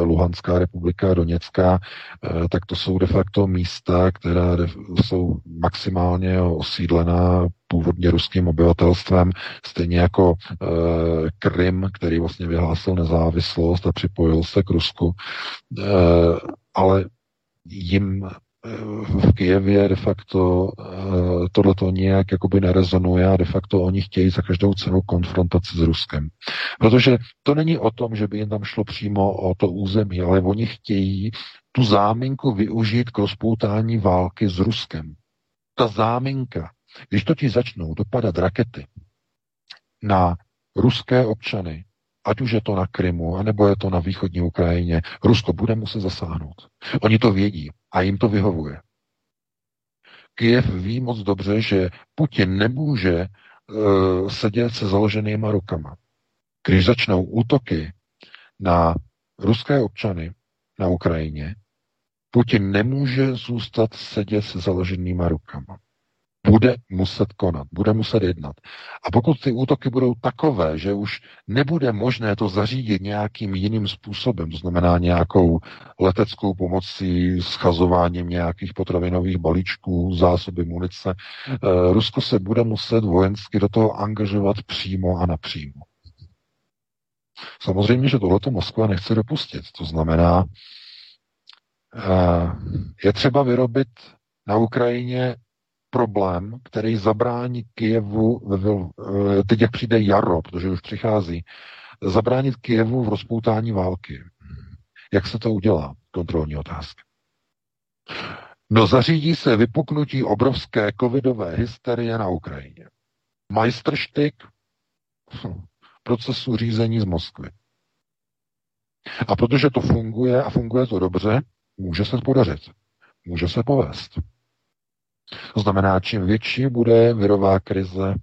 Luhanská republika, Doněcká, e, tak to jsou de facto místa, která jsou maximálně osídlená původně ruským obyvatelstvem, stejně jako e, Krym, který vlastně vyhlásil nezávislost a připojil se k Rusku. Ale jim eh, v Kijevě de facto eh, tohleto nějak jakoby nerezonuje a de facto oni chtějí za každou cenu konfrontaci s Ruskem. Protože to není o tom, že by jim tam šlo přímo o to území, ale oni chtějí tu záminku využít k rozpoutání války s Ruskem. Ta záminka, když totiž začnou dopadat rakety na ruské občany, ať už je to na Krymu, anebo je to na východní Ukrajině, Rusko bude muset zasáhnout. Oni to vědí a jim to vyhovuje. Kiev ví moc dobře, že Putin nemůže uh, sedět se založenýma rukama. Když začnou útoky na ruské občany na Ukrajině, Putin nemůže zůstat sedět se založenýma rukama bude muset konat, bude muset jednat. A pokud ty útoky budou takové, že už nebude možné to zařídit nějakým jiným způsobem, to znamená nějakou leteckou pomocí, schazováním nějakých potravinových balíčků, zásoby munice, eh, Rusko se bude muset vojensky do toho angažovat přímo a napřímo. Samozřejmě, že tohleto Moskva nechce dopustit. To znamená, eh, je třeba vyrobit na Ukrajině problém, který zabrání Kijevu, eh, teď jak přijde jaro, protože už přichází, zabránit Kijevu v rozpoutání války. Jak se to udělá? Kontrolní otázka. No zařídí se vypuknutí obrovské covidové hysterie na Ukrajině. Majstrštyk procesu řízení z Moskvy. A protože to funguje a funguje to dobře, může se podařit. Může se povést. To znamená, čím větší bude virová krize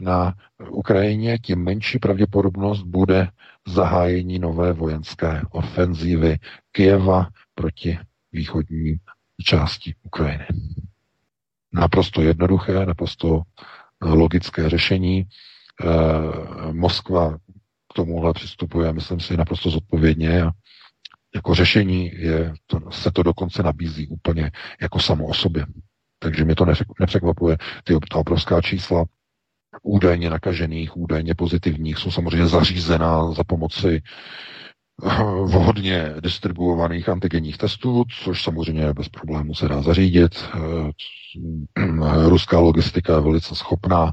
na Ukrajině, tím menší pravděpodobnost bude zahájení nové vojenské ofenzívy Kieva proti východní části Ukrajiny. Naprosto jednoduché, naprosto logické řešení. Eh, Moskva k tomuhle přistupuje, myslím si, naprosto zodpovědně a jako řešení je, to, se to dokonce nabízí úplně jako samo o sobě. Takže mě to nepřekvapuje. Ty ta obrovská čísla údajně nakažených, údajně pozitivních jsou samozřejmě zařízená za pomoci eh, vhodně distribuovaných antigenních testů, což samozřejmě bez problému se dá zařídit. Eh, <clears throat> ruská logistika je velice schopná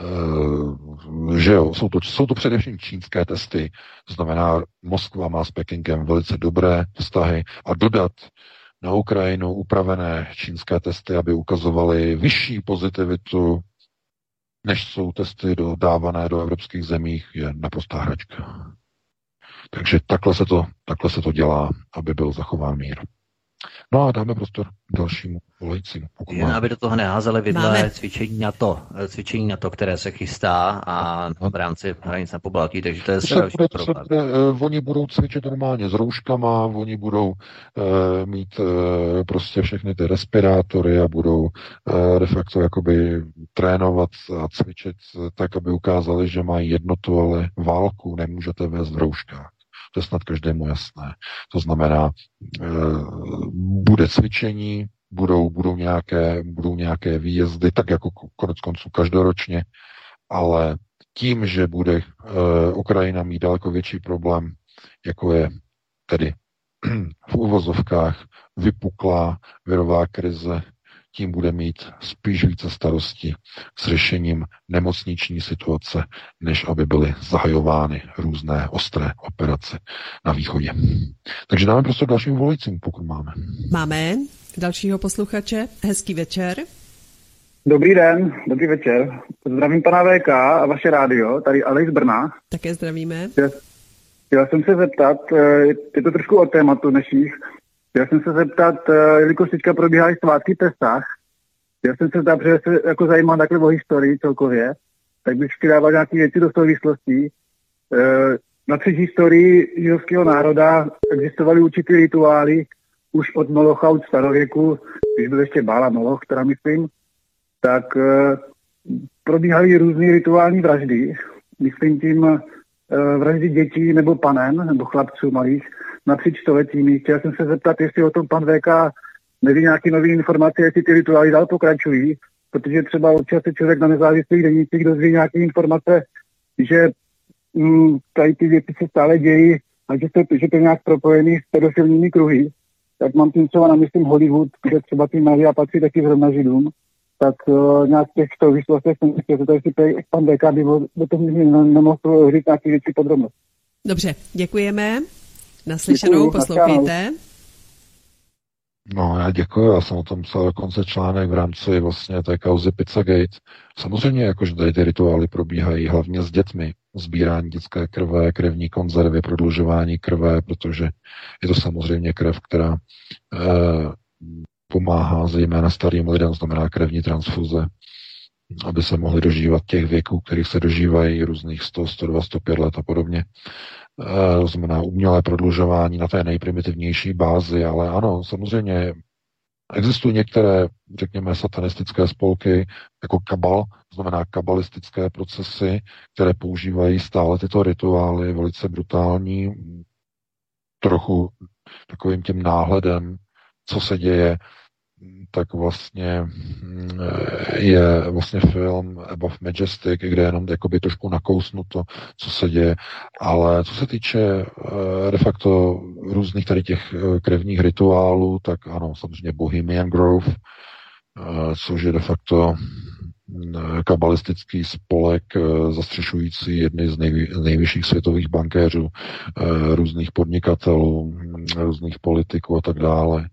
Eh, že jo, jsou to, jsou to především čínské testy, znamená, Moskva má s Pekingem velice dobré vztahy a dodat na Ukrajinu upravené čínské testy, aby ukazovaly vyšší pozitivitu, než jsou testy dodávané do evropských zemích, je naprostá hračka. Takže takhle se to, takhle se to dělá, aby byl zachován mír. No a dáme prostor dalšímu volajícímu. Jen aby do toho neházeli vidle Máme. cvičení na to, cvičení na to, které se chystá a v rámci hranic na Pobaltí, takže to je se bude, se bude, uh, Oni budou cvičit normálně s rouškama, oni budou uh, mít uh, prostě všechny ty respirátory a budou uh, de facto jakoby trénovat a cvičit tak, aby ukázali, že mají jednotu, ale válku nemůžete vést v rouškách. To je snad každému jasné. To znamená, e, bude cvičení, budou, budou, nějaké, budou nějaké výjezdy, tak jako konec konců každoročně, ale tím, že bude e, Ukrajina mít daleko větší problém, jako je tedy <clears throat> v uvozovkách vypuklá virová krize tím bude mít spíš více starosti s řešením nemocniční situace, než aby byly zahajovány různé ostré operace na východě. Takže dáme prostě dalším voličům, pokud máme. Máme dalšího posluchače. Hezký večer. Dobrý den, dobrý večer. Zdravím pana VK a vaše rádio, tady Alex Brna. Také zdravíme. Chtěl jsem se zeptat, eh, je to trošku o tématu dnešních, Chtěl jsem se zeptat, eh, jelikož teďka probíhají svátky Pesach, já jsem se zeptat, protože se jako zajímám takhle o historii celkově, tak bych chtěl dávat nějaké věci do souvislostí. Eh, na tři historii židovského národa existovaly určité rituály už od Molocha od starověku, když byl ještě Bála Moloch, teda myslím, tak eh, probíhaly různé rituální vraždy, myslím tím vraždy dětí nebo panen, nebo chlapců malých, napříč stoletími. Chtěl jsem se zeptat, jestli o tom pan VK neví nějaké nové informace, jestli ty rituály dál pokračují, protože třeba občas se člověk na nezávislých denících dozví nějaké informace, že mm, tady ty věci se stále dějí a že, to, že to je nějak propojený s pedofilními kruhy. Tak mám tím třeba na myslím Hollywood, kde třeba ty Maria patří taky zrovna židům, tak uh, nějak těch souvislostech jsem chtěl zeptat, jestli pan VK by o tom nemohl říct nějaké věci podrobně. Dobře, děkujeme. Naslyšenou, poslouchejte. No, já děkuji, já jsem o tom psal dokonce článek v rámci vlastně té kauzy Pizzagate. Samozřejmě, jakože tady ty rituály probíhají hlavně s dětmi, sbírání dětské krve, krevní konzervy, prodlužování krve, protože je to samozřejmě krev, která eh, pomáhá zejména starým lidem, znamená krevní transfuze, aby se mohli dožívat těch věků, kterých se dožívají různých 100, 102, 105 let a podobně. Eh, to znamená umělé prodlužování na té nejprimitivnější bázi, ale ano, samozřejmě existují některé, řekněme, satanistické spolky, jako kabal, znamená kabalistické procesy, které používají stále tyto rituály, velice brutální, trochu takovým tím náhledem, co se děje tak vlastně mm, je vlastně film Above Majestic, kde jenom jakoby trošku nakousnuto, co se děje, ale co se týče eh, de facto různých tady těch eh, krevních rituálů, tak ano, samozřejmě Bohemian Grove, eh, což je de facto mm, kabalistický spolek zastřešující jedny z nejvy, nejvyšších světových bankéřů, různých podnikatelů, mm, různých politiků a tak dále.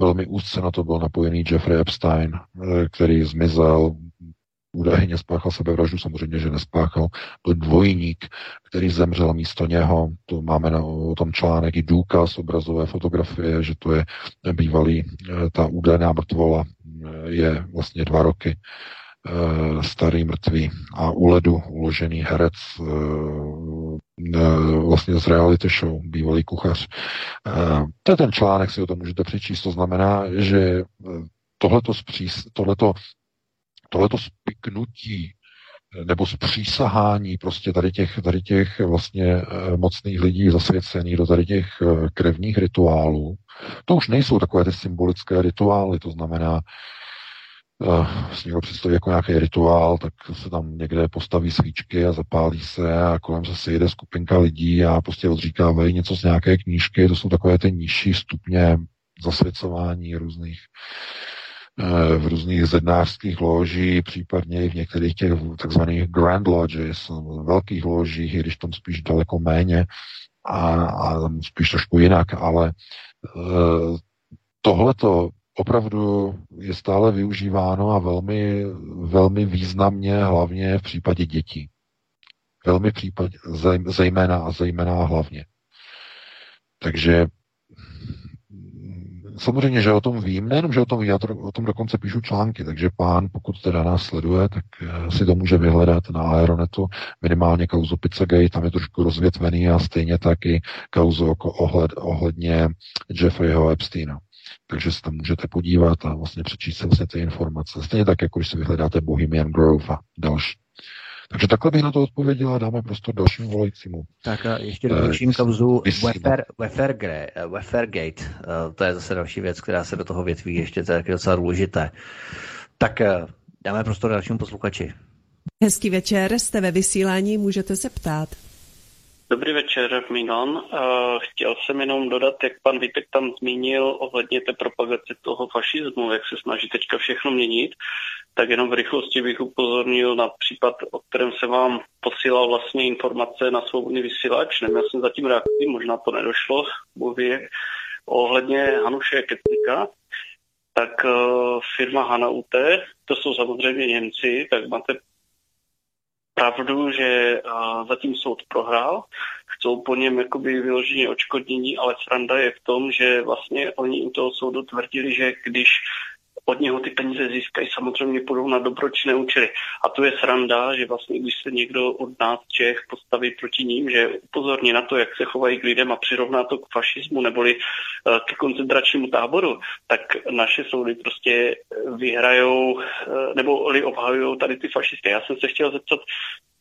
Velmi úzce na to byl napojený Jeffrey Epstein, eh, který zmizel, údajně spáchal sebevraždu, samozřejmě, že nespáchal, byl dvojník, který zemřel místo něho, to máme na, o tom článek i důkaz obrazové fotografie, že to je bývalý, eh, ta údajná mrtvola je vlastně dva roky starý mrtvý a u ledu uložený herec vlastně z reality show, bývalý kuchař. To je ten článek, si o tom můžete přečíst. To znamená, že tohleto, zpřís, tohleto, tohleto spiknutí nebo zpřísahání prostě tady těch, tady těch vlastně eh, mocných lidí zasvěcených do tady těch eh, krevních rituálů, to už nejsou takové ty symbolické rituály, to znamená, si někdo představí jako nějaký rituál, tak se tam někde postaví svíčky a zapálí se a kolem se sejde skupinka lidí a prostě odříkávají něco z nějaké knížky, to jsou takové ty nižší stupně zasvěcování různých Eh, v různých zednářských loží, případně i v některých těch takzvaných grand lodges, velkých ložích, i když tam spíš daleko méně a, a spíš trošku jinak, ale uh, tohleto opravdu je stále využíváno a velmi, velmi významně, hlavně v případě dětí. Velmi v případě, zejména a zejména hlavně. Takže samozřejmě, že o tom vím, nejenom, že o tom vím, já to, o tom dokonce píšu články, takže pán, pokud teda nás sleduje, tak eh, si to může vyhledat na Aeronetu, minimálně kauzu Pizzagate, tam je trošku rozvětvený a stejně taky kauzu ohled, ohledně Jeffreyho Epsteina. Takže se tam můžete podívat a vlastně přečíst si vlastně ty informace. Stejně tak, jako když si vyhledáte Bohemian Grove a další. Takže takhle bych na to odpověděl a dáme prostě dalšímu volajícímu. Tak a ještě dokončím uh, kauzu Wefergate. Uh, to je zase další věc, která se do toho větví, ještě to je docela důležité. Tak uh, dáme prostor dalšímu posluchači. Hezký večer, jste ve vysílání, můžete se ptát. Dobrý večer, Milan. Uh, chtěl jsem jenom dodat, jak pan Vítek tam zmínil ohledně té propagace toho fašismu, jak se snaží teďka všechno měnit, tak jenom v rychlosti bych upozornil na případ, o kterém se vám posílal vlastně informace na svobodný vysílač. Neměl jsem zatím reakci, možná to nedošlo, bůh ohledně Hanuše Ketnika, tak uh, firma Hana UT, to jsou samozřejmě Němci, tak máte pravdu, že zatím soud prohrál, chcou po něm jakoby vyloženě očkodnění, ale sranda je v tom, že vlastně oni u toho soudu tvrdili, že když od něho ty peníze získají, samozřejmě půjdou na dobročné účely. A to je sranda, že vlastně když se někdo od nás Čech postaví proti ním, že upozorní na to, jak se chovají k lidem a přirovná to k fašismu neboli eh, k koncentračnímu táboru, tak naše soudy prostě vyhrajou eh, nebo obhajují tady ty fašisty. Já jsem se chtěl zeptat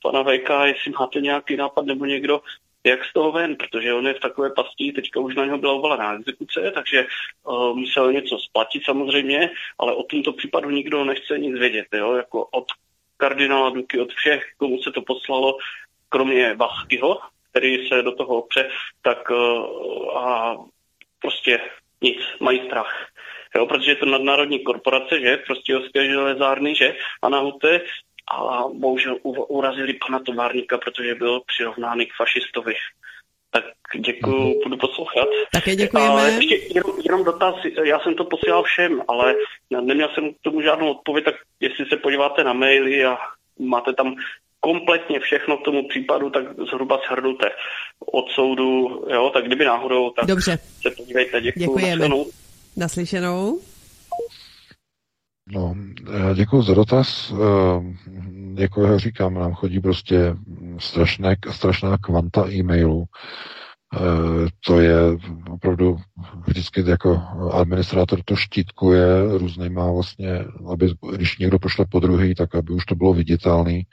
pana VK, jestli máte nějaký nápad nebo někdo, jak z toho ven, protože on je v takové pasti, teďka už na něho byla uvalená exekuce, takže uh, musel něco splatit samozřejmě, ale o tomto případu nikdo nechce nic vědět, jo? jako od kardinála Duky, od všech, komu se to poslalo, kromě Vaskyho, který se do toho opře, tak uh, a prostě nic, mají strach. Jo, protože je to nadnárodní korporace, že, prostě železárny, že, a na Hute, a bohužel urazili pana továrníka, protože byl přirovnány k fašistovi. Tak děkuji, mm-hmm. budu poslouchat. Také děkujeme. A ještě jenom, jenom dotaz, já jsem to posílal všem, ale neměl jsem k tomu žádnou odpověď, tak jestli se podíváte na maily a máte tam kompletně všechno k tomu případu, tak zhruba shrnuté od soudu, jo, tak kdyby náhodou, tak Dobře. se podívejte, děkuji. Děkujeme. Naslyšenou. Naslyšenou. No, eh, děkuji za dotaz. Eh, jako já říkám, nám chodí prostě strašné, strašná kvanta e-mailů. Eh, to je opravdu vždycky jako administrátor to štítkuje různýma vlastně, aby když někdo pošle po druhý, tak aby už to bylo viditelný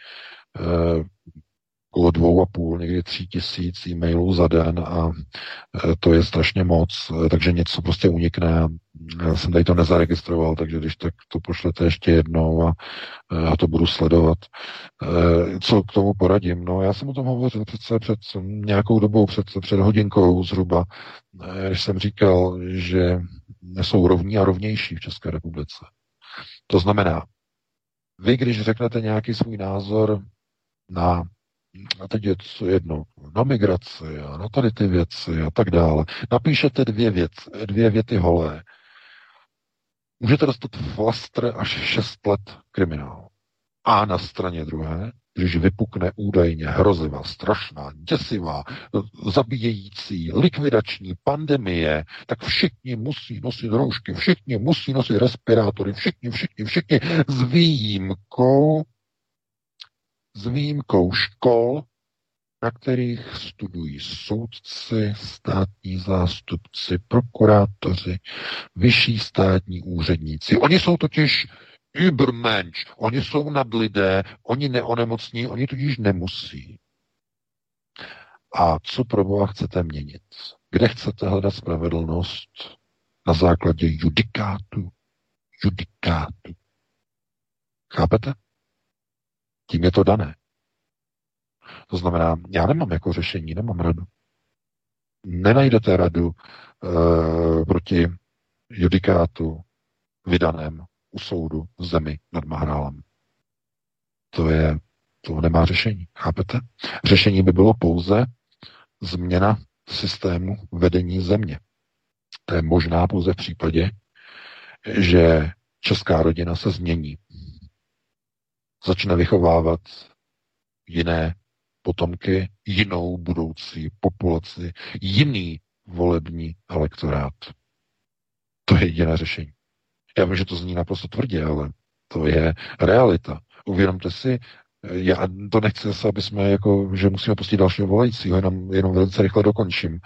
okolo dvou a půl, někdy tři tisíc e-mailů za den a to je strašně moc, takže něco prostě unikne. Já jsem tady to nezaregistroval, takže když tak to pošlete ještě jednou a já to budu sledovat. E, co k tomu poradím? No, já jsem o tom hovořil přece před nějakou dobou, před, před hodinkou zhruba, když jsem říkal, že jsou rovní a rovnější v České republice. To znamená, vy, když řeknete nějaký svůj názor na a teď je co jedno, na migraci a na tady ty věci a tak dále. Napíšete dvě, věc, dvě věty holé. Můžete dostat flastr až 6 let kriminálu. A na straně druhé, když vypukne údajně hrozivá, strašná, děsivá, zabíjející, likvidační pandemie, tak všichni musí nosit roušky, všichni musí nosit respirátory, všichni, všichni, všichni, s výjimkou, s výjimkou škol, na kterých studují soudci, státní zástupci, prokurátoři, vyšší státní úředníci. Oni jsou totiž Übermensch, oni jsou nadlidé, oni neonemocní, oni tudíž nemusí. A co pro Boha chcete měnit? Kde chcete hledat spravedlnost? Na základě judikátu. Judikátu. Chápete? Tím je to dané. To znamená, já nemám jako řešení, nemám radu. Nenajdete radu e, proti judikátu vydaném u soudu v zemi nad Mahrálem. To je, to nemá řešení, chápete? Řešení by bylo pouze změna systému vedení země. To je možná pouze v případě, že česká rodina se změní. Začne vychovávat jiné potomky, jinou budoucí populaci, jiný volební elektorát. To je jediné řešení. Já vím, že to zní naprosto tvrdě, ale to je realita. Uvědomte si, já to nechci zase, aby jsme jako, že musíme pustit dalšího volajícího, jenom, jenom velice rychle dokončím.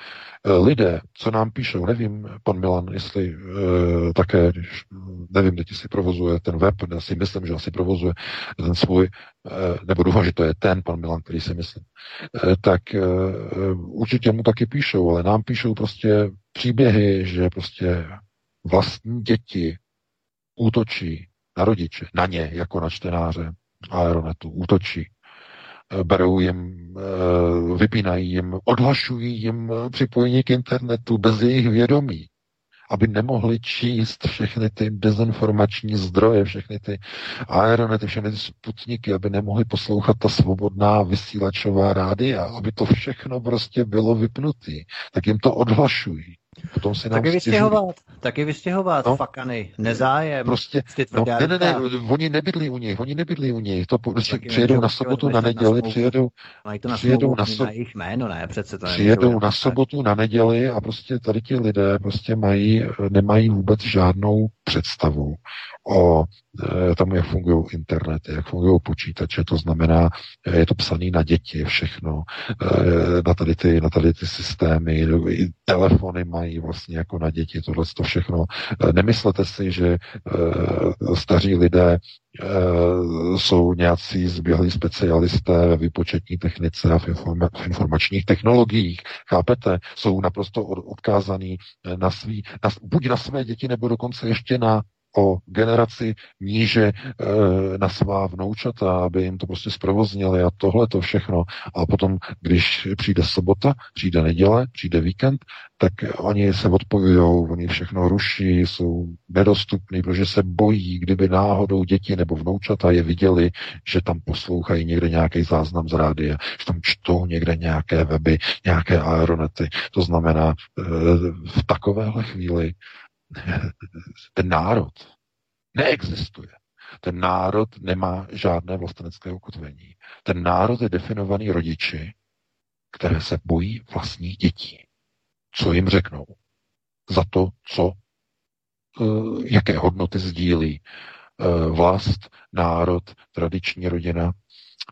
Lidé, co nám píšou, nevím, pan Milan, jestli uh, také, nevím, teď si provozuje ten web, já si myslím, že asi provozuje ten svůj, uh, nebo doufám, že to je ten pan Milan, který si myslím, uh, tak uh, určitě mu taky píšou, ale nám píšou prostě příběhy, že prostě vlastní děti útočí na rodiče, na ně jako na čtenáře Aeronetu, útočí, eh, berou jim, eh, vypínají jim, odhlašují jim eh, připojení k internetu bez jejich vědomí, aby nemohli číst všechny ty dezinformační zdroje, všechny ty aeronety, všechny ty sputniky, aby nemohli poslouchat ta svobodná vysílačová rádia, aby to všechno prostě bylo vypnutý, tak jim to odhlašují. Potom si taky vystěhovat, taky vystěhovat, no, fakany, nezájem. Prostě, no, ne, ne, ne, oni nebydlí u nich, oni nebydlí u nich, to prostě přijedou na sobotu, na neděli, přijedou, Mají to na přijedou na, so, na jejich jméno, ne, přece to Přijedou na sobotu, na neděli a prostě tady ti lidé prostě mají, nemají vůbec žádnou představu o e, tom, jak fungují internety, jak fungují počítače, to znamená, e, je to psané na děti všechno, e, na tady ty, na tady ty systémy, i telefony mají vlastně jako na děti, tohle to všechno. Nemyslete si, že staří lidé jsou nějací zběhlí specialisté ve výpočetní technice a v, informa- v informačních technologiích. Chápete? Jsou naprosto odkázaný na svý, na, buď na své děti, nebo dokonce ještě na o generaci níže e, na svá vnoučata, aby jim to prostě zprovoznili a tohle to všechno. A potom, když přijde sobota, přijde neděle, přijde víkend, tak oni se odpojují, oni všechno ruší, jsou nedostupní, protože se bojí, kdyby náhodou děti nebo vnoučata je viděli, že tam poslouchají někde nějaký záznam z rádia, že tam čtou někde nějaké weby, nějaké aeronety. To znamená, e, v takovéhle chvíli ten národ neexistuje. Ten národ nemá žádné vlastenecké ukotvení. Ten národ je definovaný rodiči, které se bojí vlastních dětí. Co jim řeknou? Za to, co, eh, jaké hodnoty sdílí eh, vlast, národ, tradiční rodina,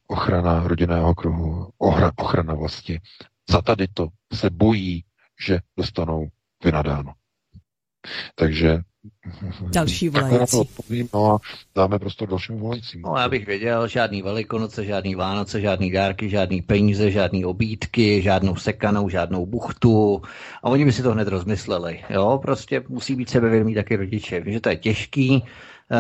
ochrana rodinného kruhu, ochrana vlasti. Za tady to se bojí, že dostanou vynadáno. Takže Další volající. to odpovím, no a dáme prostor dalším volajícím. No, já bych věděl, žádný velikonoce, žádný Vánoce, žádný dárky, žádný peníze, žádný obídky, žádnou sekanou, žádnou buchtu. A oni by si to hned rozmysleli. Jo, prostě musí být sebevědomí taky rodiče. Vím, že to je těžký,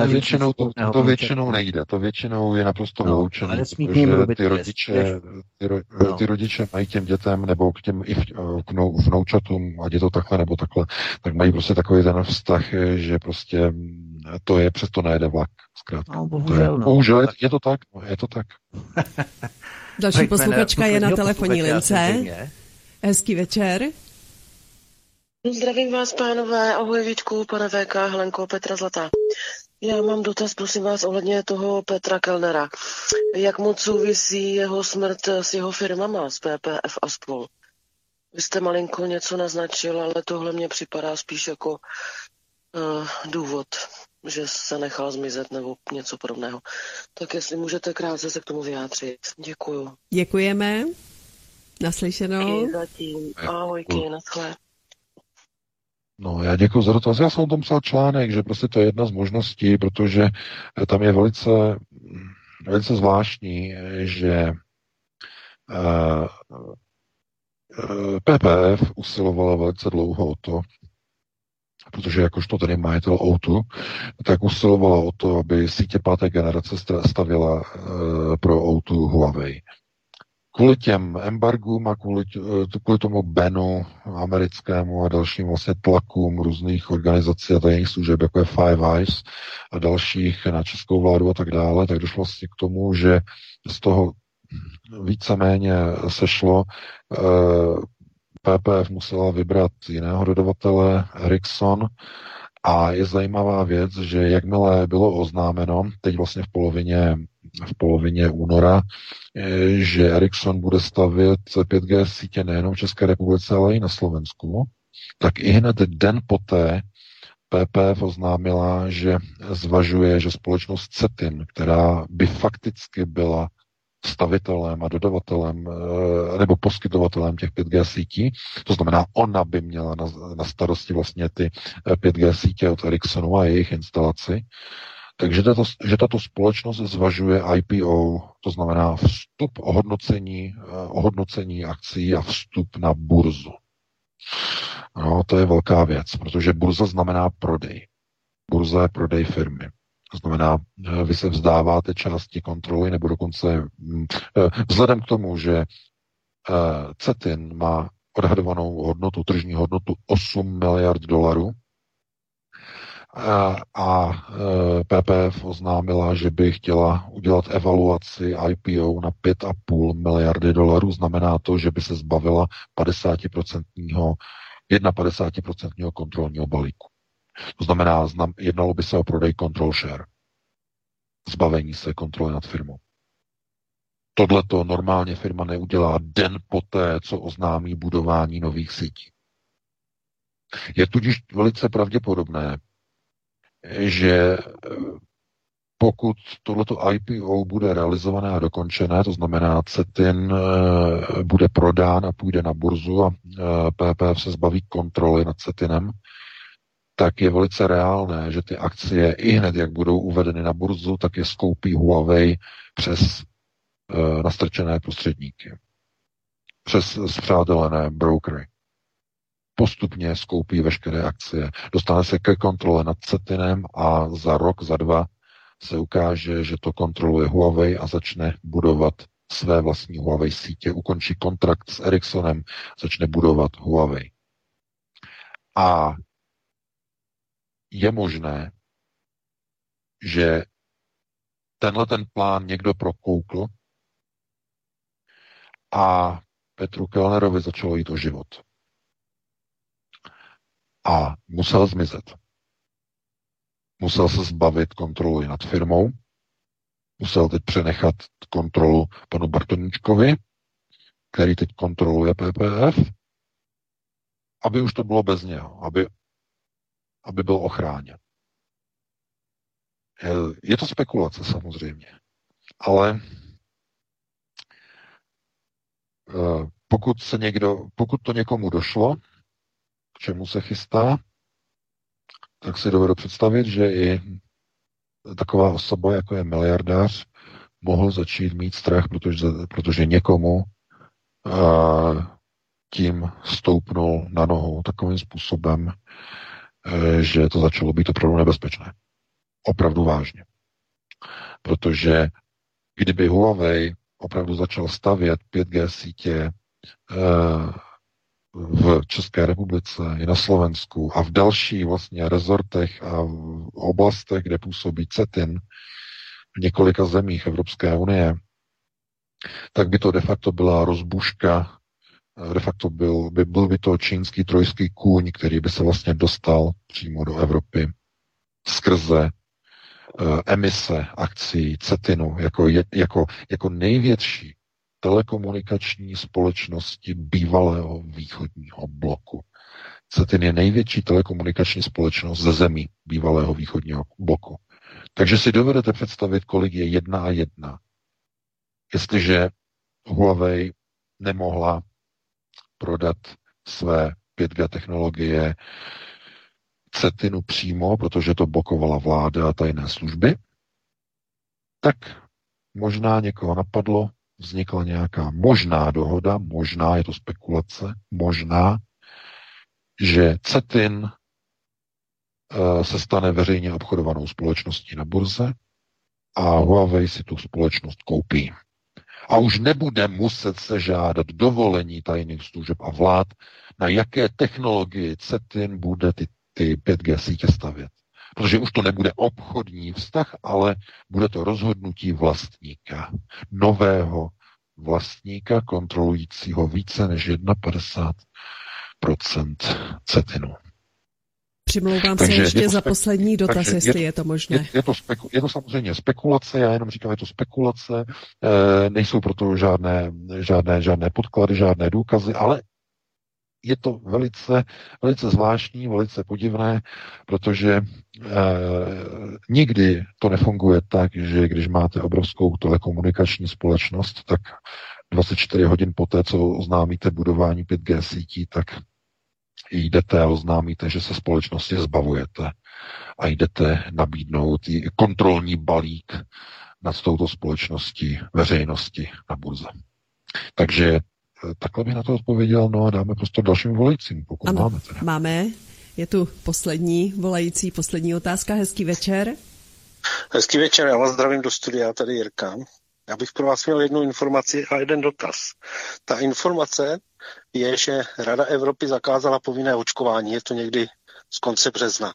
většinou, to, to většinou nejde, to většinou je naprosto no, vyloučené, protože ty rodiče, ty, ro, no. ty rodiče mají těm dětem nebo k těm i k vnoučatům, ať je to takhle nebo takhle, tak mají prostě takový ten vztah, že prostě to je, přesto nejde vlak, zkrátka. No, bohužel, to je, no. bohužel je, je to tak, no, je to tak. <laughs> Další posluchačka je na telefonní lince. Hezký večer. Zdravím vás, pánové, ahoj Vítku, pane VK, Helenko, Petra Zlatá. Já mám dotaz, prosím vás, ohledně toho Petra Kellnera. Jak moc souvisí jeho smrt s jeho firmama, s PPF a spol? Vy jste malinko něco naznačil, ale tohle mě připadá spíš jako uh, důvod, že se nechal zmizet nebo něco podobného. Tak jestli můžete krátce se k tomu vyjádřit. Děkuju. Děkujeme. Naslyšenou. I zatím. Ahojky, naschle. No, já děkuji za dotaz. Já jsem o tom psal článek, že prostě to je jedna z možností, protože tam je velice, velice zvláštní, že uh, PPF usilovala velice dlouho o to, protože jakožto tedy majitel Outu, tak usilovala o to, aby sítě páté generace stavěla pro Outu Huawei kvůli těm embargům a kvůli, kvůli tomu benu americkému a dalším vlastně tlakům různých organizací a tajných služeb, jako je Five Eyes a dalších na českou vládu a tak dále, tak došlo vlastně k tomu, že z toho víceméně sešlo. PPF musela vybrat jiného dodavatele, Ericsson, a je zajímavá věc, že jakmile bylo oznámeno, teď vlastně v polovině, v polovině února, eh, že Ericsson bude stavět 5G sítě nejenom v České republice, ale i na Slovensku, tak i hned den poté PPF oznámila, že zvažuje, že společnost CETIN, která by fakticky byla stavitelem a dodavatelem eh, nebo poskytovatelem těch 5G sítí. To znamená, ona by měla na, starosti vlastně ty 5G eh, sítě od Ericssonu a jejich instalaci. Takže tato, že tato společnost zvažuje IPO, to znamená vstup ohodnocení, eh, ohodnocení akcí a vstup na burzu. No, to je velká věc, protože burza znamená prodej. Burza je prodej firmy. To znamená, eh, vy se vzdáváte části kontroly, nebo dokonce mm, eh, vzhledem k tomu, že CETIN má odhadovanou hodnotu, tržní hodnotu 8 miliard dolarů, a PPF oznámila, že by chtěla udělat evaluaci IPO na 5,5 miliardy dolarů. Znamená to, že by se zbavila 50%, 51% kontrolního balíku. To znamená, znam, jednalo by se o prodej control share. Zbavení se kontroly nad firmou. Tohle to normálně firma neudělá den poté, co oznámí budování nových sítí. Je tudíž velice pravděpodobné, že eh, pokud tohleto IPO bude realizované a dokončené, to znamená CETIN eh, bude prodán a půjde na burzu a PPF eh, se zbaví kontroly nad CETINem, tak je velice reálné, že ty akcie i hned, jak budou uvedeny na burzu, tak je skoupí Huawei přes nastrčené prostředníky, přes spřátelené brokery. Postupně skoupí veškeré akcie, dostane se ke kontrole nad Cetinem a za rok, za dva se ukáže, že to kontroluje Huawei a začne budovat své vlastní Huawei sítě, ukončí kontrakt s Ericssonem, začne budovat Huawei. A je možné, že tenhle ten plán někdo prokoukl a Petru Kellnerovi začalo jít o život. A musel zmizet. Musel se zbavit kontroly nad firmou, musel teď přenechat kontrolu panu Bartoníčkovi, který teď kontroluje PPF, aby už to bylo bez něho, aby aby byl ochráněn. Je to spekulace samozřejmě, ale eh, pokud se někdo, pokud to někomu došlo, čemu se chystá, tak si dovedu představit, že i taková osoba, jako je miliardář, mohl začít mít strach, protože, protože někomu uh, tím stoupnul na nohu takovým způsobem, Eh, že to začalo být opravdu nebezpečné. Opravdu vážně. Protože kdyby Huawei opravdu začal stavět 5G sítě eh, v České republice i na Slovensku a v dalších vlastně rezortech a oblastech, kde působí CETIN v několika zemích Evropské unie, tak by to de facto byla rozbuška de facto byl, by, byl by to čínský trojský kůň, který by se vlastně dostal přímo do Evropy skrze emise akcí Cetinu jako, jako, jako největší telekomunikační společnosti bývalého východního bloku. Cetin je největší telekomunikační společnost ze zemí bývalého východního bloku. Takže si dovedete představit, kolik je jedna a jedna. Jestliže Huawei nemohla prodat své 5G technologie Cetinu přímo, protože to blokovala vláda a tajné služby, tak možná někoho napadlo, vznikla nějaká možná dohoda, možná je to spekulace, možná, že CETIN eh, se stane veřejně obchodovanou společností na burze a Huawei si tu společnost koupí. A už nebude muset se žádat dovolení tajných služeb a vlád, na jaké technologii CETIN bude ty, ty 5G sítě stavět. Protože už to nebude obchodní vztah, ale bude to rozhodnutí vlastníka, nového vlastníka kontrolujícího více než 51% cetinu. Přimlouvám takže se ještě za poslední dotaz, jestli je, je to možné. Je, je, to speku, je to samozřejmě spekulace, já jenom říkám, je to spekulace, e, nejsou proto žádné, žádné, žádné podklady, žádné důkazy, ale je to velice, velice zvláštní, velice podivné, protože e, nikdy to nefunguje tak, že když máte obrovskou telekomunikační společnost, tak 24 hodin poté, co oznámíte budování 5G sítí, tak jdete a oznámíte, že se společnosti zbavujete a jdete nabídnout kontrolní balík nad touto společností veřejnosti na burze. Takže takhle bych na to odpověděl, no a dáme prostor dalším volajícím, pokud ano, máme. Teda. Máme. Je tu poslední volající, poslední otázka. Hezký večer. Hezký večer, já vás zdravím do studia, tady Jirka. Já bych pro vás měl jednu informaci a jeden dotaz. Ta informace je, že Rada Evropy zakázala povinné očkování, je to někdy z konce března.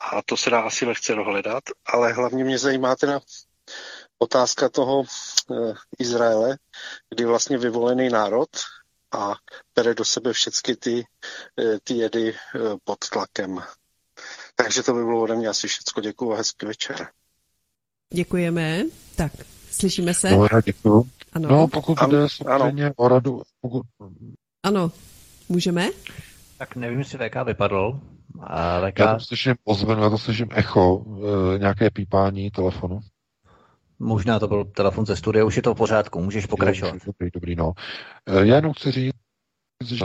A to se dá asi lehce dohledat, ale hlavně mě zajímá teda otázka toho Izraele, kdy vlastně vyvolený národ a bere do sebe všechny ty, e, ty jedy e, pod tlakem. Takže to by bylo ode mě asi všechno. Děkuji a hezký večer. Děkujeme. Tak, slyšíme se? No, já děkuji. Ano. No, pokud jde samozřejmě o radu, pokud... Ano, můžeme? Tak nevím, jestli VK vypadl. A VK... Já to slyším ozvenu, já to slyším echo, nějaké pípání telefonu. Možná to byl telefon ze studia, už je to v pořádku, můžeš pokračovat. Dobrý, dobrý, no. E, já jenom chci říct, že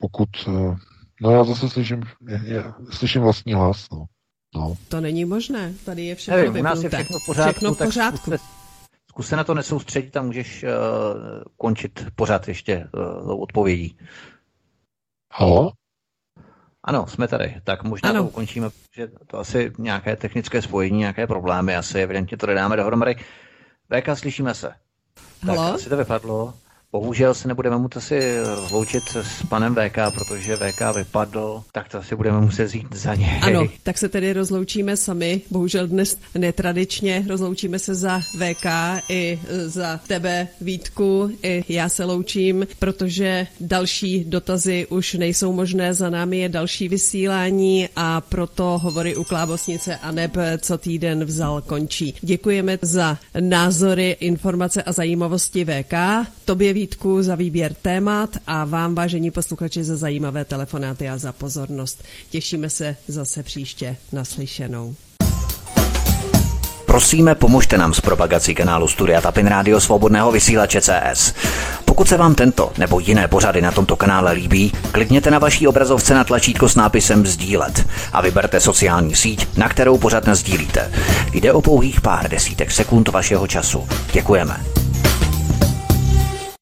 pokud, e, no já zase slyším, já slyším vlastní hlas, no. no. To není možné, tady je všechno Nevím, u nás je všechno v pořádku, všechno v pořádku. Tak zkuste, zkus se na to nesoustředit a můžeš uh, končit pořád ještě uh, odpovědí. Halo? Ano, jsme tady. Tak možná ano. to ukončíme, že to asi nějaké technické spojení, nějaké problémy, asi evidentně to nedáme dohromady. VK, slyšíme se. Halo? Tak asi to vypadlo. Bohužel se nebudeme muset asi rozloučit s panem VK, protože VK vypadl, tak to asi budeme muset zjít za něj. Ano, tak se tedy rozloučíme sami, bohužel dnes netradičně, rozloučíme se za VK i za tebe Vítku, i já se loučím, protože další dotazy už nejsou možné, za námi je další vysílání a proto hovory u Klábosnice a neb co týden vzal končí. Děkujeme za názory, informace a zajímavosti VK, tobě Vítku za výběr témat a vám, vážení posluchači, za zajímavé telefonáty a za pozornost. Těšíme se zase příště naslyšenou. Prosíme, pomožte nám s propagací kanálu Studia Tapin Rádio Svobodného vysílače CS. Pokud se vám tento nebo jiné pořady na tomto kanále líbí, klikněte na vaší obrazovce na tlačítko s nápisem Sdílet a vyberte sociální síť, na kterou pořád sdílíte. Jde o pouhých pár desítek sekund vašeho času. Děkujeme.